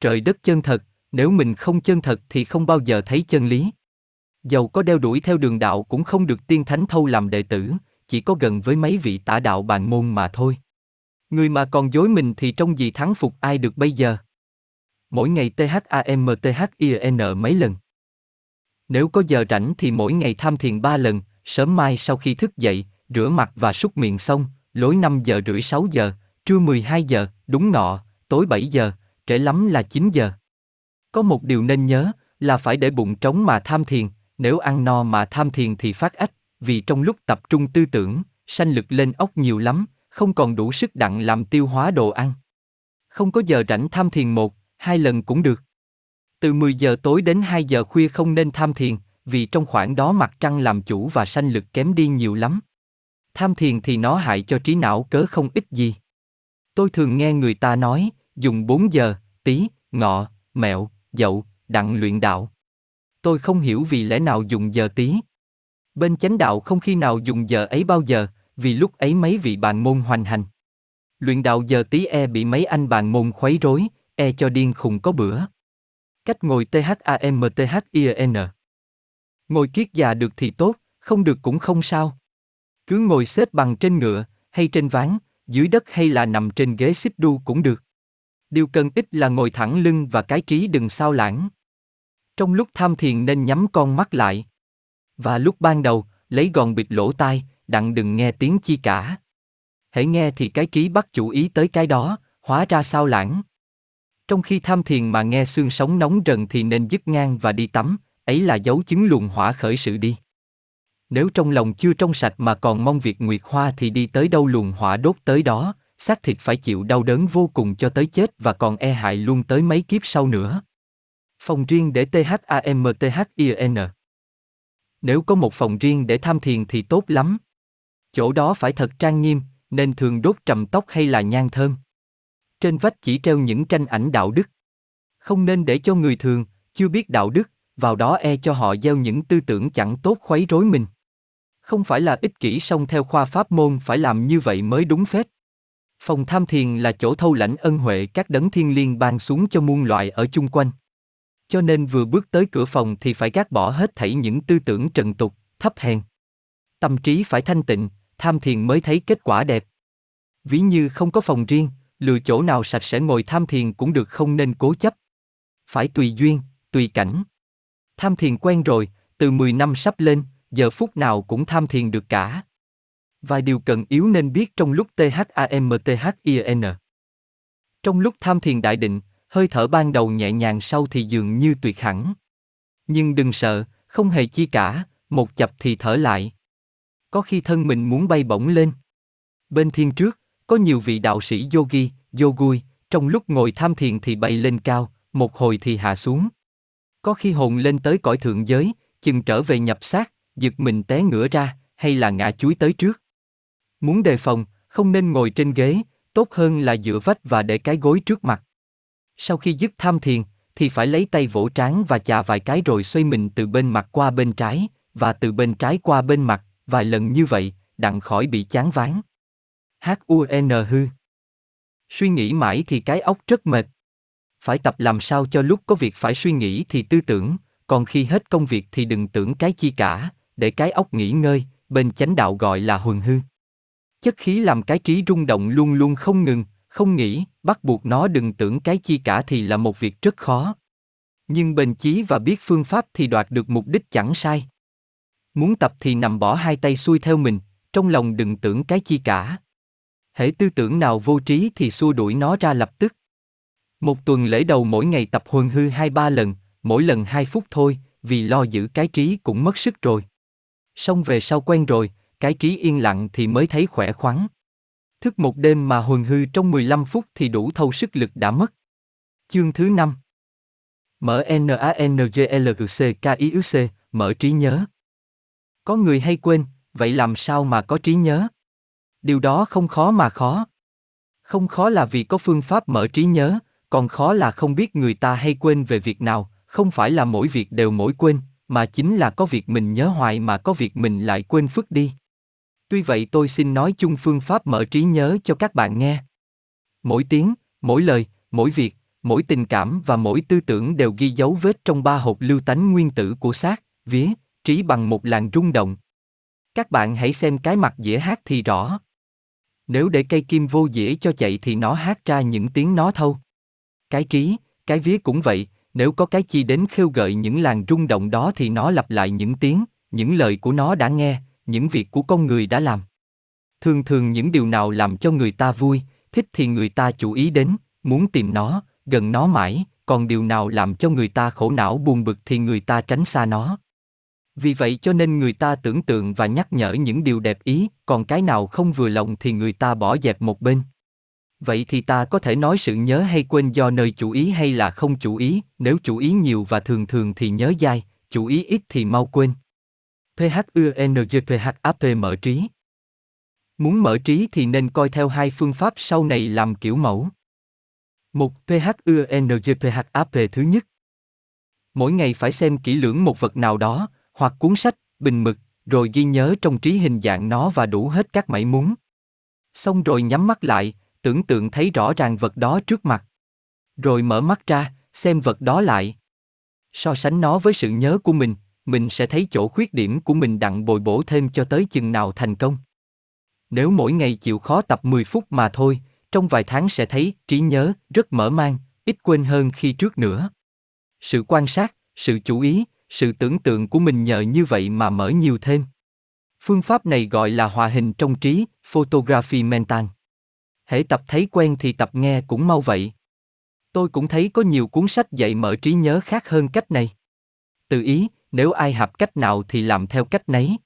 Speaker 1: Trời đất chân thật, nếu mình không chân thật thì không bao giờ thấy chân lý. Dầu có đeo đuổi theo đường đạo cũng không được tiên thánh thâu làm đệ tử, chỉ có gần với mấy vị tả đạo bàn môn mà thôi. Người mà còn dối mình thì trong gì thắng phục ai được bây giờ? Mỗi ngày THAMTHIN mấy lần. Nếu có giờ rảnh thì mỗi ngày tham thiền ba lần, sớm mai sau khi thức dậy, rửa mặt và súc miệng xong, lối 5 giờ rưỡi 6 giờ, trưa 12 giờ, đúng ngọ, tối 7 giờ, trễ lắm là 9 giờ. Có một điều nên nhớ, là phải để bụng trống mà tham thiền, nếu ăn no mà tham thiền thì phát ách, vì trong lúc tập trung tư tưởng, sanh lực lên ốc nhiều lắm, không còn đủ sức đặng làm tiêu hóa đồ ăn. Không có giờ rảnh tham thiền một, hai lần cũng được. Từ 10 giờ tối đến 2 giờ khuya không nên tham thiền, vì trong khoảng đó mặt trăng làm chủ và sanh lực kém đi nhiều lắm. Tham thiền thì nó hại cho trí não cớ không ít gì. Tôi thường nghe người ta nói, dùng 4 giờ, tí, ngọ, mẹo, dậu, đặng luyện đạo. Tôi không hiểu vì lẽ nào dùng giờ tí. Bên chánh đạo không khi nào dùng giờ ấy bao giờ, vì lúc ấy mấy vị bàn môn hoành hành. Luyện đạo giờ tí e bị mấy anh bàn môn khuấy rối, e cho điên khùng có bữa. Cách ngồi THAMTHIN Ngồi kiết già được thì tốt, không được cũng không sao. Cứ ngồi xếp bằng trên ngựa, hay trên ván, dưới đất hay là nằm trên ghế xích đu cũng được. Điều cần ít là ngồi thẳng lưng và cái trí đừng sao lãng. Trong lúc tham thiền nên nhắm con mắt lại. Và lúc ban đầu, lấy gòn bịt lỗ tai, đặng đừng nghe tiếng chi cả. Hãy nghe thì cái trí bắt chủ ý tới cái đó, hóa ra sao lãng. Trong khi tham thiền mà nghe xương sống nóng rần thì nên dứt ngang và đi tắm, ấy là dấu chứng luồng hỏa khởi sự đi. Nếu trong lòng chưa trong sạch mà còn mong việc nguyệt hoa thì đi tới đâu luồng hỏa đốt tới đó, xác thịt phải chịu đau đớn vô cùng cho tới chết và còn e hại luôn tới mấy kiếp sau nữa. Phòng riêng để THAMTHIN Nếu có một phòng riêng để tham thiền thì tốt lắm. Chỗ đó phải thật trang nghiêm, nên thường đốt trầm tóc hay là nhang thơm. Trên vách chỉ treo những tranh ảnh đạo đức. Không nên để cho người thường, chưa biết đạo đức, vào đó e cho họ gieo những tư tưởng chẳng tốt khuấy rối mình. Không phải là ích kỷ song theo khoa pháp môn phải làm như vậy mới đúng phép. Phòng tham thiền là chỗ thâu lãnh ân huệ các đấng thiên liêng ban xuống cho muôn loại ở chung quanh. Cho nên vừa bước tới cửa phòng thì phải gác bỏ hết thảy những tư tưởng trần tục, thấp hèn. Tâm trí phải thanh tịnh, tham thiền mới thấy kết quả đẹp. Ví như không có phòng riêng, lựa chỗ nào sạch sẽ ngồi tham thiền cũng được không nên cố chấp. Phải tùy duyên, tùy cảnh. Tham thiền quen rồi, từ 10 năm sắp lên, giờ phút nào cũng tham thiền được cả. Vài điều cần yếu nên biết trong lúc THAMTHIN. Trong lúc tham thiền đại định, hơi thở ban đầu nhẹ nhàng sau thì dường như tuyệt hẳn. Nhưng đừng sợ, không hề chi cả, một chập thì thở lại. Có khi thân mình muốn bay bổng lên. Bên thiên trước, có nhiều vị đạo sĩ yogi, yogui, trong lúc ngồi tham thiền thì bay lên cao, một hồi thì hạ xuống. Có khi hồn lên tới cõi thượng giới, chừng trở về nhập xác, giật mình té ngửa ra, hay là ngã chuối tới trước. Muốn đề phòng, không nên ngồi trên ghế, tốt hơn là dựa vách và để cái gối trước mặt. Sau khi dứt tham thiền, thì phải lấy tay vỗ trán và chà vài cái rồi xoay mình từ bên mặt qua bên trái, và từ bên trái qua bên mặt, vài lần như vậy, đặng khỏi bị chán ván. H-U-N hư. Suy nghĩ mãi thì cái óc rất mệt. Phải tập làm sao cho lúc có việc phải suy nghĩ thì tư tưởng, còn khi hết công việc thì đừng tưởng cái chi cả, để cái óc nghỉ ngơi, bên chánh đạo gọi là huần hư. Chất khí làm cái trí rung động luôn luôn không ngừng, không nghĩ, bắt buộc nó đừng tưởng cái chi cả thì là một việc rất khó. Nhưng bền chí và biết phương pháp thì đoạt được mục đích chẳng sai. Muốn tập thì nằm bỏ hai tay xuôi theo mình, trong lòng đừng tưởng cái chi cả. Hễ tư tưởng nào vô trí thì xua đuổi nó ra lập tức. Một tuần lễ đầu mỗi ngày tập huần hư hai ba lần, mỗi lần hai phút thôi, vì lo giữ cái trí cũng mất sức rồi. Xong về sau quen rồi, cái trí yên lặng thì mới thấy khỏe khoắn. Thức một đêm mà huần hư trong 15 phút thì đủ thâu sức lực đã mất. Chương thứ 5 Mở NANGLC mở trí nhớ. Có người hay quên, vậy làm sao mà có trí nhớ? Điều đó không khó mà khó. Không khó là vì có phương pháp mở trí nhớ, còn khó là không biết người ta hay quên về việc nào, không phải là mỗi việc đều mỗi quên, mà chính là có việc mình nhớ hoài mà có việc mình lại quên phức đi. Tuy vậy tôi xin nói chung phương pháp mở trí nhớ cho các bạn nghe. Mỗi tiếng, mỗi lời, mỗi việc, mỗi tình cảm và mỗi tư tưởng đều ghi dấu vết trong ba hộp lưu tánh nguyên tử của xác, vía, trí bằng một làn rung động. Các bạn hãy xem cái mặt dĩa hát thì rõ. Nếu để cây kim vô dĩa cho chạy thì nó hát ra những tiếng nó thâu. Cái trí, cái vía cũng vậy, nếu có cái chi đến khêu gợi những làn rung động đó thì nó lặp lại những tiếng, những lời của nó đã nghe, những việc của con người đã làm. Thường thường những điều nào làm cho người ta vui, thích thì người ta chú ý đến, muốn tìm nó, gần nó mãi, còn điều nào làm cho người ta khổ não buồn bực thì người ta tránh xa nó. Vì vậy cho nên người ta tưởng tượng và nhắc nhở những điều đẹp ý, còn cái nào không vừa lòng thì người ta bỏ dẹp một bên. Vậy thì ta có thể nói sự nhớ hay quên do nơi chủ ý hay là không chủ ý, nếu chủ ý nhiều và thường thường thì nhớ dai, chủ ý ít thì mau quên. PHUNGPHAP mở trí. Muốn mở trí thì nên coi theo hai phương pháp sau này làm kiểu mẫu. Một PHUNGPHAP thứ nhất. Mỗi ngày phải xem kỹ lưỡng một vật nào đó, hoặc cuốn sách, bình mực, rồi ghi nhớ trong trí hình dạng nó và đủ hết các mảy muốn. Xong rồi nhắm mắt lại, tưởng tượng thấy rõ ràng vật đó trước mặt. Rồi mở mắt ra, xem vật đó lại. So sánh nó với sự nhớ của mình, mình sẽ thấy chỗ khuyết điểm của mình đặng bồi bổ thêm cho tới chừng nào thành công. Nếu mỗi ngày chịu khó tập 10 phút mà thôi, trong vài tháng sẽ thấy trí nhớ rất mở mang, ít quên hơn khi trước nữa. Sự quan sát, sự chú ý, sự tưởng tượng của mình nhờ như vậy mà mở nhiều thêm. Phương pháp này gọi là hòa hình trong trí, photography mental. Hễ tập thấy quen thì tập nghe cũng mau vậy. Tôi cũng thấy có nhiều cuốn sách dạy mở trí nhớ khác hơn cách này. Từ ý, nếu ai học cách nào thì làm theo cách nấy.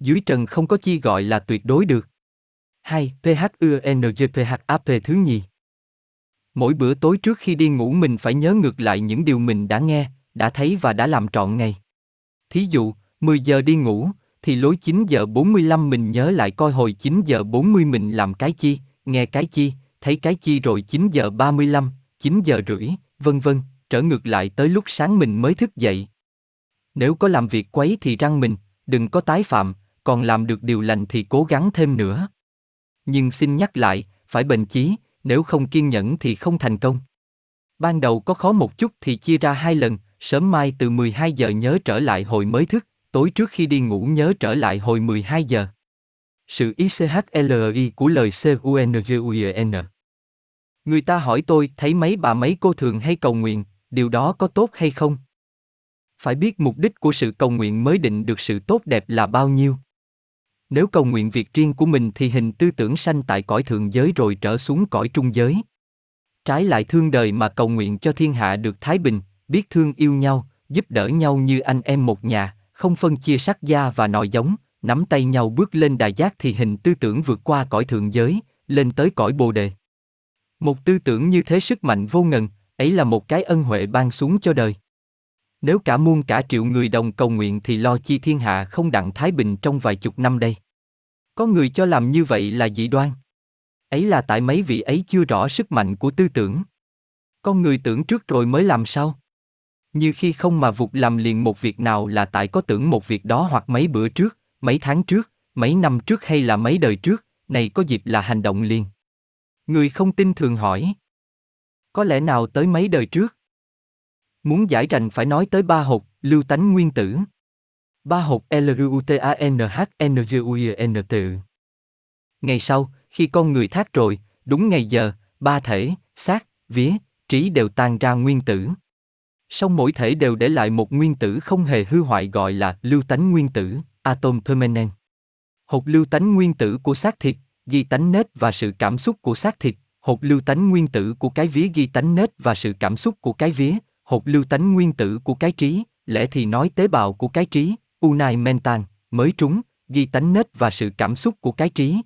Speaker 1: Dưới trần không có chi gọi là tuyệt đối được. 2. PHUNGPHAP thứ nhì. Mỗi bữa tối trước khi đi ngủ mình phải nhớ ngược lại những điều mình đã nghe, đã thấy và đã làm trọn ngày. Thí dụ, 10 giờ đi ngủ, thì lối 9 giờ 45 mình nhớ lại coi hồi 9 giờ 40 mình làm cái chi, nghe cái chi, thấy cái chi rồi 9 giờ 35, 9 giờ rưỡi, vân vân, trở ngược lại tới lúc sáng mình mới thức dậy. Nếu có làm việc quấy thì răng mình, đừng có tái phạm, còn làm được điều lành thì cố gắng thêm nữa. Nhưng xin nhắc lại, phải bền chí, nếu không kiên nhẫn thì không thành công. Ban đầu có khó một chút thì chia ra hai lần, sớm mai từ 12 giờ nhớ trở lại hồi mới thức, tối trước khi đi ngủ nhớ trở lại hồi 12 giờ. Sự ICHLI của lời CUNGUIN Người ta hỏi tôi thấy mấy bà mấy cô thường hay cầu nguyện, điều đó có tốt hay không? Phải biết mục đích của sự cầu nguyện mới định được sự tốt đẹp là bao nhiêu. Nếu cầu nguyện việc riêng của mình thì hình tư tưởng sanh tại cõi thượng giới rồi trở xuống cõi trung giới. Trái lại thương đời mà cầu nguyện cho thiên hạ được thái bình, biết thương yêu nhau, giúp đỡ nhau như anh em một nhà, không phân chia sắc da và nội giống, nắm tay nhau bước lên đài giác thì hình tư tưởng vượt qua cõi thượng giới, lên tới cõi bồ đề. Một tư tưởng như thế sức mạnh vô ngần, ấy là một cái ân huệ ban xuống cho đời. Nếu cả muôn cả triệu người đồng cầu nguyện thì lo chi thiên hạ không đặng thái bình trong vài chục năm đây. Có người cho làm như vậy là dị đoan. Ấy là tại mấy vị ấy chưa rõ sức mạnh của tư tưởng. Con người tưởng trước rồi mới làm sao? Như khi không mà vụt làm liền một việc nào là tại có tưởng một việc đó hoặc mấy bữa trước, mấy tháng trước, mấy năm trước hay là mấy đời trước, này có dịp là hành động liền. Người không tin thường hỏi. Có lẽ nào tới mấy đời trước? Muốn giải rành phải nói tới ba hột, lưu tánh nguyên tử. Ba hột l u t a n h n u i n Ngày sau, khi con người thác rồi, đúng ngày giờ, ba thể, xác, vía, trí đều tan ra nguyên tử. Song mỗi thể đều để lại một nguyên tử không hề hư hoại gọi là lưu tánh nguyên tử, atom permanent. Hột lưu tánh nguyên tử của xác thịt, ghi tánh nết và sự cảm xúc của xác thịt, hột lưu tánh nguyên tử của cái vía ghi tánh nết và sự cảm xúc của cái vía, hột lưu tánh nguyên tử của cái trí, lẽ thì nói tế bào của cái trí, unai mental, mới trúng, ghi tánh nết và sự cảm xúc của cái trí.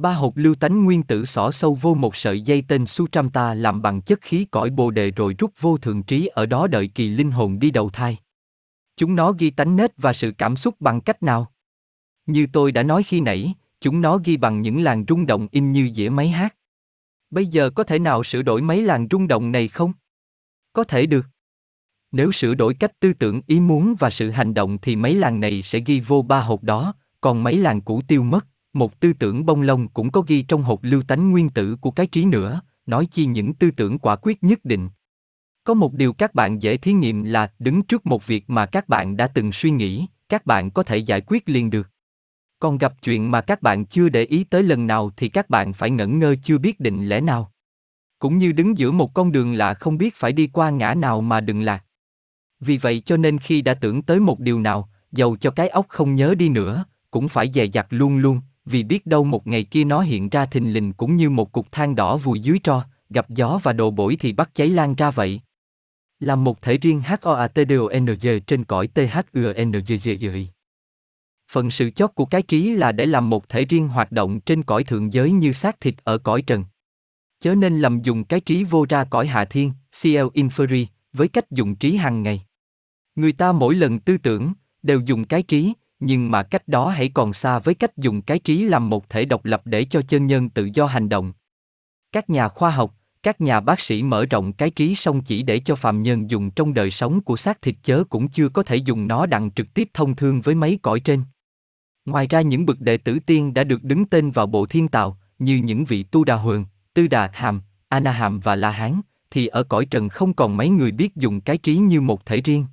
Speaker 1: Ba hột lưu tánh nguyên tử xỏ sâu vô một sợi dây tên ta làm bằng chất khí cõi bồ đề rồi rút vô thượng trí ở đó đợi kỳ linh hồn đi đầu thai. Chúng nó ghi tánh nết và sự cảm xúc bằng cách nào? Như tôi đã nói khi nãy, chúng nó ghi bằng những làn rung động in như dĩa máy hát. Bây giờ có thể nào sửa đổi mấy làn rung động này không? Có thể được. Nếu sửa đổi cách tư tưởng ý muốn và sự hành động thì mấy làng này sẽ ghi vô ba hộp đó, còn mấy làng cũ tiêu mất, một tư tưởng bông lông cũng có ghi trong hộp lưu tánh nguyên tử của cái trí nữa, nói chi những tư tưởng quả quyết nhất định. Có một điều các bạn dễ thí nghiệm là đứng trước một việc mà các bạn đã từng suy nghĩ, các bạn có thể giải quyết liền được. Còn gặp chuyện mà các bạn chưa để ý tới lần nào thì các bạn phải ngẩn ngơ chưa biết định lẽ nào. Cũng như đứng giữa một con đường lạ không biết phải đi qua ngã nào mà đừng lạc. Vì vậy cho nên khi đã tưởng tới một điều nào, dầu cho cái óc không nhớ đi nữa, cũng phải dè dặt luôn luôn, vì biết đâu một ngày kia nó hiện ra thình lình cũng như một cục than đỏ vùi dưới tro, gặp gió và đồ bổi thì bắt cháy lan ra vậy. Là một thể riêng HOATDONG trên cõi THUNGGI. Phần sự chót của cái trí là để làm một thể riêng hoạt động trên cõi thượng giới như xác thịt ở cõi trần. Chớ nên lầm dùng cái trí vô ra cõi hạ thiên, CL Inferi, với cách dùng trí hàng ngày. Người ta mỗi lần tư tưởng, đều dùng cái trí, nhưng mà cách đó hãy còn xa với cách dùng cái trí làm một thể độc lập để cho chân nhân tự do hành động. Các nhà khoa học, các nhà bác sĩ mở rộng cái trí song chỉ để cho phàm nhân dùng trong đời sống của xác thịt chớ cũng chưa có thể dùng nó đặng trực tiếp thông thương với mấy cõi trên. Ngoài ra những bậc đệ tử tiên đã được đứng tên vào bộ thiên tào, như những vị tu đà hường, tư đà hàm, Anaham và la hán, thì ở cõi trần không còn mấy người biết dùng cái trí như một thể riêng.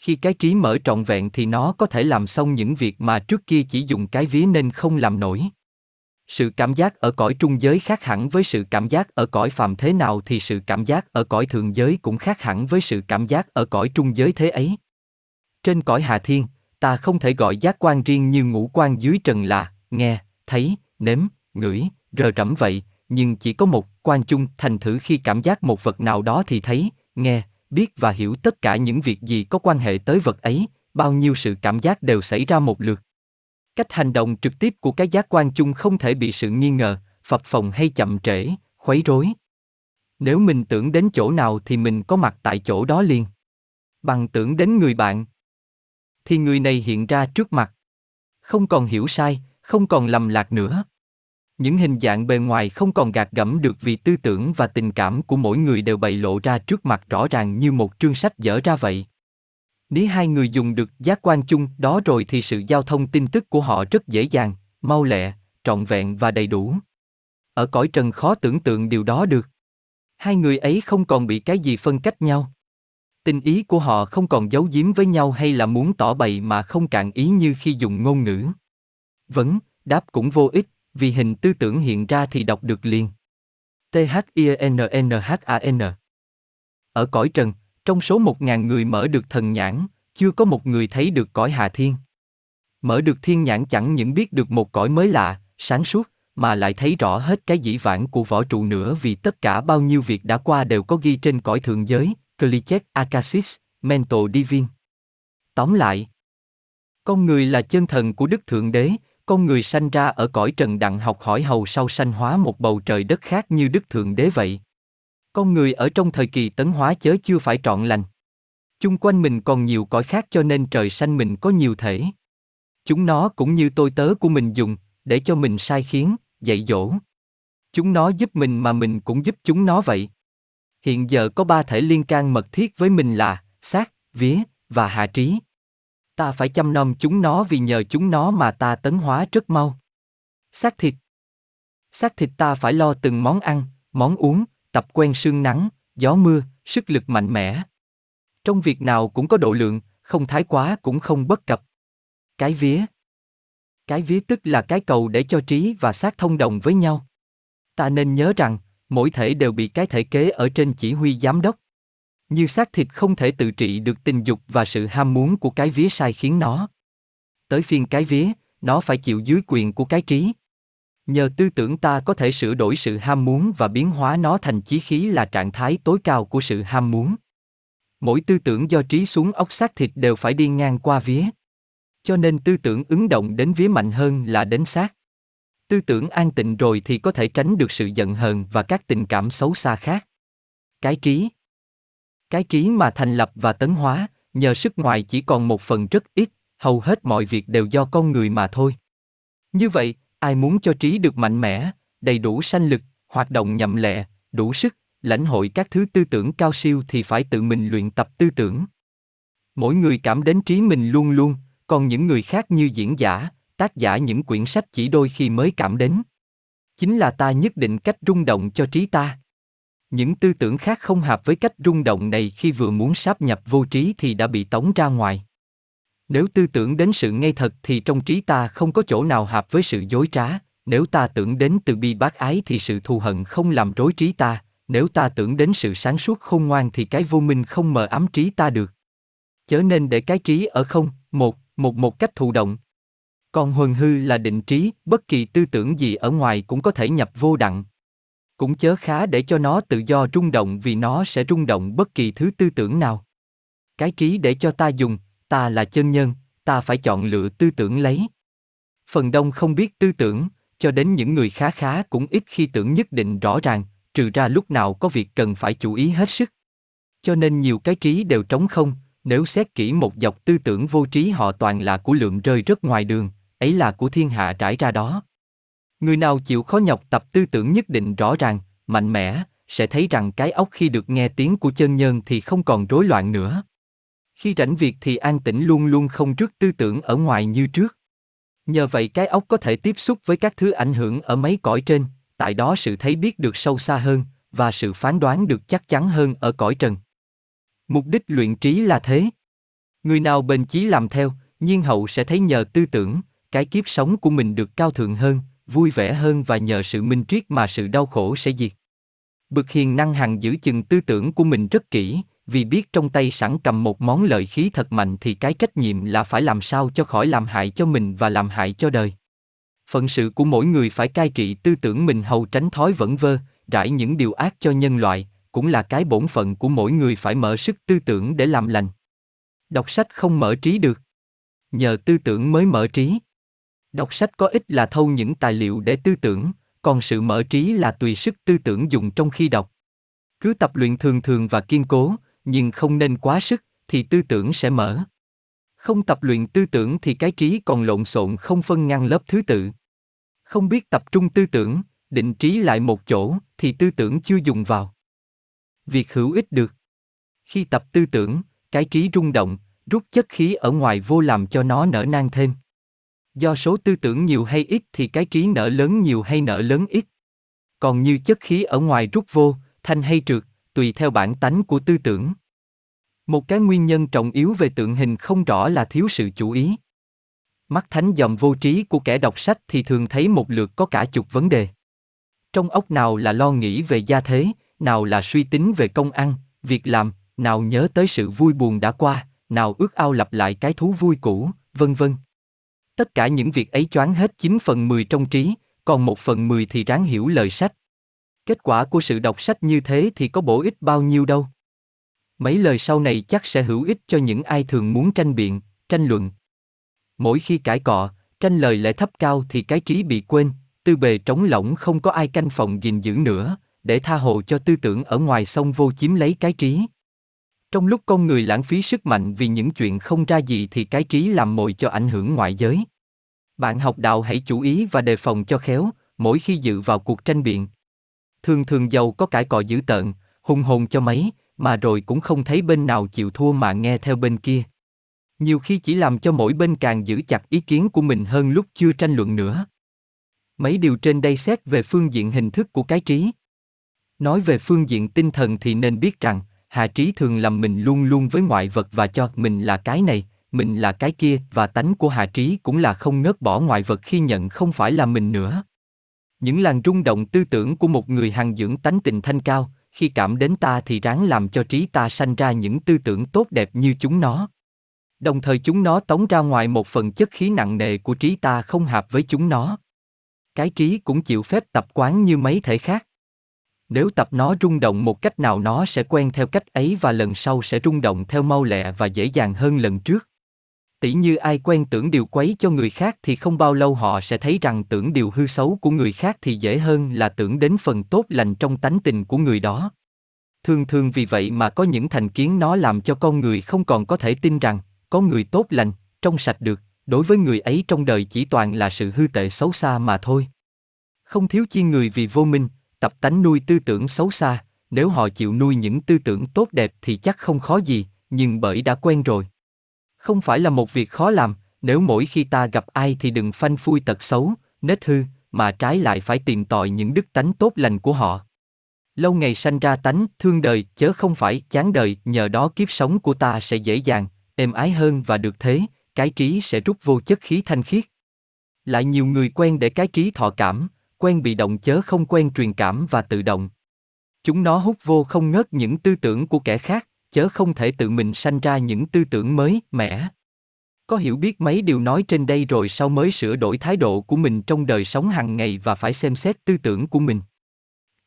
Speaker 1: Khi cái trí mở trọn vẹn thì nó có thể làm xong những việc mà trước kia chỉ dùng cái vía nên không làm nổi. Sự cảm giác ở cõi trung giới khác hẳn với sự cảm giác ở cõi phàm thế nào thì sự cảm giác ở cõi thượng giới cũng khác hẳn với sự cảm giác ở cõi trung giới thế ấy. Trên cõi hạ thiên, ta không thể gọi giác quan riêng như ngũ quan dưới trần là nghe, thấy, nếm, ngửi, rờ rẫm vậy, nhưng chỉ có một quan chung thành thử khi cảm giác một vật nào đó thì thấy, nghe, biết và hiểu tất cả những việc gì có quan hệ tới vật ấy, bao nhiêu sự cảm giác đều xảy ra một lượt. Cách hành động trực tiếp của cái giác quan chung không thể bị sự nghi ngờ, phập phồng hay chậm trễ, khuấy rối. Nếu mình tưởng đến chỗ nào thì mình có mặt tại chỗ đó liền. Bằng tưởng đến người bạn, thì người này hiện ra trước mặt. Không còn hiểu sai, không còn lầm lạc nữa. Những hình dạng bề ngoài không còn gạt gẫm được vì tư tưởng và tình cảm của mỗi người đều bày lộ ra trước mặt rõ ràng như một chương sách dở ra vậy. Nếu hai người dùng được giác quan chung đó rồi thì sự giao thông tin tức của họ rất dễ dàng, mau lẹ, trọn vẹn và đầy đủ. Ở cõi trần khó tưởng tượng điều đó được. Hai người ấy không còn bị cái gì phân cách nhau. Tình ý của họ không còn giấu giếm với nhau hay là muốn tỏ bày mà không cạn ý như khi dùng ngôn ngữ. Vấn, đáp cũng vô ích, vì hình tư tưởng hiện ra thì đọc được liền. T H I N N H A N ở cõi trần, trong số một ngàn người mở được thần nhãn, chưa có một người thấy được cõi hạ thiên. Mở được thiên nhãn chẳng những biết được một cõi mới lạ, sáng suốt, mà lại thấy rõ hết cái dĩ vãng của võ trụ nữa vì tất cả bao nhiêu việc đã qua đều có ghi trên cõi thượng giới, Klichet Akasis, Mental Divin. Tóm lại, con người là chân thần của Đức Thượng Đế, con người sanh ra ở cõi trần đặng học hỏi hầu sau sanh hóa một bầu trời đất khác như Đức Thượng Đế vậy. Con người ở trong thời kỳ tấn hóa chớ chưa phải trọn lành. Chung quanh mình còn nhiều cõi khác cho nên trời sanh mình có nhiều thể. Chúng nó cũng như tôi tớ của mình dùng, để cho mình sai khiến, dạy dỗ. Chúng nó giúp mình mà mình cũng giúp chúng nó vậy. Hiện giờ có ba thể liên can mật thiết với mình là xác, vía và hạ trí. Ta phải chăm nom chúng nó vì nhờ chúng nó mà ta tấn hóa rất mau. Xác thịt. Xác thịt ta phải lo từng món ăn, món uống, tập quen sương nắng, gió mưa, sức lực mạnh mẽ. Trong việc nào cũng có độ lượng, không thái quá cũng không bất cập. Cái vía. Cái vía tức là cái cầu để cho trí và xác thông đồng với nhau. Ta nên nhớ rằng, mỗi thể đều bị cái thể kế ở trên chỉ huy giám đốc. Như xác thịt không thể tự trị được tình dục và sự ham muốn của cái vía sai khiến nó. Tới phiên cái vía, nó phải chịu dưới quyền của cái trí. Nhờ tư tưởng ta có thể sửa đổi sự ham muốn và biến hóa nó thành chí khí là trạng thái tối cao của sự ham muốn. Mỗi tư tưởng do trí xuống ốc xác thịt đều phải đi ngang qua vía. Cho nên tư tưởng ứng động đến vía mạnh hơn là đến xác. Tư tưởng an tịnh rồi thì có thể tránh được sự giận hờn và các tình cảm xấu xa khác. Cái trí cái trí mà thành lập và tấn hóa, nhờ sức ngoài chỉ còn một phần rất ít, hầu hết mọi việc đều do con người mà thôi. Như vậy, ai muốn cho trí được mạnh mẽ, đầy đủ sanh lực, hoạt động nhậm lẹ, đủ sức, lãnh hội các thứ tư tưởng cao siêu thì phải tự mình luyện tập tư tưởng. Mỗi người cảm đến trí mình luôn luôn, còn những người khác như diễn giả, tác giả những quyển sách chỉ đôi khi mới cảm đến. Chính là ta nhất định cách rung động cho trí ta. Những tư tưởng khác không hợp với cách rung động này khi vừa muốn sáp nhập vô trí thì đã bị tống ra ngoài. Nếu tư tưởng đến sự ngay thật thì trong trí ta không có chỗ nào hợp với sự dối trá, nếu ta tưởng đến từ bi bác ái thì sự thù hận không làm rối trí ta, nếu ta tưởng đến sự sáng suốt khôn ngoan thì cái vô minh không mờ ám trí ta được. Chớ nên để cái trí ở không, một, một một cách thụ động. Còn huần hư là định trí, bất kỳ tư tưởng gì ở ngoài cũng có thể nhập vô đặng. Cũng chớ khá để cho nó tự do rung động vì nó sẽ rung động bất kỳ thứ tư tưởng nào. Cái trí để cho ta dùng, ta là chân nhân, ta phải chọn lựa tư tưởng lấy. Phần đông không biết tư tưởng, cho đến những người khá khá cũng ít khi tưởng nhất định rõ ràng, trừ ra lúc nào có việc cần phải chú ý hết sức. Cho nên nhiều cái trí đều trống không, nếu xét kỹ một dọc tư tưởng vô trí họ toàn là của lượng rơi rất ngoài đường, ấy là của thiên hạ trải ra đó. Người nào chịu khó nhọc tập tư tưởng nhất định rõ ràng, mạnh mẽ, sẽ thấy rằng cái óc khi được nghe tiếng của chân nhân thì không còn rối loạn nữa. Khi rảnh việc thì an tĩnh luôn luôn không trước tư tưởng ở ngoài như trước. Nhờ vậy cái óc có thể tiếp xúc với các thứ ảnh hưởng ở mấy cõi trên, tại đó sự thấy biết được sâu xa hơn, và sự phán đoán được chắc chắn hơn ở cõi trần. Mục đích luyện trí là thế. Người nào bền chí làm theo, nhiên hậu sẽ thấy nhờ tư tưởng, cái kiếp sống của mình được cao thượng hơn, vui vẻ hơn và nhờ sự minh triết mà sự đau khổ sẽ diệt. Bực hiền năng hằng giữ chừng tư tưởng của mình rất kỹ, vì biết trong tay sẵn cầm một món lợi khí thật mạnh thì cái trách nhiệm là phải làm sao cho khỏi làm hại cho mình và làm hại cho đời. Phận sự của mỗi người phải cai trị tư tưởng mình hầu tránh thói vẩn vơ, rải những điều ác cho nhân loại, cũng là cái bổn phận của mỗi người phải mở sức tư tưởng để làm lành. Đọc sách không mở trí được. Nhờ tư tưởng mới mở trí. Đọc sách có ích là thâu những tài liệu để tư tưởng, còn sự mở trí là tùy sức tư tưởng dùng trong khi đọc. Cứ tập luyện thường thường và kiên cố, nhưng không nên quá sức, thì tư tưởng sẽ mở. Không tập luyện tư tưởng thì cái trí còn lộn xộn không phân ngăn lớp thứ tự. Không biết tập trung tư tưởng, định trí lại một chỗ, thì tư tưởng chưa dùng vào. Việc hữu ích được. Khi tập tư tưởng, cái trí rung động, rút chất khí ở ngoài vô làm cho nó nở nang thêm. Do số tư tưởng nhiều hay ít thì cái trí nở lớn nhiều hay nở lớn ít. Còn như chất khí ở ngoài rút vô, thanh hay trượt, tùy theo bản tánh của tư tưởng. Một cái nguyên nhân trọng yếu về tượng hình không rõ là thiếu sự chú ý. Mắt thánh dòm vô trí của kẻ đọc sách thì thường thấy một lượt có cả chục vấn đề. Trong óc nào là lo nghĩ về gia thế, nào là suy tính về công ăn, việc làm, nào nhớ tới sự vui buồn đã qua, nào ước ao lặp lại cái thú vui cũ, vân vân. Tất cả những việc ấy choáng hết 9 phần 10 trong trí, còn một phần 10 thì ráng hiểu lời sách. Kết quả của sự đọc sách như thế thì có bổ ích bao nhiêu đâu. Mấy lời sau này chắc sẽ hữu ích cho những ai thường muốn tranh biện, tranh luận. Mỗi khi cãi cọ, tranh lời lại thấp cao thì cái trí bị quên, tư bề trống lỏng không có ai canh phòng gìn giữ nữa, để tha hồ cho tư tưởng ở ngoài sông vô chiếm lấy cái trí. Trong lúc con người lãng phí sức mạnh vì những chuyện không ra gì thì cái trí làm mồi cho ảnh hưởng ngoại giới. Bạn học đạo hãy chú ý và đề phòng cho khéo, mỗi khi dự vào cuộc tranh biện. Thường thường giàu có cãi cọ dữ tợn, hùng hồn cho mấy, mà rồi cũng không thấy bên nào chịu thua mà nghe theo bên kia. Nhiều khi chỉ làm cho mỗi bên càng giữ chặt ý kiến của mình hơn lúc chưa tranh luận nữa. Mấy điều trên đây xét về phương diện hình thức của cái trí. Nói về phương diện tinh thần thì nên biết rằng, Hà Trí thường làm mình luôn luôn với ngoại vật và cho mình là cái này, mình là cái kia và tánh của Hà Trí cũng là không ngớt bỏ ngoại vật khi nhận không phải là mình nữa. Những làn rung động tư tưởng của một người hằng dưỡng tánh tình thanh cao, khi cảm đến ta thì ráng làm cho trí ta sanh ra những tư tưởng tốt đẹp như chúng nó. Đồng thời chúng nó tống ra ngoài một phần chất khí nặng nề của trí ta không hợp với chúng nó. Cái trí cũng chịu phép tập quán như mấy thể khác. Nếu tập nó rung động một cách nào nó sẽ quen theo cách ấy và lần sau sẽ rung động theo mau lẹ và dễ dàng hơn lần trước. Tỷ như ai quen tưởng điều quấy cho người khác thì không bao lâu họ sẽ thấy rằng tưởng điều hư xấu của người khác thì dễ hơn là tưởng đến phần tốt lành trong tánh tình của người đó. Thường thường vì vậy mà có những thành kiến nó làm cho con người không còn có thể tin rằng có người tốt lành, trong sạch được, đối với người ấy trong đời chỉ toàn là sự hư tệ xấu xa mà thôi. Không thiếu chi người vì vô minh, tập tánh nuôi tư tưởng xấu xa, nếu họ chịu nuôi những tư tưởng tốt đẹp thì chắc không khó gì, nhưng bởi đã quen rồi. Không phải là một việc khó làm, nếu mỗi khi ta gặp ai thì đừng phanh phui tật xấu, nết hư, mà trái lại phải tìm tòi những đức tánh tốt lành của họ. Lâu ngày sanh ra tánh thương đời chớ không phải chán đời, nhờ đó kiếp sống của ta sẽ dễ dàng, êm ái hơn và được thế, cái trí sẽ rút vô chất khí thanh khiết. Lại nhiều người quen để cái trí thọ cảm, quen bị động chớ không quen truyền cảm và tự động. Chúng nó hút vô không ngớt những tư tưởng của kẻ khác, chớ không thể tự mình sanh ra những tư tưởng mới, mẻ. Có hiểu biết mấy điều nói trên đây rồi sau mới sửa đổi thái độ của mình trong đời sống hàng ngày và phải xem xét tư tưởng của mình.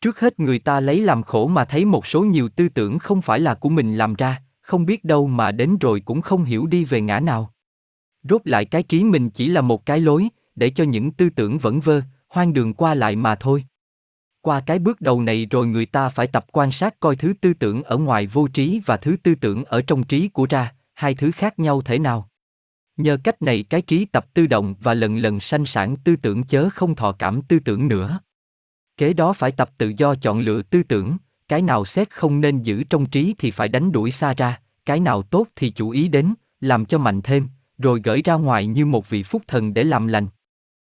Speaker 1: Trước hết người ta lấy làm khổ mà thấy một số nhiều tư tưởng không phải là của mình làm ra, không biết đâu mà đến rồi cũng không hiểu đi về ngã nào. Rốt lại cái trí mình chỉ là một cái lối, để cho những tư tưởng vẫn vơ, hoang đường qua lại mà thôi. Qua cái bước đầu này rồi người ta phải tập quan sát coi thứ tư tưởng ở ngoài vô trí và thứ tư tưởng ở trong trí của ra, hai thứ khác nhau thế nào. Nhờ cách này cái trí tập tư động và lần lần sanh sản tư tưởng chớ không thọ cảm tư tưởng nữa. Kế đó phải tập tự do chọn lựa tư tưởng, cái nào xét không nên giữ trong trí thì phải đánh đuổi xa ra, cái nào tốt thì chú ý đến, làm cho mạnh thêm, rồi gửi ra ngoài như một vị phúc thần để làm lành.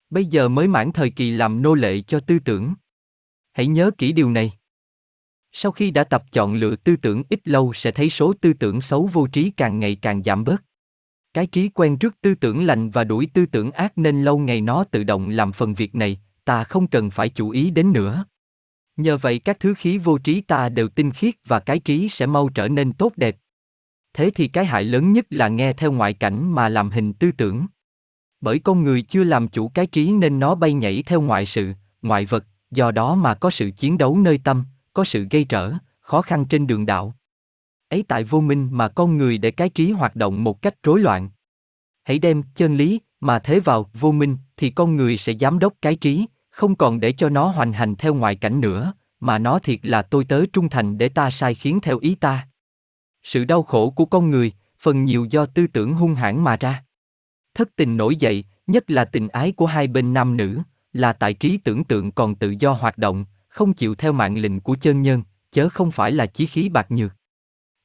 Speaker 1: Bây giờ mới mãn thời kỳ làm nô lệ cho tư tưởng. Hãy nhớ kỹ điều này. Sau khi đã tập chọn lựa tư tưởng ít lâu sẽ thấy số tư tưởng xấu vô trí càng ngày càng giảm bớt. Cái trí quen trước tư tưởng lành và đuổi tư tưởng ác nên lâu ngày nó tự động làm phần việc này, ta không cần phải chú ý đến nữa. Nhờ vậy các thứ khí vô trí ta đều tinh khiết và cái trí sẽ mau trở nên tốt đẹp. Thế thì cái hại lớn nhất là nghe theo ngoại cảnh mà làm hình tư tưởng. Bởi con người chưa làm chủ cái trí nên nó bay nhảy theo ngoại sự, ngoại vật, do đó mà có sự chiến đấu nơi tâm, có sự gây trở, khó khăn trên đường đạo. Ấy tại vô minh mà con người để cái trí hoạt động một cách rối loạn. Hãy đem chân lý mà thế vào vô minh thì con người sẽ giám đốc cái trí, không còn để cho nó hoành hành theo ngoại cảnh nữa, mà nó thiệt là tôi tớ trung thành để ta sai khiến theo ý ta. Sự đau khổ của con người, phần nhiều do tư tưởng hung hãn mà ra. Thất tình nổi dậy, nhất là tình ái của hai bên nam nữ, là tại trí tưởng tượng còn tự do hoạt động, không chịu theo mạng lệnh của chân nhân, chớ không phải là chí khí bạc nhược.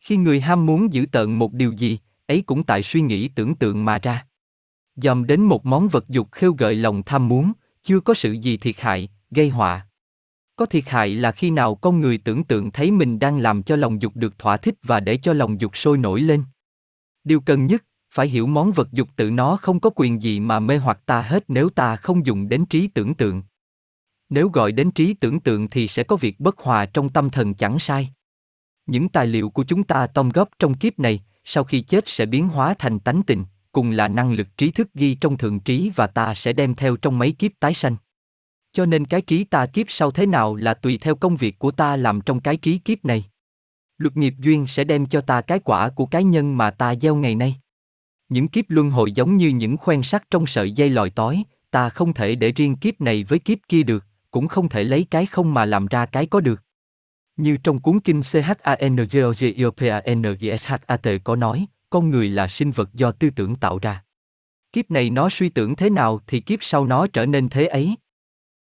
Speaker 1: Khi người ham muốn giữ tợn một điều gì, ấy cũng tại suy nghĩ tưởng tượng mà ra. Dòm đến một món vật dục khêu gợi lòng tham muốn, chưa có sự gì thiệt hại, gây họa. Có thiệt hại là khi nào con người tưởng tượng thấy mình đang làm cho lòng dục được thỏa thích và để cho lòng dục sôi nổi lên. Điều cần nhất, phải hiểu món vật dục tự nó không có quyền gì mà mê hoặc ta hết nếu ta không dùng đến trí tưởng tượng. Nếu gọi đến trí tưởng tượng thì sẽ có việc bất hòa trong tâm thần chẳng sai. Những tài liệu của chúng ta tông góp trong kiếp này, sau khi chết sẽ biến hóa thành tánh tình, cùng là năng lực trí thức ghi trong thượng trí và ta sẽ đem theo trong mấy kiếp tái sanh. Cho nên cái trí ta kiếp sau thế nào là tùy theo công việc của ta làm trong cái trí kiếp này. Luật nghiệp duyên sẽ đem cho ta cái quả của cái nhân mà ta gieo ngày nay. Những kiếp luân hồi giống như những khoen sắt trong sợi dây lòi tói, ta không thể để riêng kiếp này với kiếp kia được, cũng không thể lấy cái không mà làm ra cái có được. Như trong cuốn kinh CHANGOGIOPANGSHAT có nói, con người là sinh vật do tư tưởng tạo ra. Kiếp này nó suy tưởng thế nào thì kiếp sau nó trở nên thế ấy.